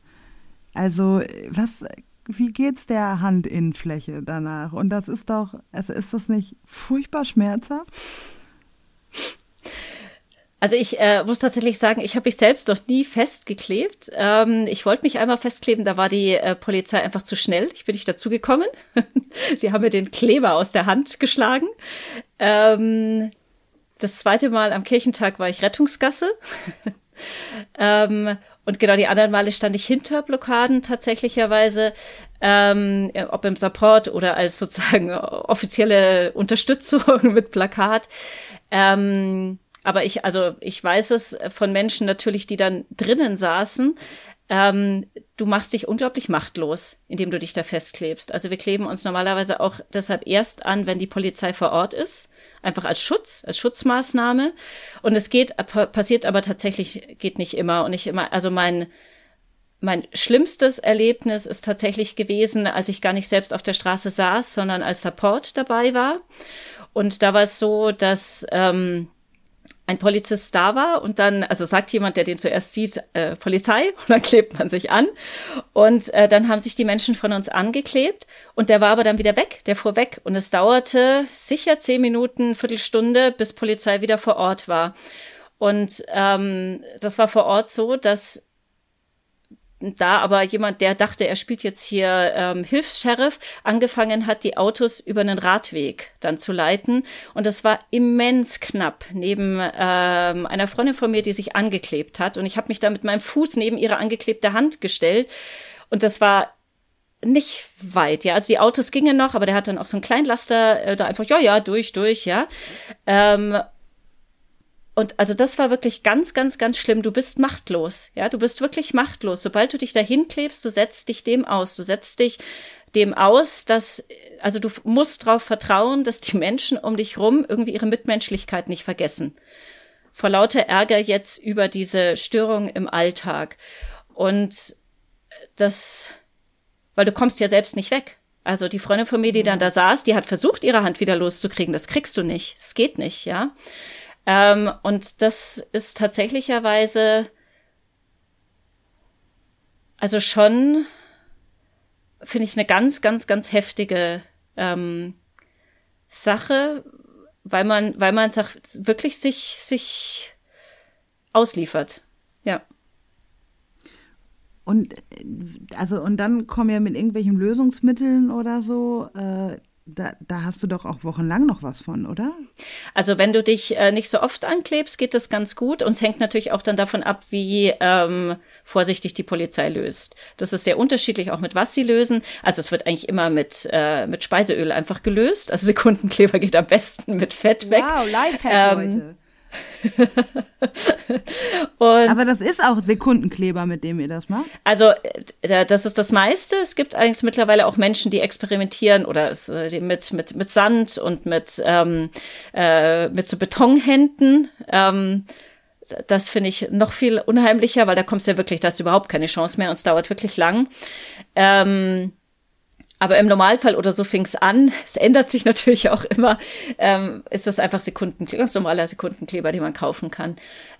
Also, was, wie geht's der Handinnenfläche danach? Und das ist doch, also ist das nicht furchtbar schmerzhaft? Also ich äh, muss tatsächlich sagen, ich habe mich selbst noch nie festgeklebt. Ähm, ich wollte mich einmal festkleben, da war die äh, Polizei einfach zu schnell. Ich bin nicht dazugekommen. Sie haben mir den Kleber aus der Hand geschlagen. Ähm, das zweite Mal am Kirchentag war ich Rettungsgasse. ähm, und genau die anderen Male stand ich hinter Blockaden tatsächlicherweise, ähm, ob im Support oder als sozusagen offizielle Unterstützung mit Plakat. Ähm, aber ich, also ich weiß es von Menschen natürlich, die dann drinnen saßen, ähm, du machst dich unglaublich machtlos, indem du dich da festklebst. Also wir kleben uns normalerweise auch deshalb erst an, wenn die Polizei vor Ort ist, einfach als Schutz, als Schutzmaßnahme. Und es geht, passiert aber tatsächlich, geht nicht immer und nicht immer. Also mein mein schlimmstes Erlebnis ist tatsächlich gewesen, als ich gar nicht selbst auf der Straße saß, sondern als Support dabei war. Und da war es so, dass ähm, ein Polizist da war und dann, also sagt jemand, der den zuerst sieht, äh, Polizei, und dann klebt man sich an. Und äh, dann haben sich die Menschen von uns angeklebt und der war aber dann wieder weg, der fuhr weg. Und es dauerte sicher zehn Minuten, Viertelstunde, bis Polizei wieder vor Ort war. Und ähm, das war vor Ort so, dass da aber jemand, der dachte, er spielt jetzt hier ähm, Hilfs-Sheriff, angefangen hat, die Autos über einen Radweg dann zu leiten. Und das war immens knapp neben ähm, einer Freundin von mir, die sich angeklebt hat. Und ich habe mich da mit meinem Fuß neben ihre angeklebte Hand gestellt. Und das war nicht weit, ja. Also die Autos gingen noch, aber der hat dann auch so einen Kleinlaster äh, da einfach, ja, ja, durch, durch, ja. Ähm, und also das war wirklich ganz, ganz, ganz schlimm. Du bist machtlos. Ja, du bist wirklich machtlos. Sobald du dich dahin klebst, du setzt dich dem aus. Du setzt dich dem aus, dass, also du musst darauf vertrauen, dass die Menschen um dich rum irgendwie ihre Mitmenschlichkeit nicht vergessen. Vor lauter Ärger jetzt über diese Störung im Alltag. Und das, weil du kommst ja selbst nicht weg. Also die Freundin von mir, die dann da saß, die hat versucht, ihre Hand wieder loszukriegen. Das kriegst du nicht. Das geht nicht, ja. Ähm, und das ist tatsächlicherweise also schon, finde ich, eine ganz, ganz, ganz heftige ähm, Sache, weil man, weil man wirklich sich, sich ausliefert. Ja. Und also und dann kommen ja mit irgendwelchen Lösungsmitteln oder so äh, da, da hast du doch auch wochenlang noch was von, oder? Also wenn du dich äh, nicht so oft anklebst, geht das ganz gut. Und es hängt natürlich auch dann davon ab, wie ähm, vorsichtig die Polizei löst. Das ist sehr unterschiedlich, auch mit was sie lösen. Also es wird eigentlich immer mit, äh, mit Speiseöl einfach gelöst. Also Sekundenkleber geht am besten mit Fett weg. Wow, Lifehack, ähm, Leute. Aber das ist auch Sekundenkleber, mit dem ihr das macht? Also, äh, das ist das meiste. Es gibt eigentlich mittlerweile auch Menschen, die experimentieren oder es, äh, mit, mit, mit Sand und mit, ähm, äh, mit so Betonhänden. Ähm, das finde ich noch viel unheimlicher, weil da kommst du ja wirklich, da hast du überhaupt keine Chance mehr und es dauert wirklich lang. Ähm, aber im Normalfall oder so fing es an. Es ändert sich natürlich auch immer. Ähm, ist das einfach Sekundenkleber, ganz normaler Sekundenkleber, den man kaufen kann.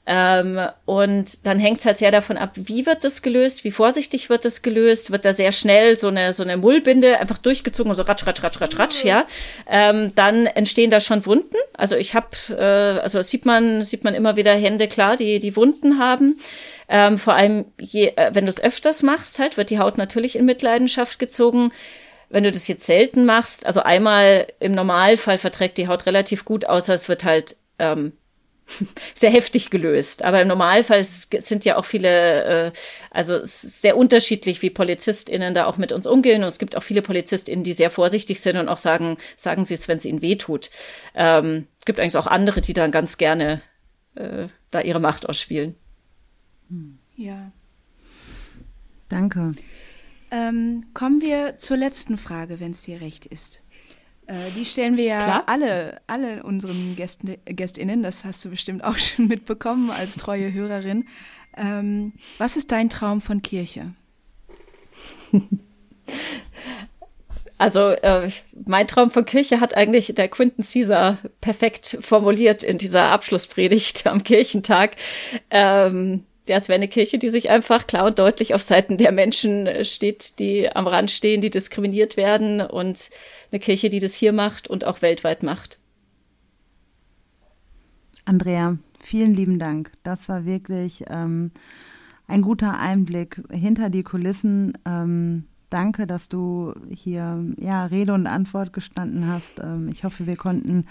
Ähm, und dann hängt es halt sehr davon ab, wie wird das gelöst, wie vorsichtig wird das gelöst, wird da sehr schnell so eine so eine Mullbinde einfach durchgezogen, so ratsch, ratsch, ratsch, ratsch, ratsch, ja. Ähm, dann entstehen da schon Wunden. Also ich habe, äh, also sieht man sieht man immer wieder Hände klar, die die Wunden haben. Ähm, vor allem, je, äh, wenn du es öfters machst, halt, wird die Haut natürlich in Mitleidenschaft gezogen. Wenn du das jetzt selten machst, also einmal im Normalfall verträgt die Haut relativ gut, außer es wird halt ähm, sehr heftig gelöst. Aber im Normalfall sind ja auch viele, äh, also sehr unterschiedlich, wie PolizistInnen da auch mit uns umgehen. Und es gibt auch viele PolizistInnen, die sehr vorsichtig sind und auch sagen, sagen sie es, wenn es ihnen weh tut. Ähm, gibt eigentlich auch andere, die dann ganz gerne äh, da ihre Macht ausspielen. Ja. Danke. Ähm, kommen wir zur letzten Frage, wenn es dir recht ist. Äh, die stellen wir ja Klar. alle, alle unseren Gästen, GästInnen, das hast du bestimmt auch schon mitbekommen als treue Hörerin. Ähm, was ist dein Traum von Kirche? Also äh, mein Traum von Kirche hat eigentlich der Quinton Caesar perfekt formuliert in dieser Abschlusspredigt am Kirchentag. Ähm, ja, es wäre eine Kirche, die sich einfach klar und deutlich auf Seiten der Menschen äh, steht, die am Rand stehen, die diskriminiert werden und eine Kirche, die das hier macht und auch weltweit macht. Andrea, vielen lieben Dank. Das war wirklich ähm, ein guter Einblick hinter die Kulissen. Ähm, danke, dass du hier ja, Rede und Antwort gestanden hast. Ähm, ich hoffe, wir konnten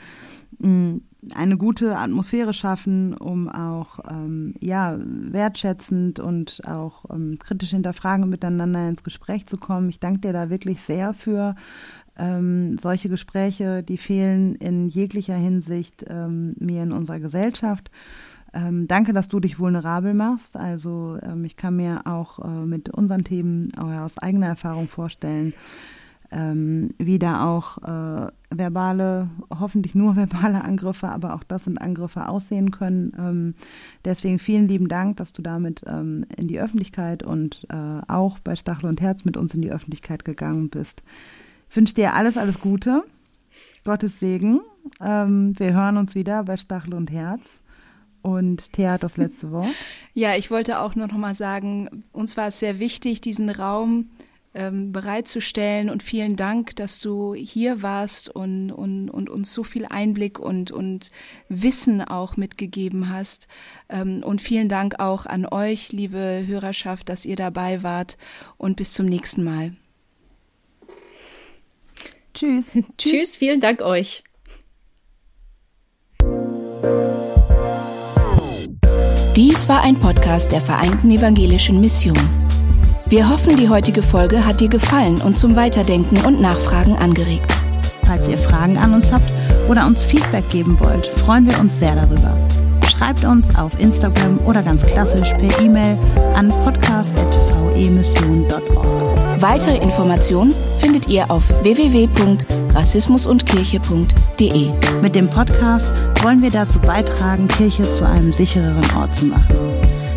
mm, eine gute Atmosphäre schaffen, um auch ähm, ja, wertschätzend und auch ähm, kritisch hinterfragen miteinander ins Gespräch zu kommen. Ich danke dir da wirklich sehr für ähm, solche Gespräche, die fehlen in jeglicher Hinsicht ähm, mir in unserer Gesellschaft. Ähm, danke, dass du dich vulnerabel machst. Also ähm, ich kann mir auch äh, mit unseren Themen aus eigener Erfahrung vorstellen, ähm, wie da auch äh, verbale, hoffentlich nur verbale Angriffe, aber auch das sind Angriffe aussehen können. Ähm, deswegen vielen lieben Dank, dass du damit ähm, in die Öffentlichkeit und äh, auch bei Stachel und Herz mit uns in die Öffentlichkeit gegangen bist. Ich wünsche dir alles, alles Gute. Gottes Segen. Ähm, wir hören uns wieder bei Stachel und Herz. Und Thea hat das letzte Wort. Ja, ich wollte auch nur noch mal sagen, uns war es sehr wichtig, diesen Raum ähm, bereitzustellen und vielen Dank, dass du hier warst und, und, und uns so viel Einblick und, und Wissen auch mitgegeben hast. Ähm, und vielen Dank auch an euch, liebe Hörerschaft, dass ihr dabei wart und bis zum nächsten Mal. Tschüss. Tschüss, Tschüss vielen Dank euch. Dies war ein Podcast der Vereinten Evangelischen Mission. Wir hoffen, die heutige Folge hat dir gefallen und zum Weiterdenken und Nachfragen angeregt. Falls ihr Fragen an uns habt oder uns Feedback geben wollt, freuen wir uns sehr darüber. Schreibt uns auf Instagram oder ganz klassisch per E-Mail an podcast.vemission.org. Weitere Informationen findet ihr auf www.rassismusundkirche.de. Mit dem Podcast wollen wir dazu beitragen, Kirche zu einem sichereren Ort zu machen.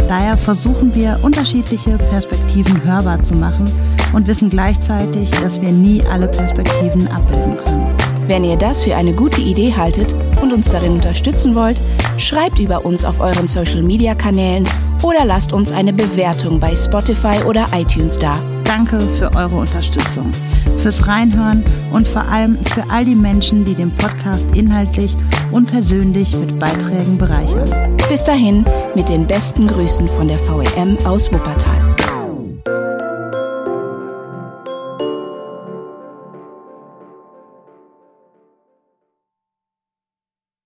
Daher versuchen wir, unterschiedliche Perspektiven hörbar zu machen und wissen gleichzeitig, dass wir nie alle Perspektiven abbilden können. Wenn ihr das für eine gute Idee haltet und uns darin unterstützen wollt, schreibt über uns auf euren Social-Media-Kanälen oder lasst uns eine Bewertung bei Spotify oder iTunes da. Danke für eure Unterstützung, fürs Reinhören und vor allem für all die Menschen, die den Podcast inhaltlich und persönlich mit Beiträgen bereichern. Bis dahin mit den besten Grüßen von der VEM aus Wuppertal.